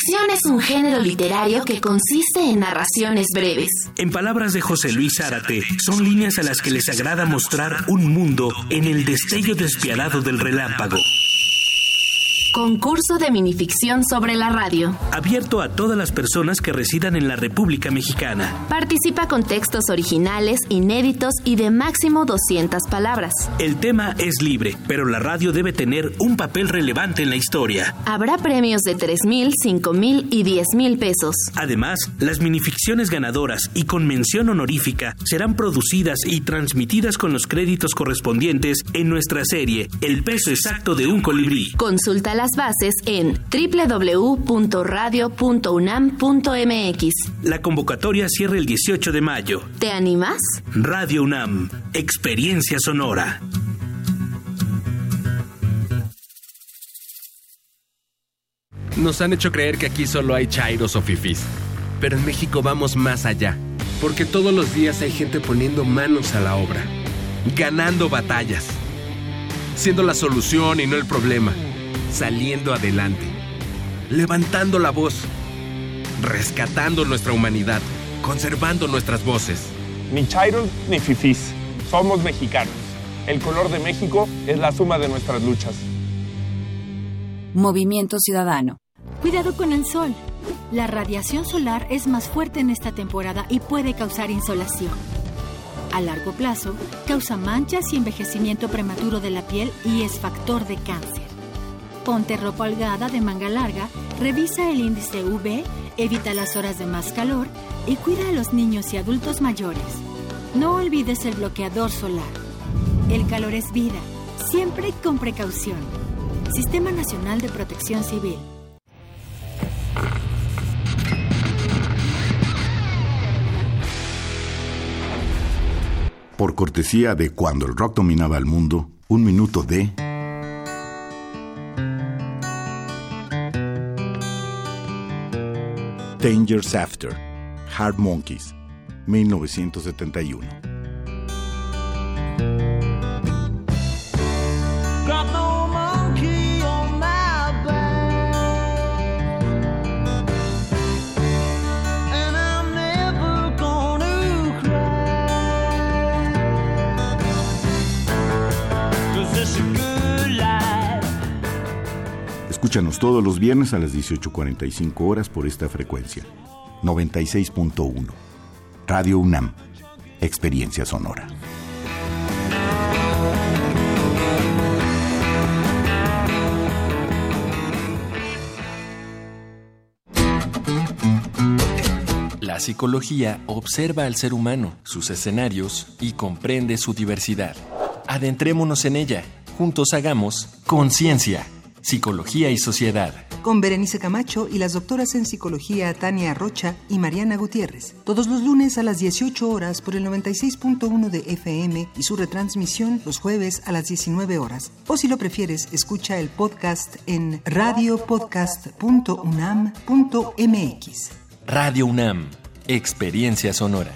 es un género literario que consiste en narraciones breves. En palabras de José Luis Zárate, son líneas a las que les agrada mostrar un mundo en el destello despiadado del relámpago. Concurso de minificción sobre la radio. Abierto a todas las personas que residan en la República Mexicana. Participa con textos originales, inéditos y de máximo 200 palabras. El tema es libre, pero la radio debe tener un papel relevante en la historia. Habrá premios de 3 mil, 5 mil y 10 mil pesos. Además, las minificciones ganadoras y con mención honorífica serán producidas y transmitidas con los créditos correspondientes en nuestra serie El peso exacto de un colibrí. Consulta las bases en www.radio.unam.mx. La convocatoria cierra el 18 de mayo. ¿Te animas? Radio UNAM, Experiencia Sonora. Nos han hecho creer que aquí solo hay chairos o fifis. Pero en México vamos más allá. Porque todos los días hay gente poniendo manos a la obra. Ganando batallas. Siendo la solución y no el problema saliendo adelante, levantando la voz, rescatando nuestra humanidad, conservando nuestras voces. Ni chairos ni fifís, somos mexicanos. El color de México es la suma de nuestras luchas. Movimiento Ciudadano. Cuidado con el sol. La radiación solar es más fuerte en esta temporada y puede causar insolación. A largo plazo, causa manchas y envejecimiento prematuro de la piel y es factor de cáncer. Ponte ropa holgada de manga larga, revisa el índice UV, evita las horas de más calor y cuida a los niños y adultos mayores. No olvides el bloqueador solar. El calor es vida, siempre con precaución. Sistema Nacional de Protección Civil. Por cortesía de cuando el rock dominaba el mundo, un minuto de... Dangers After, Hard Monkeys, 1971. Escúchanos todos los viernes a las 18.45 horas por esta frecuencia. 96.1. Radio UNAM. Experiencia sonora. La psicología observa al ser humano, sus escenarios y comprende su diversidad. Adentrémonos en ella. Juntos hagamos conciencia. Psicología y Sociedad. Con Berenice Camacho y las doctoras en psicología Tania Rocha y Mariana Gutiérrez. Todos los lunes a las 18 horas por el 96.1 de FM y su retransmisión los jueves a las 19 horas. O si lo prefieres, escucha el podcast en radiopodcast.unam.mx. Radio UNAM. Experiencia sonora.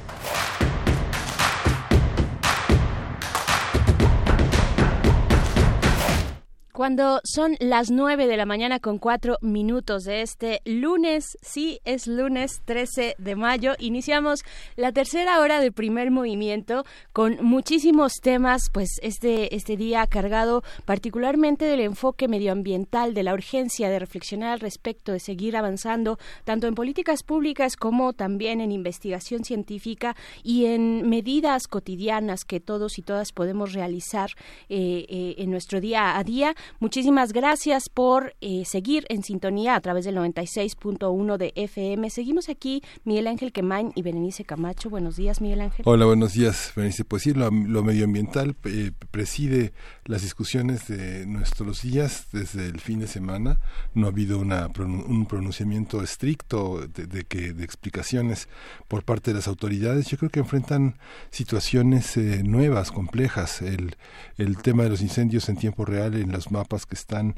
Cuando son las 9 de la mañana con 4 minutos de este lunes, sí, es lunes 13 de mayo, iniciamos la tercera hora del primer movimiento con muchísimos temas, pues este, este día cargado particularmente del enfoque medioambiental, de la urgencia de reflexionar al respecto, de seguir avanzando tanto en políticas públicas como también en investigación científica y en medidas cotidianas que todos y todas podemos realizar eh, eh, en nuestro día a día Muchísimas gracias por eh, seguir en sintonía a través del 96.1 de FM. Seguimos aquí Miguel Ángel Quemain y Berenice Camacho. Buenos días, Miguel Ángel. Hola, buenos días, Berenice. Pues sí, lo, medioambiental eh, preside las discusiones de nuestros días desde el fin de semana. No ha habido una, un pronunciamiento estricto de, que, de explicaciones por parte de las autoridades. Yo creo que enfrentan situaciones eh, nuevas, complejas. El, el tema de los incendios en tiempo real en los mapas que están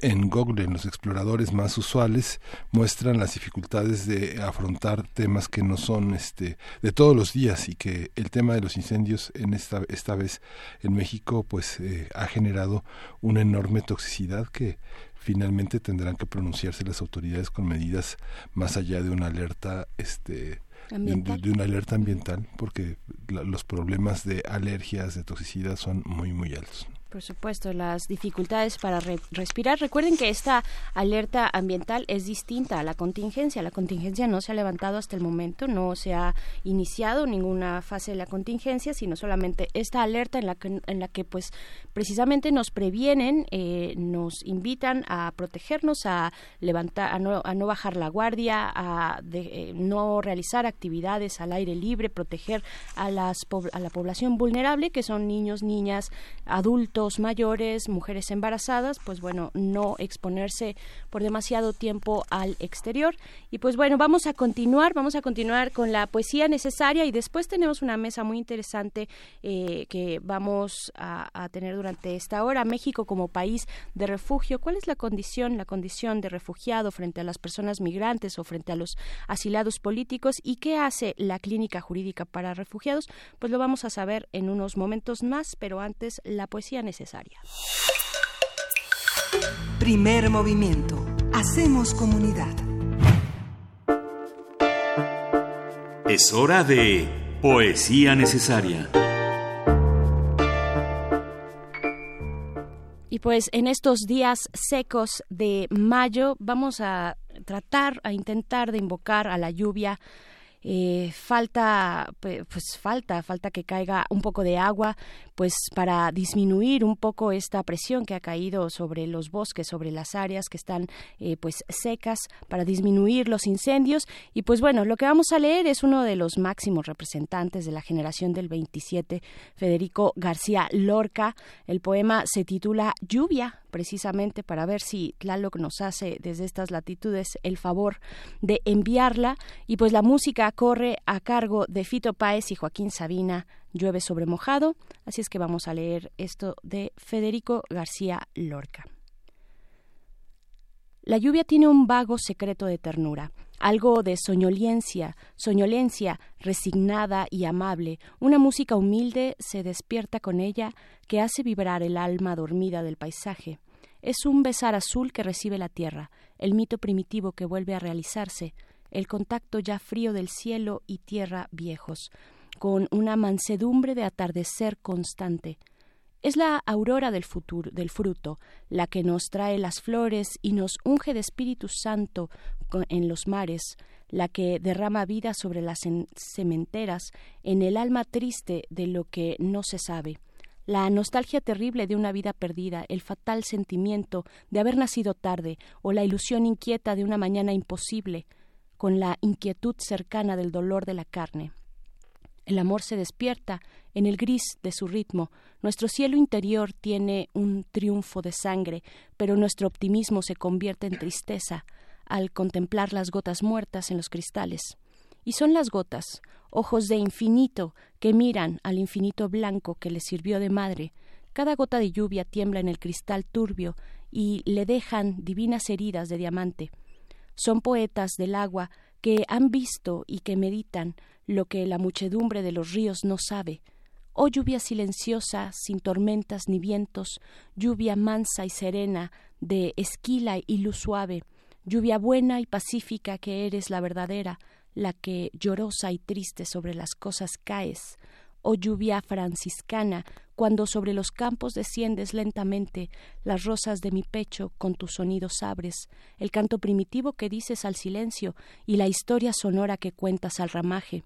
en Google, en los exploradores más usuales, muestran las dificultades de afrontar temas que no son este de todos los días y que el tema de los incendios en esta esta vez en México pues eh, ha generado una enorme toxicidad que finalmente tendrán que pronunciarse las autoridades con medidas más allá de una alerta este de, una alerta ambiental porque los problemas de alergias de toxicidad son muy muy altos por supuesto, las dificultades para respirar. Recuerden que esta alerta ambiental es distinta a la contingencia. La contingencia no se ha levantado hasta el momento, no se ha iniciado ninguna fase de la contingencia, sino solamente esta alerta en la que, en la que pues precisamente nos previenen, eh, nos invitan a protegernos, a levantar, a no, a no bajar la guardia, a de, eh, no realizar actividades al aire libre, proteger a, las, a la población vulnerable, que son niños, niñas, adultos mayores, mujeres embarazadas, pues bueno, no exponerse por demasiado tiempo al exterior. Y pues bueno, vamos a continuar, vamos a continuar con la poesía necesaria y después tenemos una mesa muy interesante eh, que vamos a, a, tener durante esta hora. México como país de refugio, ¿cuál es la condición, la condición de refugiado frente a las personas migrantes o frente a los asilados políticos y qué hace la clínica jurídica para refugiados? Pues lo vamos a saber en unos momentos más, pero antes la poesía necesaria. Primer movimiento. Hacemos comunidad. Es hora de poesía necesaria. Y pues en estos días secos de mayo vamos a tratar, a intentar de invocar a la lluvia eh, falta pues falta falta que caiga un poco de agua pues para disminuir un poco esta presión que ha caído sobre los bosques sobre las áreas que están eh, pues secas para disminuir los incendios y pues bueno lo que vamos a leer es uno de los máximos representantes de la generación del 27 Federico García Lorca el poema se titula Lluvia precisamente para ver si Tlaloc nos hace desde estas latitudes el favor de enviarla. Y pues la música corre a cargo de Fito Páez y Joaquín Sabina, Llueve sobre mojado. Así es que vamos a leer esto de Federico García Lorca. La lluvia tiene un vago secreto de ternura, algo de soñolencia, soñolencia resignada y amable. Una música humilde se despierta con ella que hace vibrar el alma dormida del paisaje es un besar azul que recibe la tierra, el mito primitivo que vuelve a realizarse, el contacto ya frío del cielo y tierra viejos, con una mansedumbre de atardecer constante. Es la aurora del futuro, del fruto, la que nos trae las flores y nos unge de Espíritu Santo en los mares, la que derrama vida sobre las cementeras, en el alma triste de lo que no se sabe la nostalgia terrible de una vida perdida, el fatal sentimiento de haber nacido tarde o la ilusión inquieta de una mañana imposible, con la inquietud cercana del dolor de la carne. El amor se despierta en el gris de su ritmo. Nuestro cielo interior tiene un triunfo de sangre, pero nuestro optimismo se convierte en tristeza al contemplar las gotas muertas en los cristales. Y son las gotas, ojos de infinito que miran al infinito blanco que le sirvió de madre. Cada gota de lluvia tiembla en el cristal turbio y le dejan divinas heridas de diamante. Son poetas del agua que han visto y que meditan lo que la muchedumbre de los ríos no sabe. Oh lluvia silenciosa, sin tormentas ni vientos, lluvia mansa y serena, de esquila y luz suave, lluvia buena y pacífica que eres la verdadera, la que llorosa y triste sobre las cosas caes, oh lluvia franciscana, cuando sobre los campos desciendes lentamente, las rosas de mi pecho con tus sonidos abres, el canto primitivo que dices al silencio y la historia sonora que cuentas al ramaje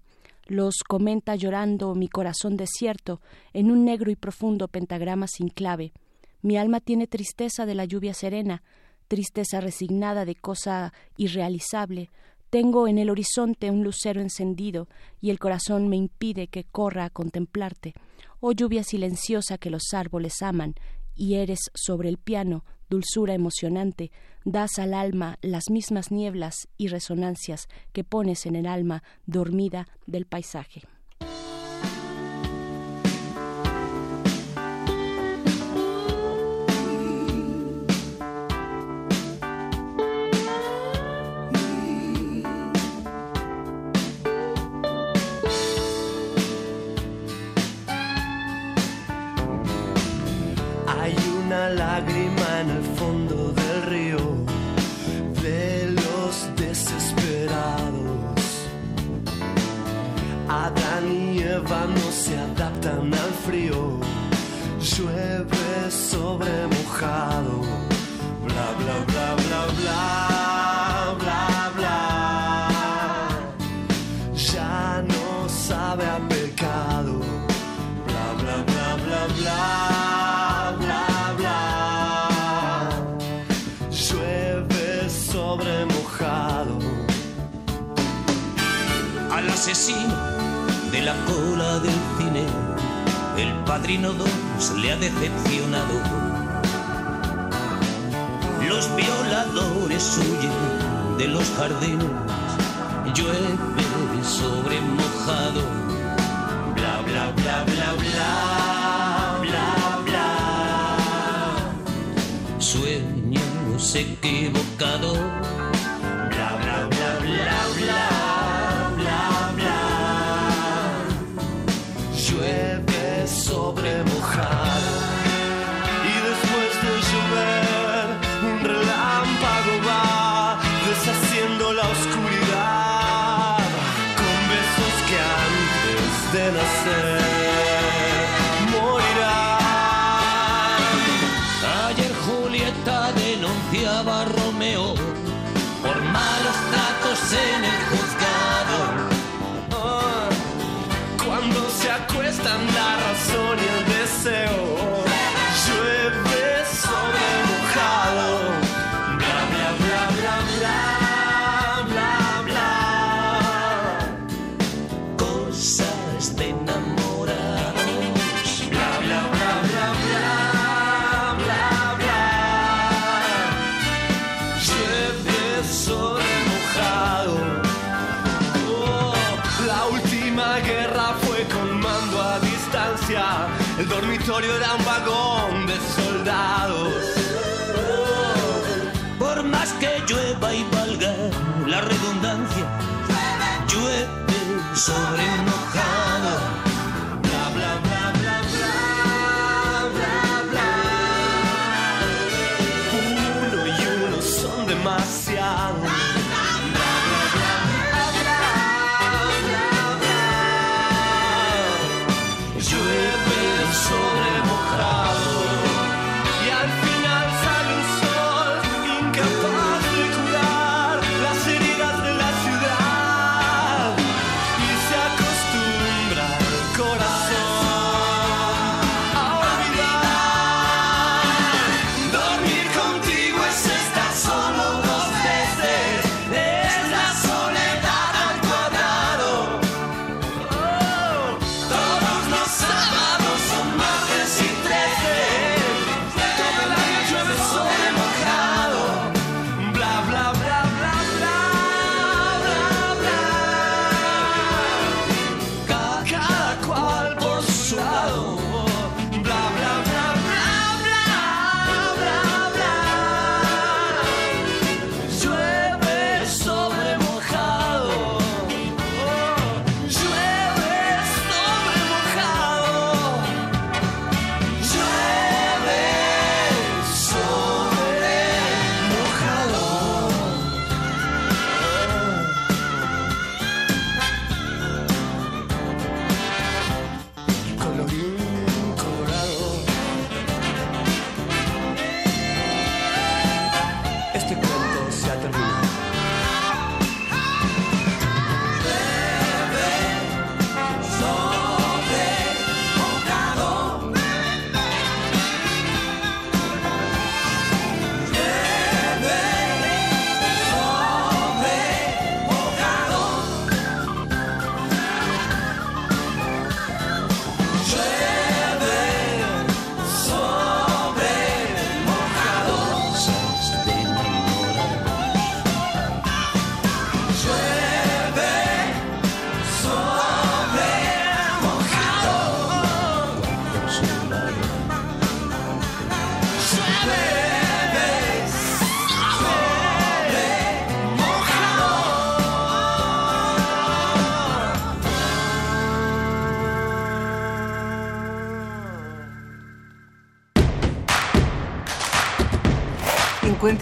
los comenta llorando mi corazón desierto, en un negro y profundo pentagrama sin clave. Mi alma tiene tristeza de la lluvia serena, tristeza resignada de cosa irrealizable. Tengo en el horizonte un lucero encendido y el corazón me impide que corra a contemplarte. Oh lluvia silenciosa que los árboles aman y eres sobre el piano, dulzura emocionante, das al alma las mismas nieblas y resonancias que pones en el alma dormida del paisaje.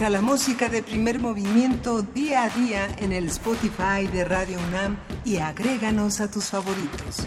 Encuentra la música de primer movimiento día a día en el Spotify de Radio UNAM y agréganos a tus favoritos.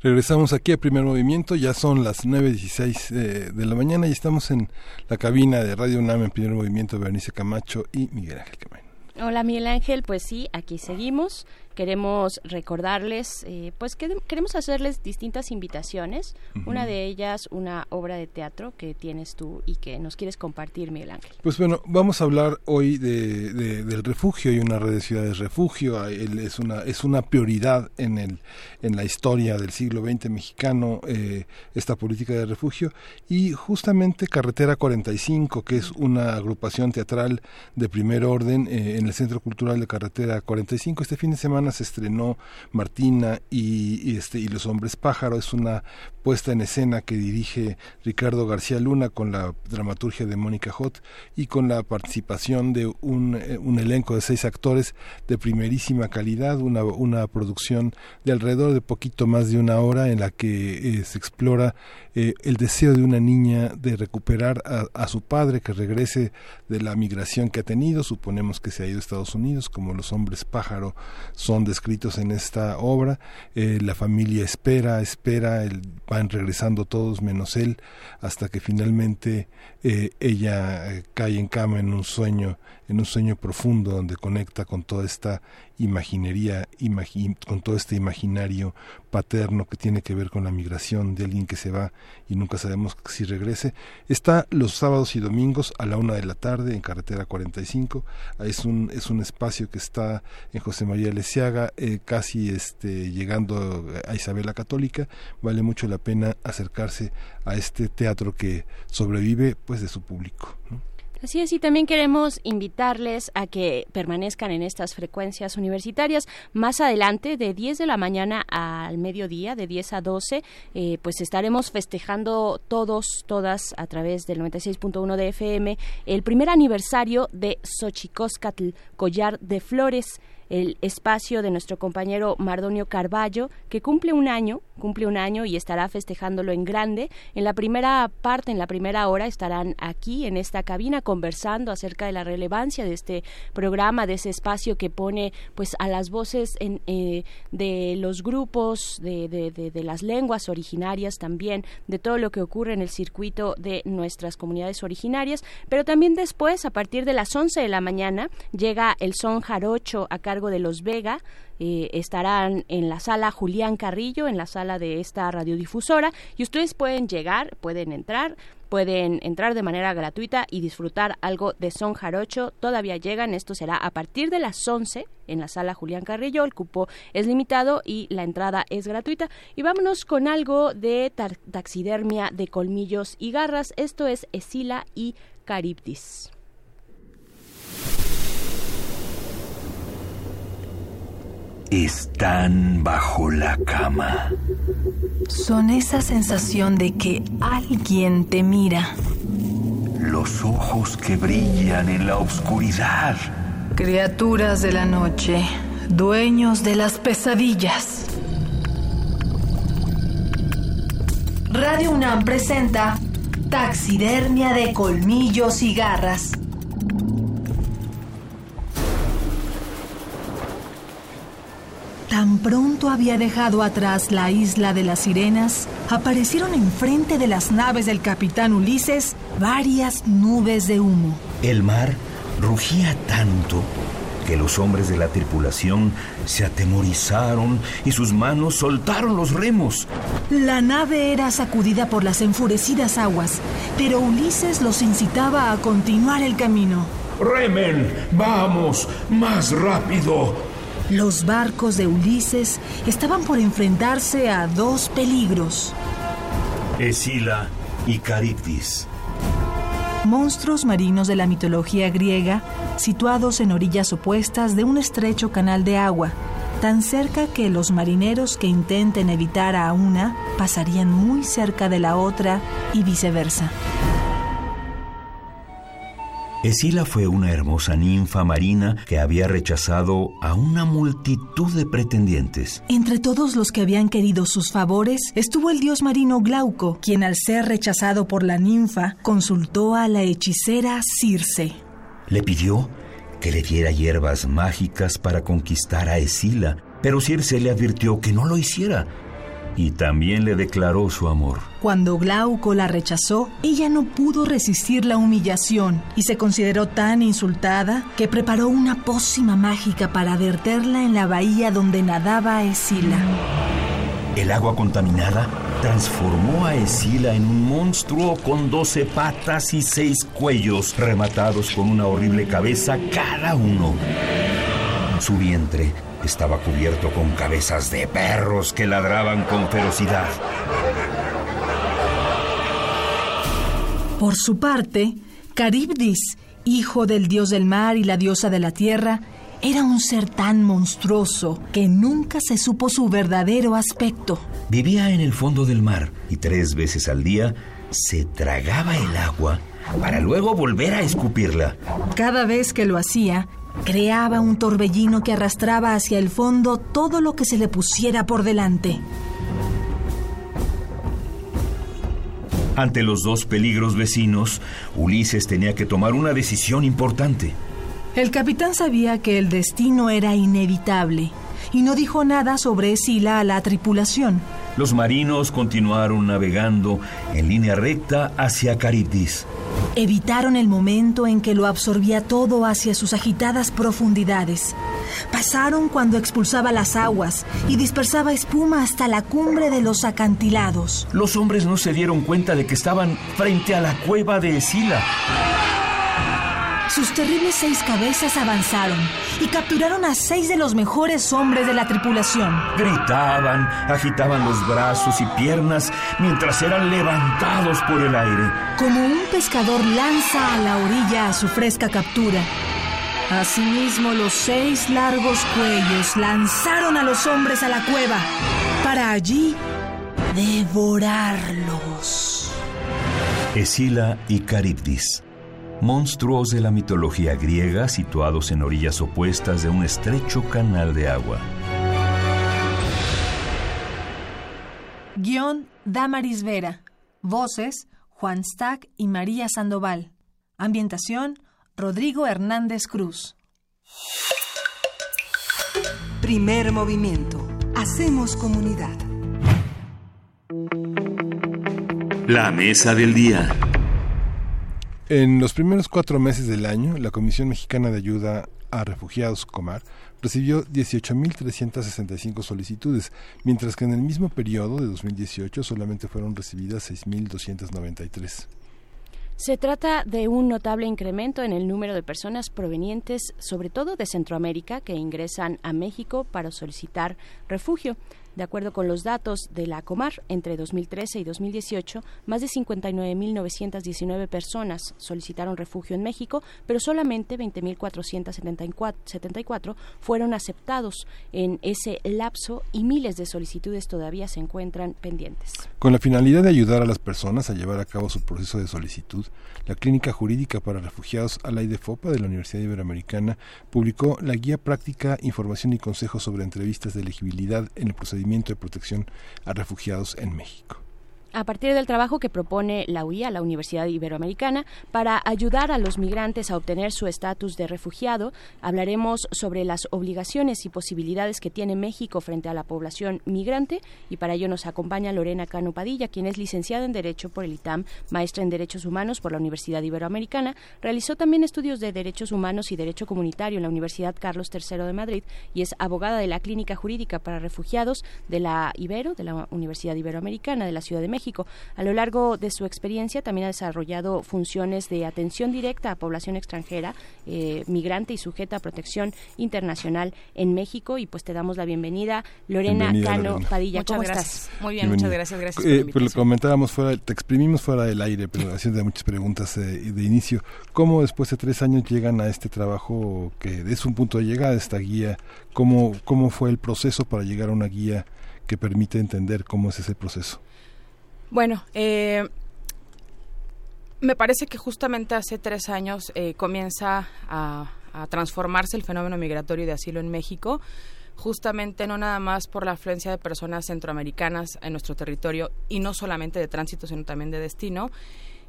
Regresamos aquí a primer movimiento, ya son las 9.16 eh, de la mañana y estamos en la cabina de Radio UNAM en primer movimiento, Bernice Camacho y Miguel Ángel Camacho. Hola Miguel Ángel, pues sí, aquí seguimos queremos recordarles, eh, pues queremos hacerles distintas invitaciones. Una de ellas, una obra de teatro que tienes tú y que nos quieres compartir, Miguel Ángel. Pues bueno, vamos a hablar hoy de, del refugio. Hay una red de ciudades refugio. Es una, es una prioridad en, el, en la historia del siglo XX mexicano eh, esta política de refugio. Y justamente Carretera 45, que es una agrupación teatral de primer orden eh, en el Centro Cultural de Carretera 45, este fin de semana se estrenó Martina y, este, y Los Hombres Pájaro. Es una puesta en escena que dirige Ricardo García Luna con la dramaturgia de Mónica Hot y con la participación de un, eh, un, elenco de seis actores de primerísima calidad, una, una producción de alrededor de poquito más de una hora en la que eh, se explora eh, el deseo de una niña de recuperar a, a, su padre que regrese de la migración que ha tenido, suponemos que se ha ido a Estados Unidos, como los hombres pájaro son descritos en esta obra, la familia espera, espera, el van regresando todos menos él hasta que finalmente eh, ella eh, cae en cama en un sueño en un sueño profundo donde conecta con toda esta imaginería, con todo este imaginario paterno que tiene que ver con la migración de alguien que se va y nunca sabemos si regrese. Está los sábados y domingos a la una de la tarde en carretera 45. Es un, es un espacio que está en José María Lesiaga, eh, casi este, llegando a Isabel la Católica. Vale mucho la pena acercarse a este teatro que sobrevive pues de su público. Así es, y también queremos invitarles a que permanezcan en estas frecuencias universitarias. Más adelante, de 10 de la mañana al mediodía, de 10 a 12, eh, pues estaremos festejando todos, todas, a través del 96.1 de FM, el primer aniversario de Xochicóscatl, Collar de Flores el espacio de nuestro compañero Mardonio Carballo, que cumple un año, cumple un año y estará festejándolo en grande. En la primera parte, en la primera hora, estarán aquí en esta cabina conversando acerca de la relevancia de este programa, de ese espacio que pone pues a las voces eh, de los grupos, de, de, de, las lenguas originarias también, de todo lo que ocurre en el circuito de nuestras comunidades originarias, pero también después, a partir de las 11 de la mañana, llega el son jarocho acá de los Vega. Eh, estarán en la sala Julián Carrillo, en la sala de esta radiodifusora, y ustedes pueden llegar, pueden entrar, pueden entrar de manera gratuita y disfrutar algo de son jarocho. Todavía llegan, esto será a partir de las 11 en la sala Julián Carrillo. El cupo es limitado y la entrada es gratuita. Y vámonos con algo de taxidermia de colmillos y garras. Esto es Esila y Caribdis. Están bajo la cama. Son esa sensación de que alguien te mira. Los ojos que brillan en la oscuridad. Criaturas de la noche, dueños de las pesadillas. Radio UNAM presenta Taxidermia de colmillos y garras Tan pronto había dejado atrás la isla de las sirenas, aparecieron enfrente de las naves del capitán Ulises varias nubes de humo. El mar rugía tanto que los hombres de la tripulación se atemorizaron y sus manos soltaron los remos. La nave era sacudida por las enfurecidas aguas, pero Ulises los incitaba a continuar el camino. Remen, vamos, más rápido. Los barcos de Ulises estaban por enfrentarse a dos peligros. Escila y Caribdis. Monstruos marinos de la mitología griega, situados en orillas opuestas de un estrecho canal de agua, tan cerca que los marineros que intenten evitar a una pasarían muy cerca de la otra y viceversa. Escila fue una hermosa ninfa marina que había rechazado a una multitud de pretendientes. Entre todos los que habían querido sus favores estuvo el dios marino Glauco, quien al ser rechazado por la ninfa consultó a la hechicera Circe. Le pidió que le diera hierbas mágicas para conquistar a Escila, pero Circe le advirtió que no lo hiciera y también le declaró su amor. Cuando Glauco la rechazó, ella no pudo resistir la humillación y se consideró tan insultada que preparó una pócima mágica para verterla en la bahía donde nadaba Escila. El agua contaminada transformó a Escila en un monstruo con doce patas y seis cuellos rematados con una horrible cabeza cada uno. Su vientre estaba cubierto con cabezas de perros que ladraban con ferocidad. Por su parte, Caribdis, hijo del dios del mar y la diosa de la tierra, era un ser tan monstruoso que nunca se supo su verdadero aspecto. Vivía en el fondo del mar y tres veces al día se tragaba el agua para luego volver a escupirla. Cada vez que lo hacía, creaba un torbellino que arrastraba hacia el fondo todo lo que se le pusiera por delante. Ante los dos peligros vecinos, Ulises tenía que tomar una decisión importante. El capitán sabía que el destino era inevitable y no dijo nada sobre Escila a la tripulación. Los marinos continuaron navegando en línea recta hacia Caribdis. Evitaron el momento en que lo absorbía todo hacia sus agitadas profundidades. Pasaron cuando expulsaba las aguas y dispersaba espuma hasta la cumbre de los acantilados. Los hombres no se dieron cuenta de que estaban frente a la cueva de Escila. Sus terribles seis cabezas avanzaron y capturaron a seis de los mejores hombres de la tripulación. Gritaban, agitaban los brazos y piernas mientras eran levantados por el aire. Como un pescador lanza a la orilla a su fresca captura. Asimismo, los seis largos cuellos lanzaron a los hombres a la cueva para allí devorarlos. Escila y Caribdis monstruos de la mitología griega situados en orillas opuestas de un estrecho canal de agua. Guión Damaris Vera. Voces Juan Stack y María Sandoval. Ambientación Rodrigo Hernández Cruz. Primer movimiento. Hacemos comunidad. La mesa del día. En los primeros cuatro meses del año, la Comisión Mexicana de Ayuda a Refugiados, Comar, recibió 18.365 solicitudes, mientras que en el mismo periodo de 2018 solamente fueron recibidas 6.293. Se trata de un notable incremento en el número de personas provenientes, sobre todo de Centroamérica, que ingresan a México para solicitar refugio. De acuerdo con los datos de la Comar, entre 2013 y 2018, más de 59.919 personas solicitaron refugio en México, pero solamente 20.474 fueron aceptados en ese lapso y miles de solicitudes todavía se encuentran pendientes. Con la finalidad de ayudar a las personas a llevar a cabo su proceso de solicitud, la Clínica Jurídica para Refugiados Alaide Fopa de la Universidad Iberoamericana publicó la Guía Práctica, Información y Consejos sobre Entrevistas de Elegibilidad en el Procedimiento de protección a refugiados en México a partir del trabajo que propone la UIA, la Universidad Iberoamericana, para ayudar a los migrantes a obtener su estatus de refugiado. Hablaremos sobre las obligaciones y posibilidades que tiene México frente a la población migrante. Y para ello nos acompaña Lorena Cano Padilla, quien es licenciada en Derecho por el ITAM, maestra en Derechos Humanos por la Universidad Iberoamericana, realizó también estudios de Derechos Humanos y Derecho Comunitario en la Universidad Carlos III de Madrid y es abogada de la Clínica Jurídica para Refugiados de la Ibero, de la Universidad Iberoamericana de la Ciudad de México a lo largo de su experiencia también ha desarrollado funciones de atención directa a población extranjera, eh, migrante y sujeta a protección internacional en México. Y pues te damos la bienvenida, Lorena Cano Padilla. ¿Cómo estás? Muy bien, muchas gracias. Gracias. Eh, pues lo comentábamos fuera, te exprimimos fuera del aire, pero haciendo muchas preguntas eh, de inicio. ¿Cómo después de tres años llegan a este trabajo que es un punto de llegada, esta guía? ¿Cómo, cómo fue el proceso para llegar a una guía que permite entender cómo es ese proceso? Bueno, eh, Me parece que justamente hace tres años eh, comienza a, transformarse el fenómeno migratorio de asilo en México justamente no nada más por la afluencia de personas centroamericanas en nuestro territorio y no solamente de tránsito, sino también de destino.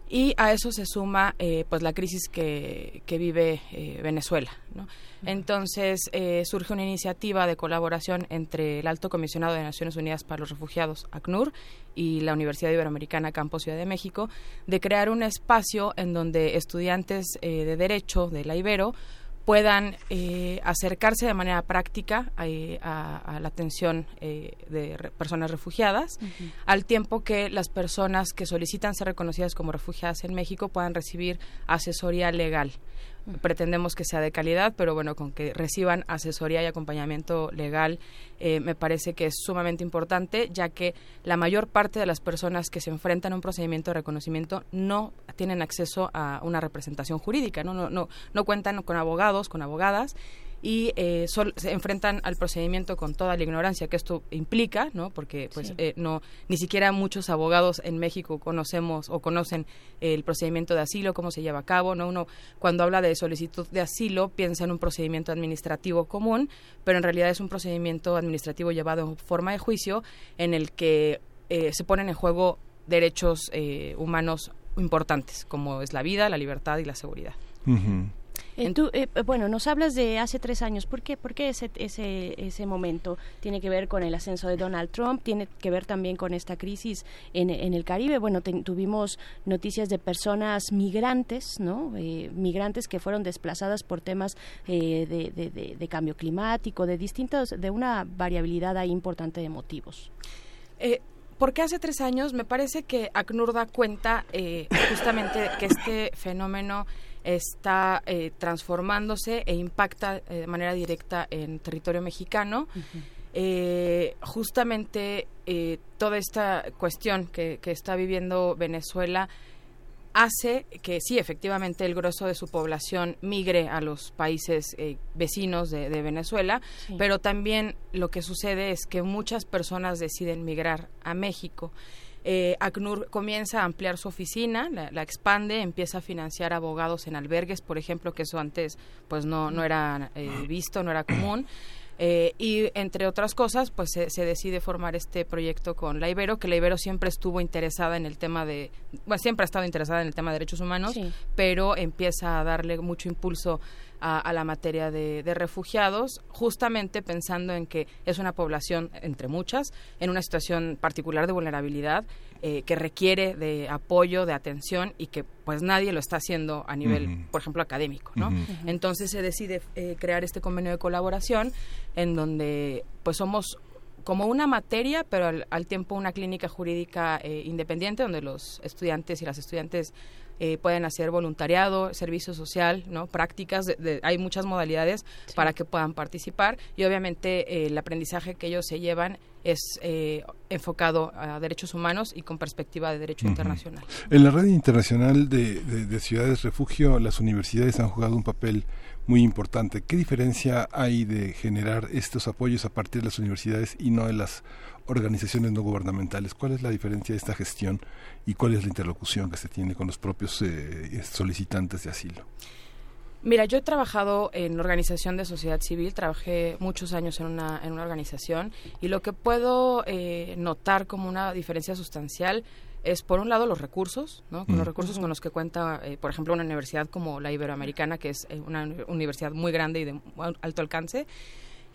Y a eso se suma eh, pues la crisis que, que vive eh, Venezuela. ¿no? Entonces eh, surge una iniciativa de colaboración entre el Alto Comisionado de Naciones Unidas para los Refugiados, ACNUR, y la Universidad Iberoamericana Campus Ciudad de México, de crear un espacio en donde estudiantes eh, de Derecho de la Ibero puedan eh, acercarse de manera práctica eh, a, la atención eh, de personas refugiadas, al tiempo que las personas que solicitan ser reconocidas como refugiadas en México puedan recibir asesoría legal pretendemos que sea de calidad, pero bueno, con que reciban asesoría y acompañamiento legal eh, me parece que es sumamente importante, ya que la mayor parte de las personas que se enfrentan a un procedimiento de reconocimiento no tienen acceso a una representación jurídica, no, no, no, no cuentan con abogados, con abogadas y eh, se enfrentan al procedimiento con toda la ignorancia que esto implica, ¿no? Porque pues eh, no ni siquiera muchos abogados en México conocemos o conocen el procedimiento de asilo, cómo se lleva a cabo, ¿no? Uno cuando habla de solicitud de asilo piensa en un procedimiento administrativo común, pero en realidad es un procedimiento administrativo llevado en forma de juicio en el que eh, se ponen en juego derechos humanos importantes, como es la vida, la libertad y la seguridad. Eh, eh, bueno, nos hablas de hace tres años. ¿Por qué, ese, momento tiene que ver con el ascenso de Donald Trump? ¿Tiene que ver también con esta crisis en, el Caribe? Bueno, tuvimos noticias de personas migrantes, ¿no? Eh, migrantes que fueron desplazadas por temas de, de, de, cambio climático, de distintos, de una variabilidad ahí importante de motivos. porque hace tres años me parece que ACNUR da cuenta justamente que este fenómeno está eh, transformándose e impacta eh, de manera directa en territorio mexicano. Eh, justamente toda esta cuestión que, está viviendo Venezuela hace que sí, efectivamente, el grosso de su población migre a los países vecinos de, Venezuela, pero también lo que sucede es que muchas personas deciden migrar a México eh, ACNUR comienza a ampliar su oficina, la, expande, empieza a financiar abogados en albergues, por ejemplo, que eso antes pues no, no era eh, visto, no era común. Eh, y entre otras cosas, pues se, decide formar este proyecto con la Ibero, que la Ibero siempre estuvo interesada en el tema de, bueno, siempre ha estado interesada en el tema de derechos humanos, pero empieza a darle mucho impulso a, la materia de, refugiados, justamente pensando en que es una población, entre muchas, en una situación particular de vulnerabilidad, eh, que requiere de apoyo, de atención y que pues nadie lo está haciendo a nivel, por ejemplo, académico, ¿no? Entonces se decide eh, crear este convenio de colaboración en donde pues somos como una materia, pero al, tiempo una clínica jurídica eh, independiente donde los estudiantes y las estudiantes eh, pueden hacer voluntariado, servicio social, ¿no? prácticas, hay muchas modalidades para que puedan participar y obviamente eh, el aprendizaje que ellos se llevan es eh, enfocado a derechos humanos y con perspectiva de derecho internacional. En la red internacional de, de, ciudades refugio, las universidades han jugado un papel muy importante. ¿Qué diferencia hay de generar estos apoyos a partir de las universidades y no de las organizaciones no gubernamentales. ¿Cuál es la diferencia de esta gestión y cuál es la interlocución que se tiene con los propios eh, solicitantes de asilo? Mira, yo he trabajado en organización de sociedad civil, trabajé muchos años en una, en una organización y lo que puedo eh, notar como una diferencia sustancial es por un lado los recursos, ¿no? con los recursos con los que cuenta, eh, por ejemplo, una universidad como la Iberoamericana, que es una universidad muy grande y de alto alcance,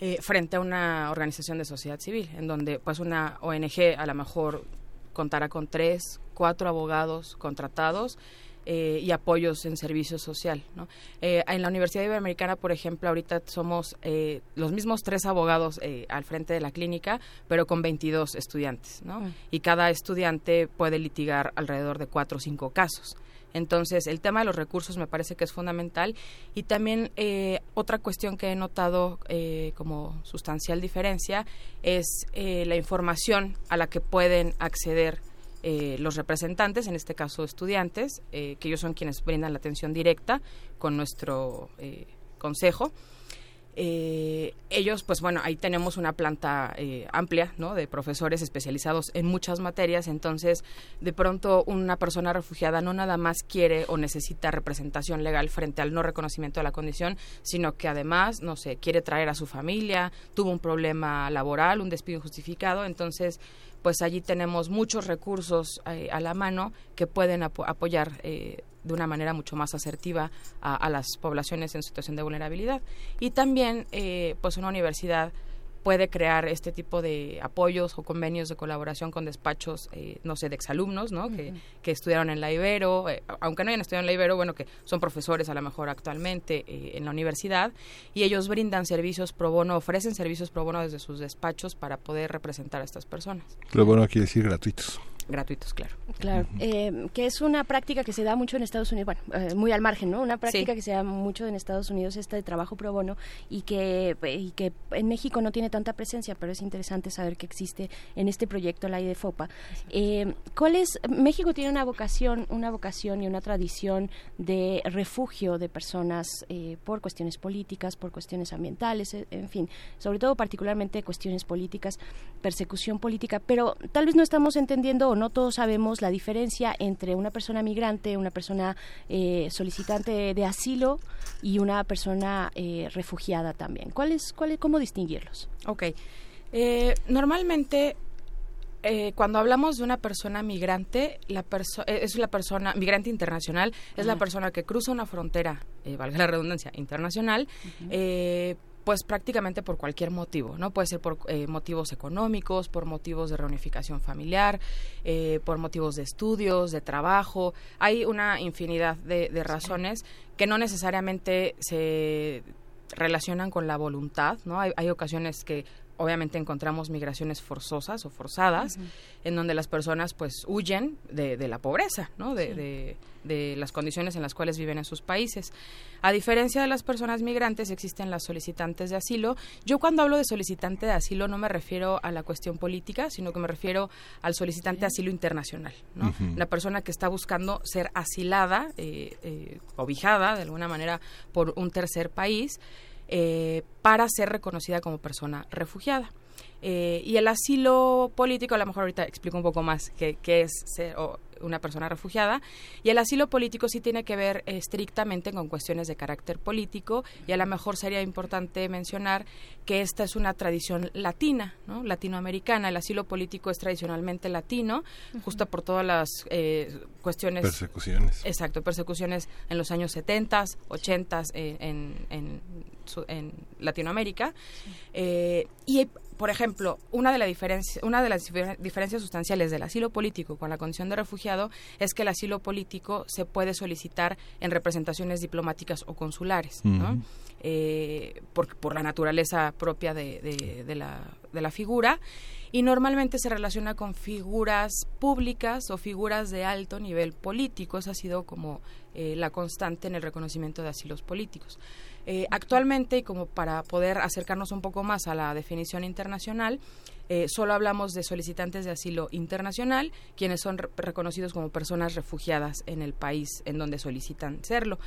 eh, frente a una organización de sociedad civil, en donde pues una ONG a lo mejor contará con tres, cuatro abogados contratados eh, y apoyos en servicio social. ¿no? Eh, en la Universidad Iberoamericana, por ejemplo, ahorita somos los mismos tres abogados al frente de la clínica, pero con 22 estudiantes. ¿no? Mm. Y cada estudiante puede litigar alrededor de cuatro o cinco casos. Entonces, el tema de los recursos me parece que es fundamental. Y también eh, otra cuestión que he notado eh, como sustancial diferencia es eh, la información a la que pueden acceder los representantes, en este caso estudiantes, que ellos son quienes brindan la atención directa con nuestro consejo. eh, ellos, pues bueno, ahí tenemos una planta eh, amplia, ¿no? De profesores especializados en muchas materias, entonces de pronto una persona refugiada no nada más quiere o necesita representación legal frente al no reconocimiento de la condición, sino que además, no sé, quiere traer a su familia, tuvo un problema laboral, un despido injustificado, entonces pues allí tenemos muchos recursos eh, a la mano que pueden apoyar eh, de una manera mucho más asertiva a, las poblaciones en situación de vulnerabilidad. Y también, eh, pues una universidad puede crear este tipo de apoyos o convenios de colaboración con despachos, eh, no sé, de exalumnos, ¿no? que, que, estudiaron en la Ibero, eh, aunque no hayan estudiado en la Ibero, bueno, que son profesores a lo mejor actualmente eh, en la universidad, y ellos brindan servicios pro bono, ofrecen servicios pro bono desde sus despachos para poder representar a estas personas. Pro bono quiere decir gratuitos gratuitos, claro. Claro, eh, que es una práctica que se da mucho en Estados Unidos, bueno, eh, muy al margen, ¿no? Una práctica que se da mucho en Estados Unidos, esta de trabajo pro bono, y que, y que en México no tiene tanta presencia, pero es interesante saber que existe en este proyecto, la IDFOPA. Eh, ¿Cuál es? México tiene una vocación, una vocación y una tradición de refugio de personas eh, por cuestiones políticas, por cuestiones ambientales, en fin, sobre todo particularmente cuestiones políticas, persecución política, pero tal vez no estamos entendiendo o no todos sabemos la diferencia entre una persona migrante, una persona eh, solicitante de asilo y una persona eh, refugiada también. ¿Cuál es, cuál ¿Cómo distinguirlos? Ok. Eh, normalmente cuando hablamos de una persona migrante, la es la persona migrante internacional, es la persona que cruza una frontera, valga la redundancia, internacional, pues prácticamente por cualquier motivo, ¿no? Puede ser por eh, motivos económicos, por motivos de reunificación familiar, eh, por motivos de estudios, de trabajo. Hay una infinidad de, de razones que no necesariamente se relacionan con la voluntad, ¿no? Hay, hay ocasiones que obviamente encontramos migraciones forzosas o forzadas, en donde las personas pues huyen de, de la pobreza, ¿no? De, de, de, las condiciones en las cuales viven en sus países. A diferencia de las personas migrantes, existen las solicitantes de asilo. Yo cuando hablo de solicitante de asilo no me refiero a la cuestión política, sino que me refiero al solicitante de asilo internacional, ¿no? La persona que está buscando ser asilada, eh, eh, obijada de alguna manera por un tercer país, eh, para ser reconocida como persona refugiada. Eh, y el asilo político, a lo mejor ahorita explico un poco más qué, es ser una persona refugiada, y el asilo político sí tiene que ver estrictamente con cuestiones de carácter político, y a lo mejor sería importante mencionar que esta es una tradición latina, ¿no? latinoamericana. El asilo político es tradicionalmente latino, justo por todas las eh, cuestiones... Persecuciones. Exacto, persecuciones en los años 70, 80 en, en, en, Latinoamérica. Eh, y por ejemplo, una de, la una de las diferencias sustanciales del asilo político con la condición de refugiado es que el asilo político se puede solicitar en representaciones diplomáticas o consulares, ¿no? Eh, por, por, la naturaleza propia de, de, la, de la figura y normalmente se relaciona con figuras públicas o figuras de alto nivel político. Esa ha sido como eh, la constante en el reconocimiento de asilos políticos. Eh, actualmente, y como para poder acercarnos un poco más a la definición internacional, eh, solo hablamos de solicitantes de asilo internacional, quienes son reconocidos como personas refugiadas en el país en donde solicitan serlo.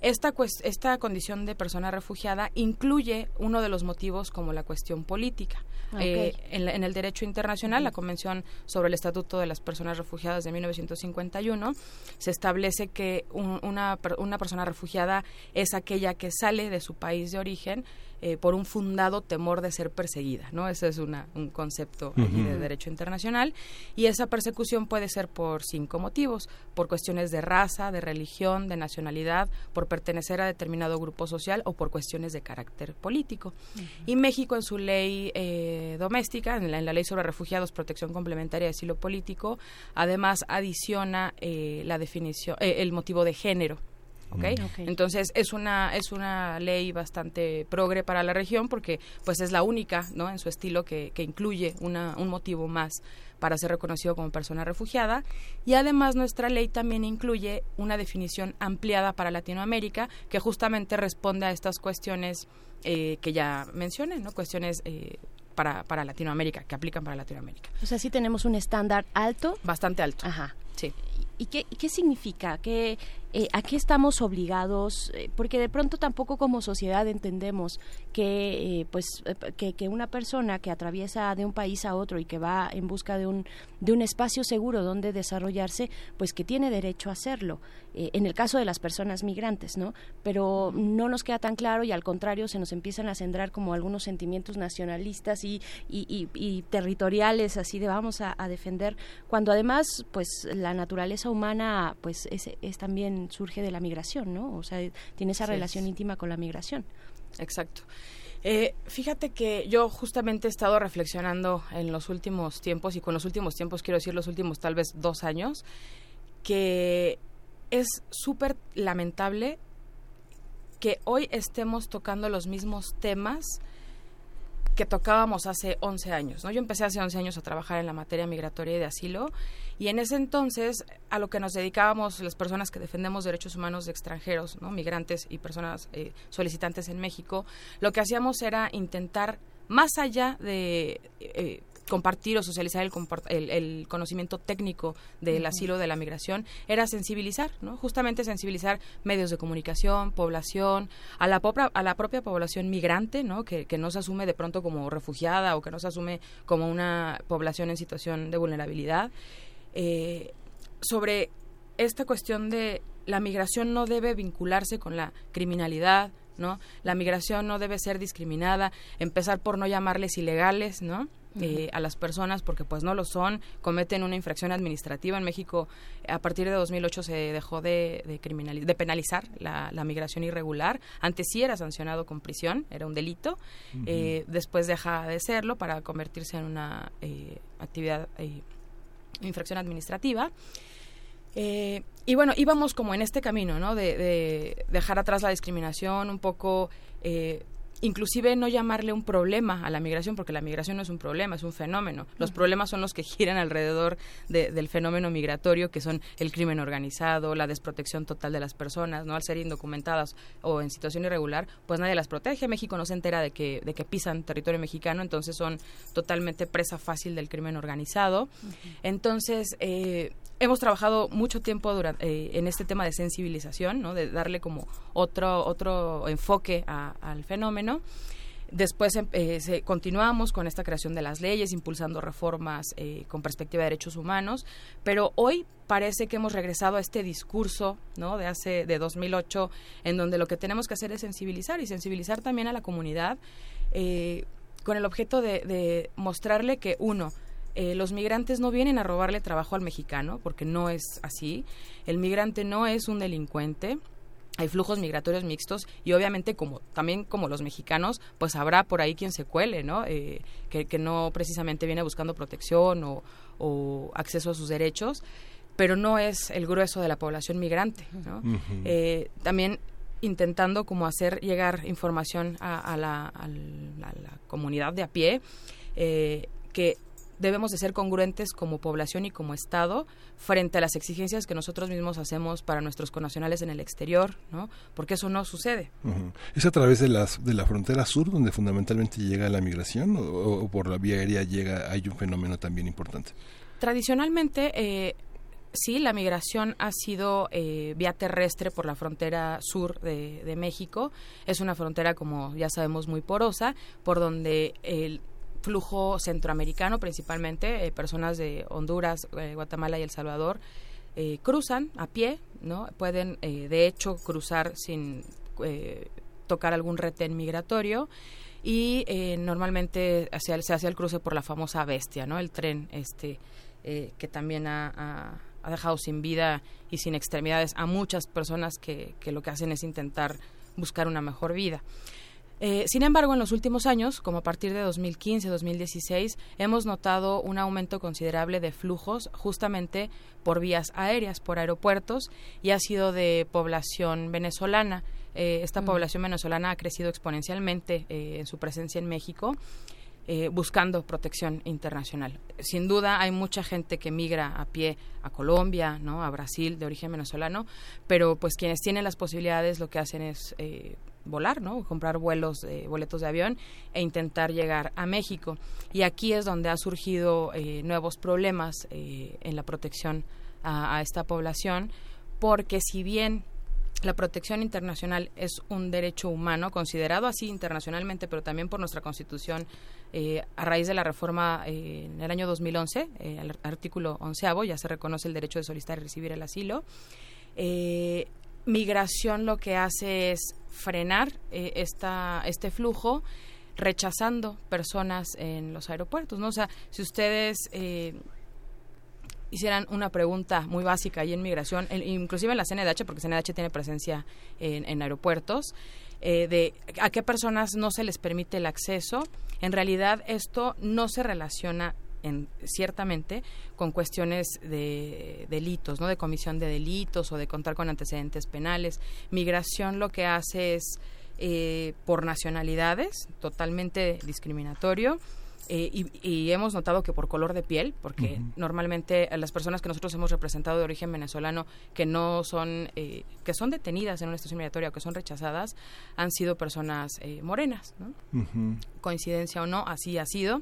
Esta, esta condición de persona refugiada incluye uno de los motivos como la cuestión política. Ah, eh, en, el derecho internacional, la Convención sobre el Estatuto de las Personas Refugiadas de 1951, se establece que una, una persona refugiada es aquella que sale de su país de origen eh, por un fundado temor de ser perseguida, ¿no? Ese es una, un concepto de derecho internacional. Y esa persecución puede ser por cinco motivos, por cuestiones de raza, de religión, de nacionalidad, por pertenecer a determinado grupo social o por cuestiones de carácter político. Y México en su ley eh, doméstica, en la, ley sobre refugiados, protección complementaria y asilo político, además adiciona eh, la definición, el motivo de género ¿okay? Entonces es una es una ley bastante progre para la región porque pues es la única, ¿no? En su estilo que, que incluye una, un motivo más para ser reconocido como persona refugiada y además nuestra ley también incluye una definición ampliada para Latinoamérica que justamente responde a estas cuestiones eh, que ya mencioné, ¿no? Cuestiones eh, para, para Latinoamérica, que aplican para Latinoamérica. O sea, sí tenemos un estándar alto. Bastante alto. Ajá. Sí. ¿Y qué, qué significa? ¿Qué, eh, ¿a qué estamos obligados? Eh, porque de pronto tampoco como sociedad entendemos que, eh, pues, que, que, una persona que atraviesa de un país a otro y que va en busca de un, de un espacio seguro donde desarrollarse, pues que tiene derecho a hacerlo. en el caso de las personas migrantes, ¿no? Pero no nos queda tan claro y al contrario se nos empiezan a centrar como algunos sentimientos nacionalistas y, y, y, territoriales, así de vamos a, a, defender, cuando además, pues la naturaleza humana, pues es, es también surge de la migración, ¿no? O sea, tiene esa relación íntima con la migración. Exacto. Eh, fíjate que yo justamente he estado reflexionando en los últimos tiempos, y con los últimos tiempos quiero decir los últimos tal vez dos años, que es súper lamentable que hoy estemos tocando los mismos temas que tocábamos hace 11 años. ¿no? Yo empecé hace 11 años a trabajar en la materia migratoria y de asilo y en ese entonces a lo que nos dedicábamos las personas que defendemos derechos humanos de extranjeros, ¿no? migrantes y personas eh, solicitantes en México, lo que hacíamos era intentar, más allá de eh, compartir o socializar el, el, conocimiento técnico del asilo, de la migración, era sensibilizar, ¿no? Justamente sensibilizar medios de comunicación, población, a la, a la propia población migrante, ¿no? Que, que no se asume de pronto como refugiada o que no se asume como una población en situación de vulnerabilidad, eh, sobre esta cuestión de la migración no debe vincularse con la criminalidad, ¿no? La migración no debe ser discriminada, empezar por no llamarles ilegales, ¿no? Eh, a las personas porque pues no lo son, cometen una infracción administrativa. En México a partir de 2008 se dejó de, de, de penalizar la, migración irregular. Antes sí era sancionado con prisión, era un delito. Eh, después deja de serlo para convertirse en una eh, actividad, infracción administrativa. y bueno, íbamos como en este camino, ¿no? De, de dejar atrás la discriminación, un poco inclusive no llamarle un problema a la migración, porque la migración no es un problema, es un fenómeno. Los problemas son los que giran alrededor del fenómeno migratorio, que son el crimen organizado, la desprotección total de las personas, ¿no? Al ser indocumentadas o en situación irregular, pues nadie las protege. México no se entera de que, de que pisan territorio mexicano, entonces son totalmente presa fácil del crimen organizado. Entonces, eh, hemos trabajado mucho tiempo durante, eh, en este tema de sensibilización, ¿no? de darle como otro, otro enfoque al fenómeno. Después em, eh, se, continuamos con esta creación de las leyes, impulsando reformas eh, con perspectiva de derechos humanos, pero hoy parece que hemos regresado a este discurso de hace de 2008, en donde lo que tenemos que hacer es sensibilizar y sensibilizar también a la comunidad con el objeto de mostrarle que uno, eh, los migrantes no vienen a robarle trabajo al mexicano, porque no es así. El migrante no es un delincuente. Hay flujos migratorios mixtos y obviamente como también como los mexicanos, pues habrá por ahí quien se cuele, ¿no? Eh, que, no precisamente viene buscando protección o, acceso a sus derechos, pero no es el grueso de la población migrante, ¿no? Eh, también intentando como hacer llegar información a, la, comunidad de a pie, que debemos de ser congruentes como población y como Estado frente a las exigencias que nosotros mismos hacemos para nuestros connacionales en el exterior, ¿no? Porque eso no sucede. ¿Es a través de, las, de la frontera sur donde fundamentalmente llega la migración o, por la vía aérea llega hay un fenómeno también importante? Tradicionalmente, eh, sí, la migración ha sido eh, vía terrestre por la frontera sur de, de, México. Es una frontera, como ya sabemos, muy porosa, por donde el flujo centroamericano principalmente, eh, personas de Honduras, eh, Guatemala y El Salvador, eh, cruzan a pie, ¿no? Pueden, de hecho, cruzar sin tocar algún retén migratorio y normalmente se hace el cruce por la famosa bestia, ¿no? El tren este que también ha, dejado sin vida y sin extremidades a muchas personas que lo que hacen es intentar buscar una mejor vida. Eh, sin embargo, en los últimos años, como a partir de 2015-2016, hemos notado un aumento considerable de flujos justamente por vías aéreas, por aeropuertos, y ha sido de población venezolana. Eh, esta mm. población venezolana ha crecido exponencialmente eh, en su presencia en México. buscando protección internacional. Sin duda hay mucha gente que migra a pie a Colombia, ¿no? a Brasil de origen venezolano, pero pues quienes tienen las posibilidades lo que hacen es volar, ¿no? Comprar vuelos, eh, boletos de avión e intentar llegar a México. Y aquí es donde ha surgido eh, nuevos problemas eh, en la protección a, esta población porque si bien la protección internacional es un derecho humano considerado así internacionalmente, pero también por nuestra Constitución eh, a raíz de la reforma en el año 2011, eh, el artículo onceavo, ya se reconoce el derecho de solicitar y recibir el asilo. Migración lo que hace es frenar esta, este flujo rechazando personas en los aeropuertos, ¿no? O sea, si ustedes hicieran una pregunta muy básica ahí en migración, inclusive en la CNDH, porque CNDH tiene presencia en, aeropuertos, eh, de a qué personas no se les permite el acceso. En realidad esto no se relaciona en, ciertamente con cuestiones de delitos, ¿no? de comisión de delitos o de contar con antecedentes penales. Migración lo que hace es eh, por nacionalidades, totalmente discriminatorio eh, y, hemos notado que por color de piel, porque normalmente las personas que nosotros hemos representado de origen venezolano que no son, eh, que son detenidas en una estación migratoria o que son rechazadas, han sido personas eh, morenas, Coincidencia o no, así ha sido.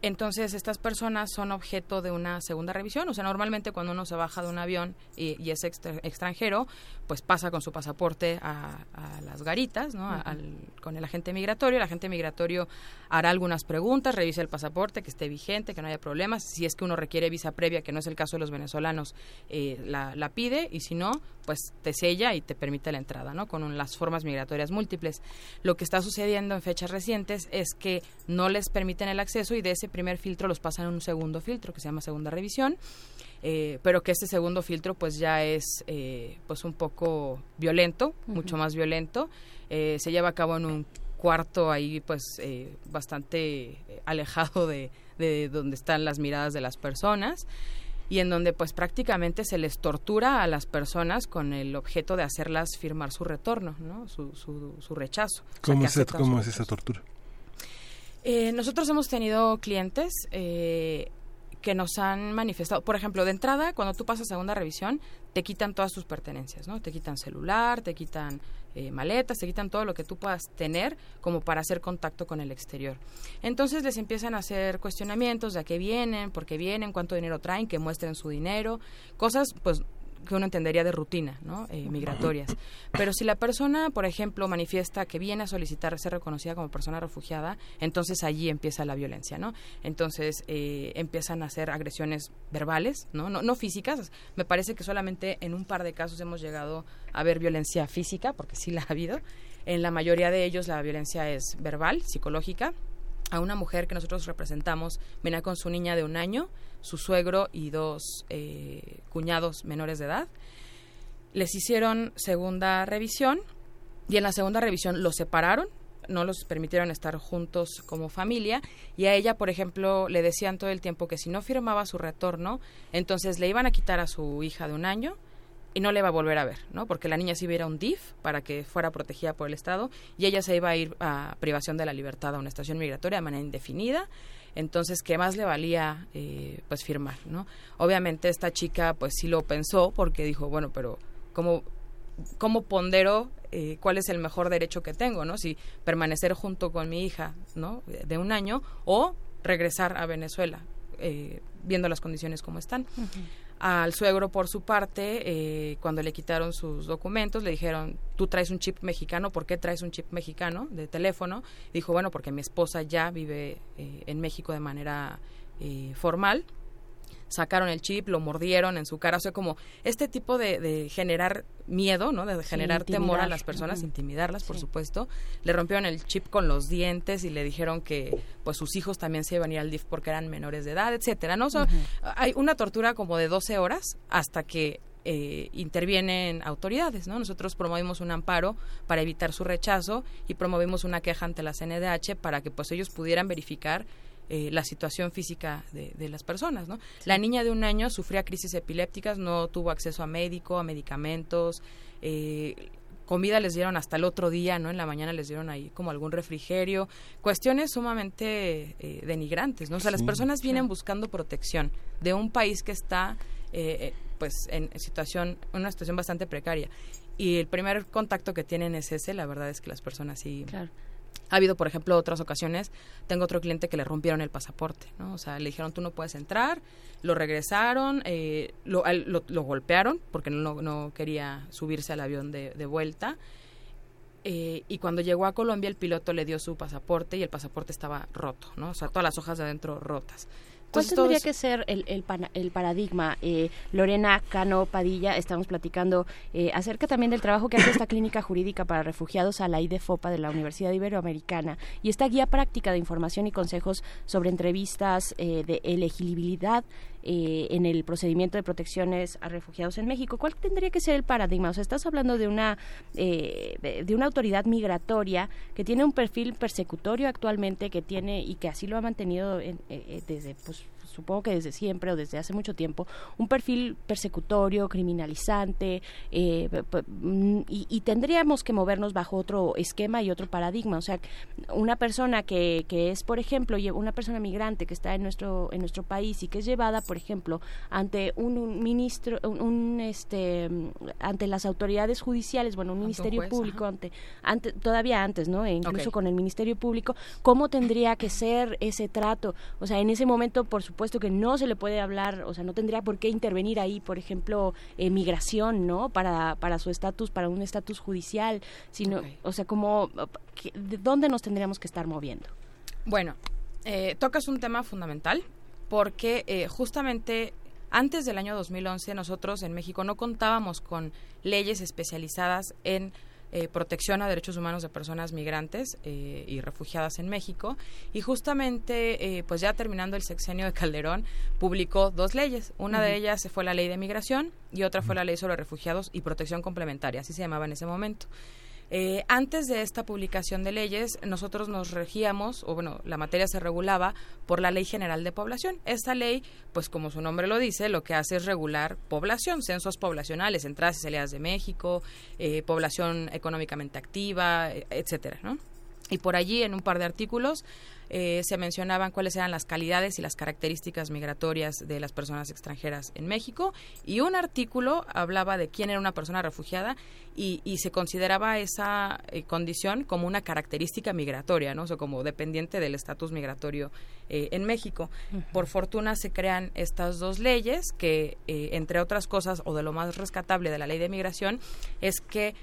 Entonces, estas personas son objeto de una segunda revisión. O sea, normalmente cuando uno se baja de un avión y, es extranjero, pues pasa con su pasaporte a, las garitas, ¿no? con el agente migratorio. El agente migratorio hará algunas preguntas, revisa el pasaporte, que esté vigente, que no haya problemas. Si es que uno requiere visa previa, que no es el caso de los venezolanos, eh, la, la, pide. Y si no, pues te sella y te permite la entrada, ¿no? Con las formas migratorias múltiples. Lo que está sucediendo en fechas recientes es que no les permiten el acceso y de ese primer filtro los pasan a un segundo filtro que se llama segunda revisión. Eh, pero que este segundo filtro pues ya es eh, pues un poco violento, mucho más violento. Eh, se lleva a cabo en un cuarto ahí pues bastante alejado de, de, donde están las miradas de las personas y en donde pues prácticamente se les tortura a las personas con el objeto de hacerlas firmar su retorno, ¿no? su, su, rechazo. ¿Cómo, es, ¿cómo es esa tortura? Eh, nosotros hemos tenido clientes eh, que nos han manifestado, por ejemplo, de entrada, cuando tú pasas a segunda revisión, te quitan todas tus pertenencias, ¿no? Te quitan celular, te quitan eh, maletas, te quitan todo lo que tú puedas tener como para hacer contacto con el exterior. Entonces les empiezan a hacer cuestionamientos de a qué vienen, por qué vienen, cuánto dinero traen, que muestren su dinero, cosas pues que uno entendería de rutina, ¿no? Eh, migratorias. Pero si la persona, por ejemplo, manifiesta que viene a solicitar ser reconocida como persona refugiada, entonces allí empieza la violencia, ¿no? Entonces eh, empiezan a hacer agresiones verbales, ¿no? ¿no? No físicas. Me parece que solamente en un par de casos hemos llegado a ver violencia física, porque sí la ha habido. En la mayoría de ellos la violencia es verbal, psicológica, a una mujer que nosotros representamos, venía con su niña de un año, su suegro y dos eh, cuñados menores de edad. Les hicieron segunda revisión y en la segunda revisión los separaron, no los permitieron estar juntos como familia y a ella, por ejemplo, le decían todo el tiempo que si no firmaba su retorno, entonces le iban a quitar a su hija de un año y no le va a volver a ver, ¿no? Porque la niña se iba un DIF para que fuera protegida por el Estado y ella se iba a ir a privación de la libertad a una estación migratoria de manera indefinida. Entonces, ¿qué más le valía eh, pues firmar, ¿no? Obviamente esta chica pues sí lo pensó porque dijo, bueno, pero ¿cómo, cómo pondero eh, cuál es el mejor derecho que tengo, ¿no? Si permanecer junto con mi hija, ¿no? De un año o regresar a Venezuela, eh, viendo las condiciones como están. Al suegro, por su parte, eh, cuando le quitaron sus documentos, le dijeron, tú traes un chip mexicano, ¿por qué traes un chip mexicano de teléfono? Dijo, bueno, porque mi esposa ya vive eh, en México de manera eh, formal sacaron el chip, lo mordieron en su cara, o sea, como este tipo de, generar miedo, ¿no? De generar temor a las personas, intimidarlas, por supuesto. Le rompieron el chip con los dientes y le dijeron que pues sus hijos también se iban a ir al DIF porque eran menores de edad, etcétera, ¿no? hay una tortura como de 12 horas hasta que eh, intervienen autoridades, ¿no? Nosotros promovimos un amparo para evitar su rechazo y promovimos una queja ante la CNDH para que pues ellos pudieran verificar eh, la situación física de, las personas. ¿no? La niña de un año sufría crisis epilépticas, no tuvo acceso a médico, a medicamentos. Eh, comida les dieron hasta el otro día, ¿no? En la mañana les dieron ahí como algún refrigerio, cuestiones sumamente eh, denigrantes, ¿no? O sea, las personas vienen buscando protección de un país que está, pues, en situación, una situación bastante precaria. Y el primer contacto que tienen es ese, la verdad es que las personas sí... Ha habido, por ejemplo, otras ocasiones, tengo otro cliente que le rompieron el pasaporte, ¿no? O sea, le dijeron, tú no puedes entrar, lo regresaron, eh, lo, golpearon porque no, no, quería subirse al avión de, de vuelta. Eh, y cuando llegó a Colombia, el piloto le dio su pasaporte y el pasaporte estaba roto, ¿no? O sea, todas las hojas de adentro rotas. ¿Cuál tendría que ser el, el, paradigma? Eh, Lorena Cano Padilla, estamos platicando eh, acerca también del trabajo que hace esta clínica jurídica para refugiados a la IDFOPA de la Universidad Iberoamericana y esta guía práctica de información y consejos sobre entrevistas eh, de elegibilidad en el procedimiento de protecciones a refugiados en México. ¿Cuál tendría que ser el paradigma? O sea, estás hablando de una de, una autoridad migratoria que tiene un perfil persecutorio actualmente, que tiene y que así lo ha mantenido desde pues, supongo que desde siempre o desde hace mucho tiempo, un perfil persecutorio, criminalizante, eh, mm, y, tendríamos que movernos bajo otro esquema y otro paradigma. O sea, una persona que, que es, por ejemplo, una persona migrante que está en nuestro, en nuestro país y que es llevada, por ejemplo, ante un, ministro, un, este, ante las autoridades judiciales, bueno, un ministerio público, ante, ante, todavía antes, ¿no? E incluso con el ministerio público, ¿cómo tendría que ser ese trato? O sea, en ese momento, por supuesto, que no se le puede hablar, o sea, no tendría por qué intervenir ahí, por ejemplo, eh, migración, ¿no? Para, para su estatus, para un estatus judicial, sino, o sea, como, ¿de dónde nos tendríamos que estar moviendo? Bueno, eh, tocas un tema fundamental porque eh, justamente antes del año 2011 nosotros en México no contábamos con leyes especializadas en eh, protección a derechos humanos de personas migrantes eh, y refugiadas en México. Y justamente, eh, pues ya terminando el sexenio de Calderón, publicó dos leyes. Una de ellas fue la ley de migración y otra fue la ley sobre refugiados y protección complementaria, así se llamaba en ese momento. Eh, antes de esta publicación de leyes, nosotros nos regíamos, o bueno, la materia se regulaba por la Ley General de Población. Esta ley, pues como su nombre lo dice, lo que hace es regular población, censos poblacionales, entradas y salidas de México, eh, población económicamente activa, e, etcétera, ¿no? Y por allí, en un par de artículos, eh, se mencionaban cuáles eran las calidades y las características migratorias de las personas extranjeras en México y un artículo hablaba de quién era una persona refugiada y, se consideraba esa eh, condición como una característica migratoria, ¿no? O sea, como dependiente del estatus migratorio eh, en México. Por fortuna se crean estas dos leyes que, entre otras cosas, o de lo más rescatable de la ley de migración, es que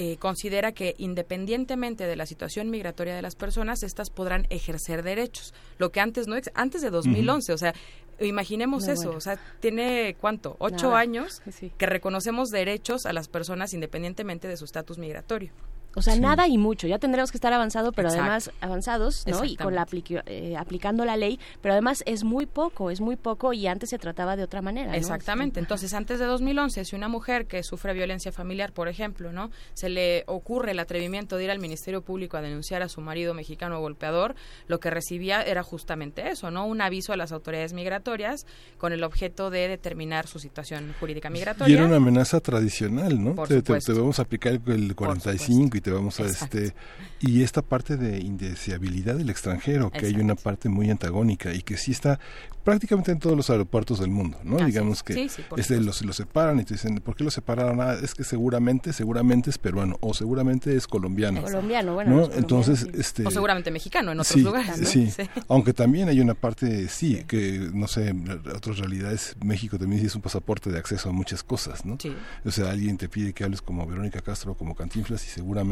eh, considera que independientemente de la situación migratoria de las personas, estas podrán ejercer derechos, lo que antes no antes de 2011, o sea, imaginemos eso, o sea, tiene cuánto, ocho años que reconocemos derechos a las personas independientemente de su estatus migratorio. O sea, nada y mucho. Ya tendremos que estar avanzado, pero además avanzados, ¿no? Y con la eh, aplicando la ley, pero además es muy poco, es muy poco y antes se trataba de otra manera. Exactamente. Entonces, antes de 2011, si una mujer que sufre violencia familiar, por ejemplo, ¿no? Se le ocurre el atrevimiento de ir al Ministerio Público a denunciar a su marido mexicano golpeador, lo que recibía era justamente eso, ¿no? Un aviso a las autoridades migratorias con el objeto de determinar su situación jurídica migratoria. Y era una amenaza tradicional, ¿no? te, vamos a aplicar el 45 y te vamos a este y esta parte de indeseabilidad del extranjero que hay una parte muy antagónica y que sí está prácticamente en todos los aeropuertos del mundo no digamos que este, los, los separan y te dicen por qué lo separaron ah, es que seguramente seguramente es peruano o seguramente es colombiano colombiano bueno entonces este o seguramente mexicano en otros lugares sí, aunque también hay una parte sí que no sé otras realidades México también es un pasaporte de acceso a muchas cosas no o sea alguien te pide que hables como Verónica Castro o como Cantinflas y seguramente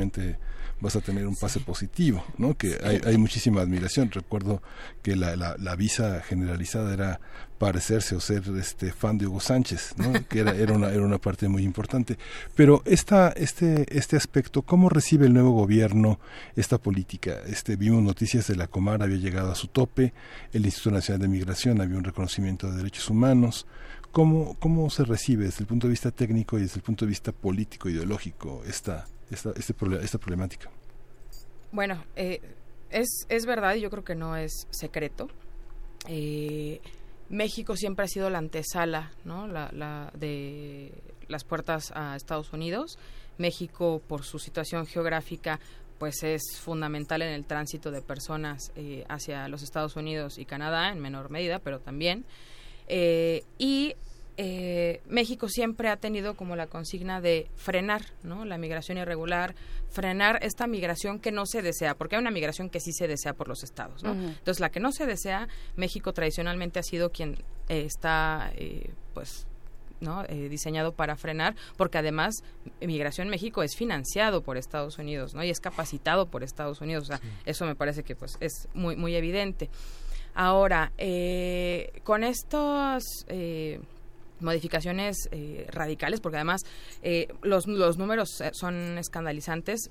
vas a tener un pase positivo, ¿no? Que hay, muchísima admiración. Recuerdo que la, la, visa generalizada era parecerse o ser este fan de Hugo Sánchez, ¿no? que era, era, una, era una parte muy importante. Pero esta, este, este aspecto, ¿cómo recibe el nuevo gobierno esta política? Este, vimos noticias de la Comar, había llegado a su tope, el Instituto Nacional de Migración había un reconocimiento de derechos humanos. ¿Cómo, ¿Cómo se recibe desde el punto de vista técnico y desde el punto de vista político, ideológico, esta, esta, este esta problemática? Bueno, eh, es, es verdad y yo creo que no es secreto. Eh, México siempre ha sido la antesala ¿no? la, la de las puertas a Estados Unidos. México, por su situación geográfica, pues es fundamental en el tránsito de personas eh, hacia los Estados Unidos y Canadá, en menor medida, pero también. y eh, México siempre ha tenido como la consigna de frenar ¿no? la migración irregular, frenar esta migración que no se desea, porque hay una migración que sí se desea por los estados. ¿no? Entonces, la que no se desea, México tradicionalmente ha sido quien eh, está, eh, pues, ¿no? diseñado para frenar, porque además Migración México es financiado por Estados Unidos, ¿no? Y es capacitado por Estados Unidos, o sea, eso me parece que pues es muy muy evidente. Ahora, con estos modificaciones eh, radicales, porque además eh, los, los números eh, son escandalizantes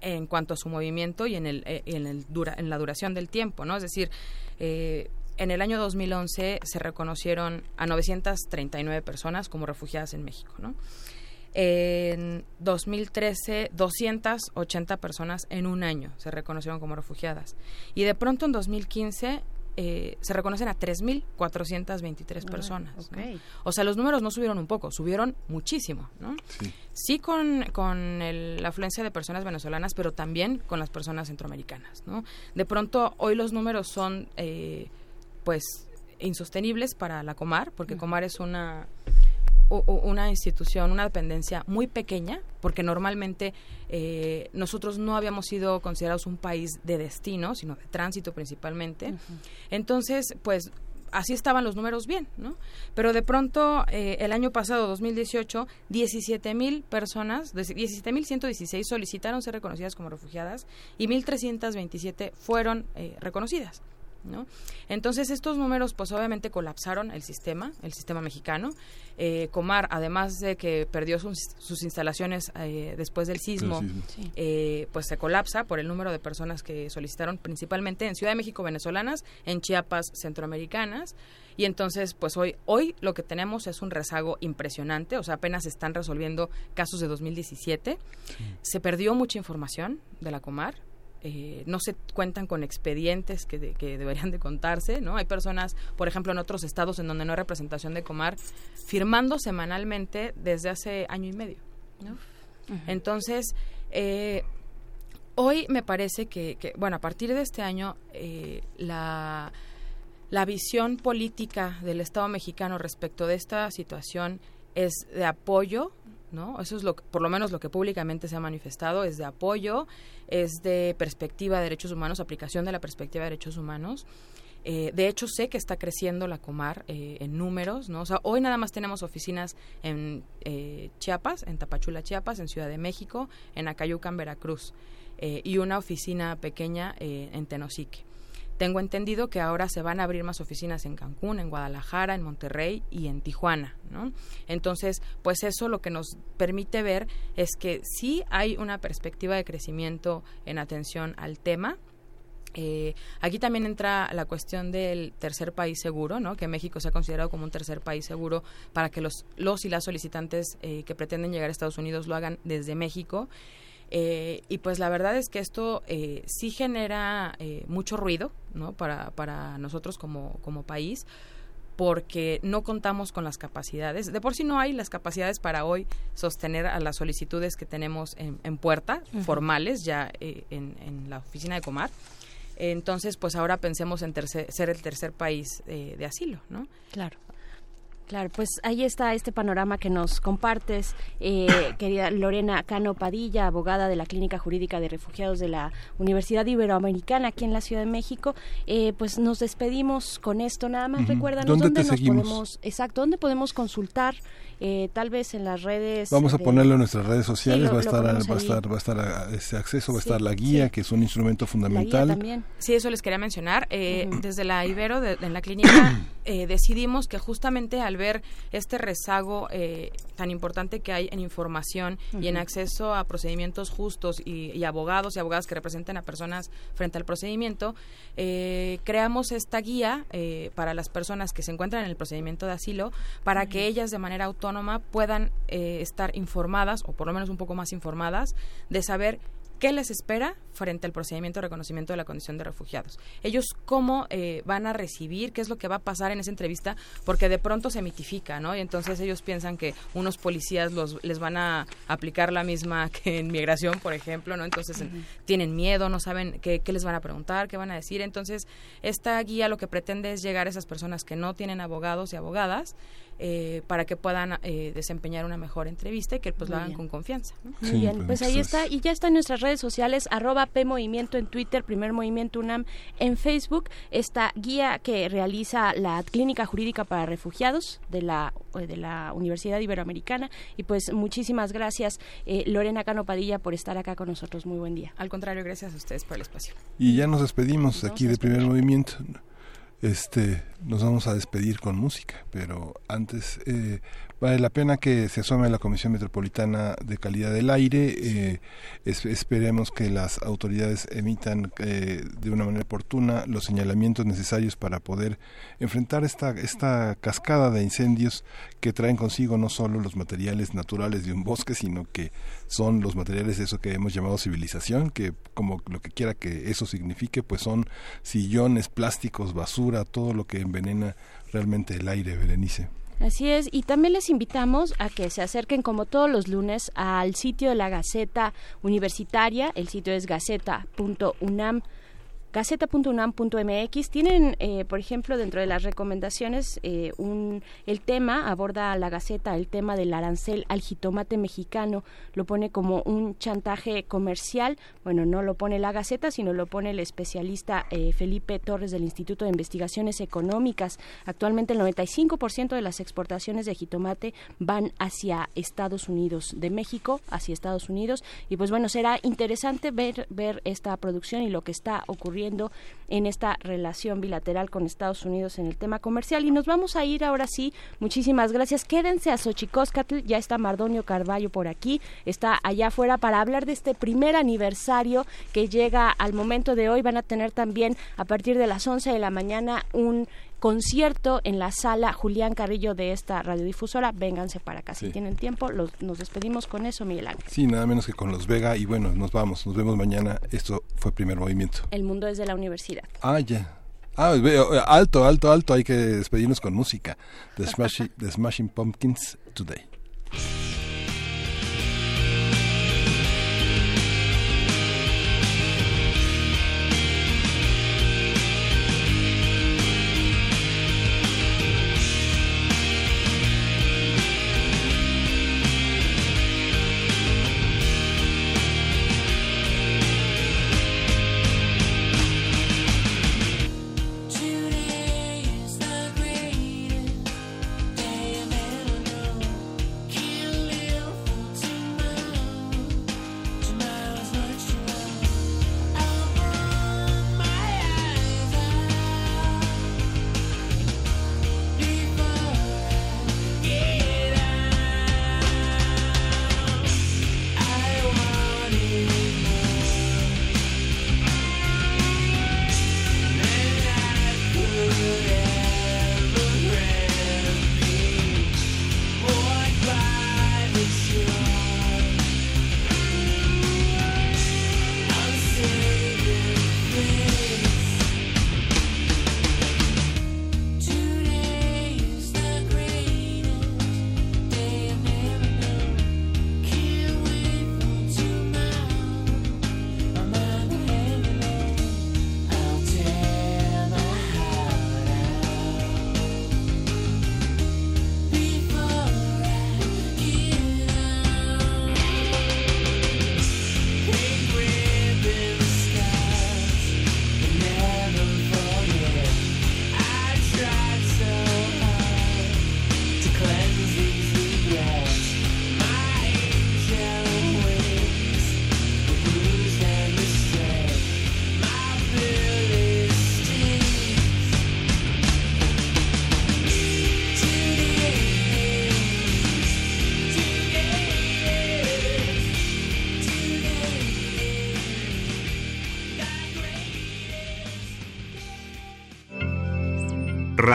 en cuanto a su movimiento y en, el, en, el dura, en la duración del tiempo, ¿no? Es decir, en el año 2011 se reconocieron a 939 personas como refugiadas en México, ¿no? En 2013, 280 personas en un año se reconocieron como refugiadas. Y de pronto en 2015 eh, se reconocen a 3.423 personas. O sea, los números no subieron un poco, subieron muchísimo. ¿no? Sí, con, con la afluencia de personas venezolanas, pero también con las personas centroamericanas. ¿no? De pronto, hoy los números son, eh, pues, insostenibles para la Comar, porque Comar es una una institución, una dependencia muy pequeña, porque normalmente eh, nosotros no habíamos sido considerados un país de destino, sino de tránsito principalmente. Entonces, pues así estaban los números bien, ¿no? Pero de pronto, eh, el año pasado, 2018, 17 mil personas, 17 mil 116 solicitaron ser reconocidas como refugiadas y 1.327 fueron eh, reconocidas. ¿No? Entonces estos números pues obviamente colapsaron el sistema, el sistema mexicano. Eh, Comar, además de que perdió sus, instalaciones eh, después del sismo, eh, pues se colapsa por el número de personas que solicitaron principalmente en Ciudad de México venezolanas, en Chiapas centroamericanas. Y entonces, pues hoy, hoy lo que tenemos es un rezago impresionante, o sea, apenas se están resolviendo casos de 2017. Se perdió mucha información de la Comar, eh, no se cuentan con expedientes que, que, deberían de contarse, ¿no? Hay personas, por ejemplo, en otros estados en donde no hay representación de Comar, firmando semanalmente desde hace año y medio, ¿no? Entonces, eh, hoy me parece que, bueno, a partir de este año, eh, la, la visión política del Estado mexicano respecto de esta situación es de apoyo ¿no? Eso es lo por lo menos lo que públicamente se ha manifestado, es de apoyo, es de perspectiva de derechos humanos, aplicación de la perspectiva de derechos humanos. Eh, de hecho, sé que está creciendo la Comar eh, en números, ¿no? O sea, hoy nada más tenemos oficinas en eh, Chiapas, en Tapachula, Chiapas, en Ciudad de México, en Acayucan, Veracruz, y una oficina pequeña en Tenosique. Tengo entendido que ahora se van a abrir más oficinas en Cancún, en Guadalajara, en Monterrey y en Tijuana, ¿no? Entonces, pues eso lo que nos permite ver es que sí hay una perspectiva de crecimiento en atención al tema, eh, aquí también entra la cuestión del tercer país seguro, ¿no? que México se ha considerado como un tercer país seguro para que los, los y las solicitantes eh, que pretenden llegar a Estados Unidos lo hagan desde México. Eh, y pues la verdad es que esto eh, sí genera eh, mucho ruido ¿no? para, para nosotros como, como país porque no contamos con las capacidades. De por sí no hay las capacidades para hoy sostener a las solicitudes que tenemos en, en puerta, formales, ya en, en, la oficina de Comar. Entonces, pues ahora pensemos en ser el tercer país de asilo, ¿no? Claro. Claro, pues ahí está este panorama que nos compartes, eh, querida Lorena Cano Padilla, abogada de la Clínica Jurídica de Refugiados de la Universidad Iberoamericana aquí en la Ciudad de México. Eh, pues nos despedimos con esto. Nada más recuérdanos dónde, nos seguimos? podemos, exacto, dónde podemos consultar eh, tal vez en las redes. Vamos a ponerlo en nuestras redes sociales, va, a estar, va, a estar, va a estar ese acceso, va a estar la guía, que es un instrumento fundamental. también. Sí, eso les quería mencionar. Eh, Desde la Ibero, en la clínica, eh, decidimos que justamente al ver este rezago eh, tan importante que hay en información y en acceso a procedimientos justos y, y, abogados y abogadas que representen a personas frente al procedimiento, eh, creamos esta guía eh, para las personas que se encuentran en el procedimiento de asilo para que ellas de manera autónoma puedan eh, estar informadas o por lo menos un poco más informadas de saber qué les espera frente al procedimiento de reconocimiento de la condición de refugiados. Ellos cómo eh, van a recibir, qué es lo que va a pasar en esa entrevista, porque de pronto se mitifica, ¿no? Y entonces ellos piensan que unos policías los, les van a aplicar la misma que en migración, por ejemplo, ¿no? Entonces uh -huh. tienen miedo, no saben qué, qué, les van a preguntar, qué van a decir. Entonces, esta guía lo que pretende es llegar a esas personas que no tienen abogados y abogadas eh, para que puedan eh, desempeñar una mejor entrevista y que pues lo hagan con confianza. Muy bien, pues ahí está. Y ya está en nuestras redes sociales, arroba P Movimiento en Twitter, Primer Movimiento UNAM en Facebook, esta guía que realiza la Clínica Jurídica para Refugiados de la, eh, de la Universidad Iberoamericana. Y pues muchísimas gracias, Lorena Cano Padilla, por estar acá con nosotros. Muy buen día. Al contrario, gracias a ustedes por el espacio. Y ya nos despedimos aquí de Primer Movimiento. Este, nos vamos a despedir con música, pero antes eh, vale la pena que se asome a la Comisión Metropolitana de Calidad del Aire. Eh, esperemos que las autoridades emitan eh, de una manera oportuna los señalamientos necesarios para poder enfrentar esta, esta cascada de incendios que traen consigo no solo los materiales naturales de un bosque, sino que son los materiales de eso que hemos llamado civilización, que como lo que quiera que eso signifique, pues son sillones, plásticos, basura, todo lo que envenena realmente el aire, Berenice. Así es, y también les invitamos a que se acerquen como todos los lunes al sitio de la Gaceta Universitaria, el sitio es gaceta.unam gaceta.unam.mx tienen, eh, por ejemplo, dentro de las recomendaciones, eh, un, el tema, aborda la Gaceta el tema del arancel al jitomate mexicano, lo pone como un chantaje comercial, bueno, no lo pone la Gaceta, sino lo pone el especialista eh, Felipe Torres del Instituto de Investigaciones Económicas. Actualmente el 95% de las exportaciones de jitomate van hacia Estados Unidos, de México hacia Estados Unidos, y pues bueno, será interesante ver, ver esta producción y lo que está ocurriendo en esta relación bilateral con Estados Unidos en el tema comercial. Y nos vamos a ir ahora sí. Muchísimas gracias. Quédense a Xochicóscatl. Ya está Mardonio Carballo por aquí. Está allá afuera para hablar de este primer aniversario que llega al momento de hoy. Van a tener también a partir de las 11 de la mañana un concierto en la sala Julián Carrillo de esta radiodifusora. Vénganse para acá si tienen tiempo. nos despedimos con eso, Miguel Ángel. Sí, nada menos que con los Vega. Y bueno, nos vamos. Nos vemos mañana. Esto fue Primer Movimiento. El mundo es de la universidad. Ah, ya. Ah, alto, alto, alto. Hay que despedirnos con música. The Smashing, The Smashing Pumpkins Today.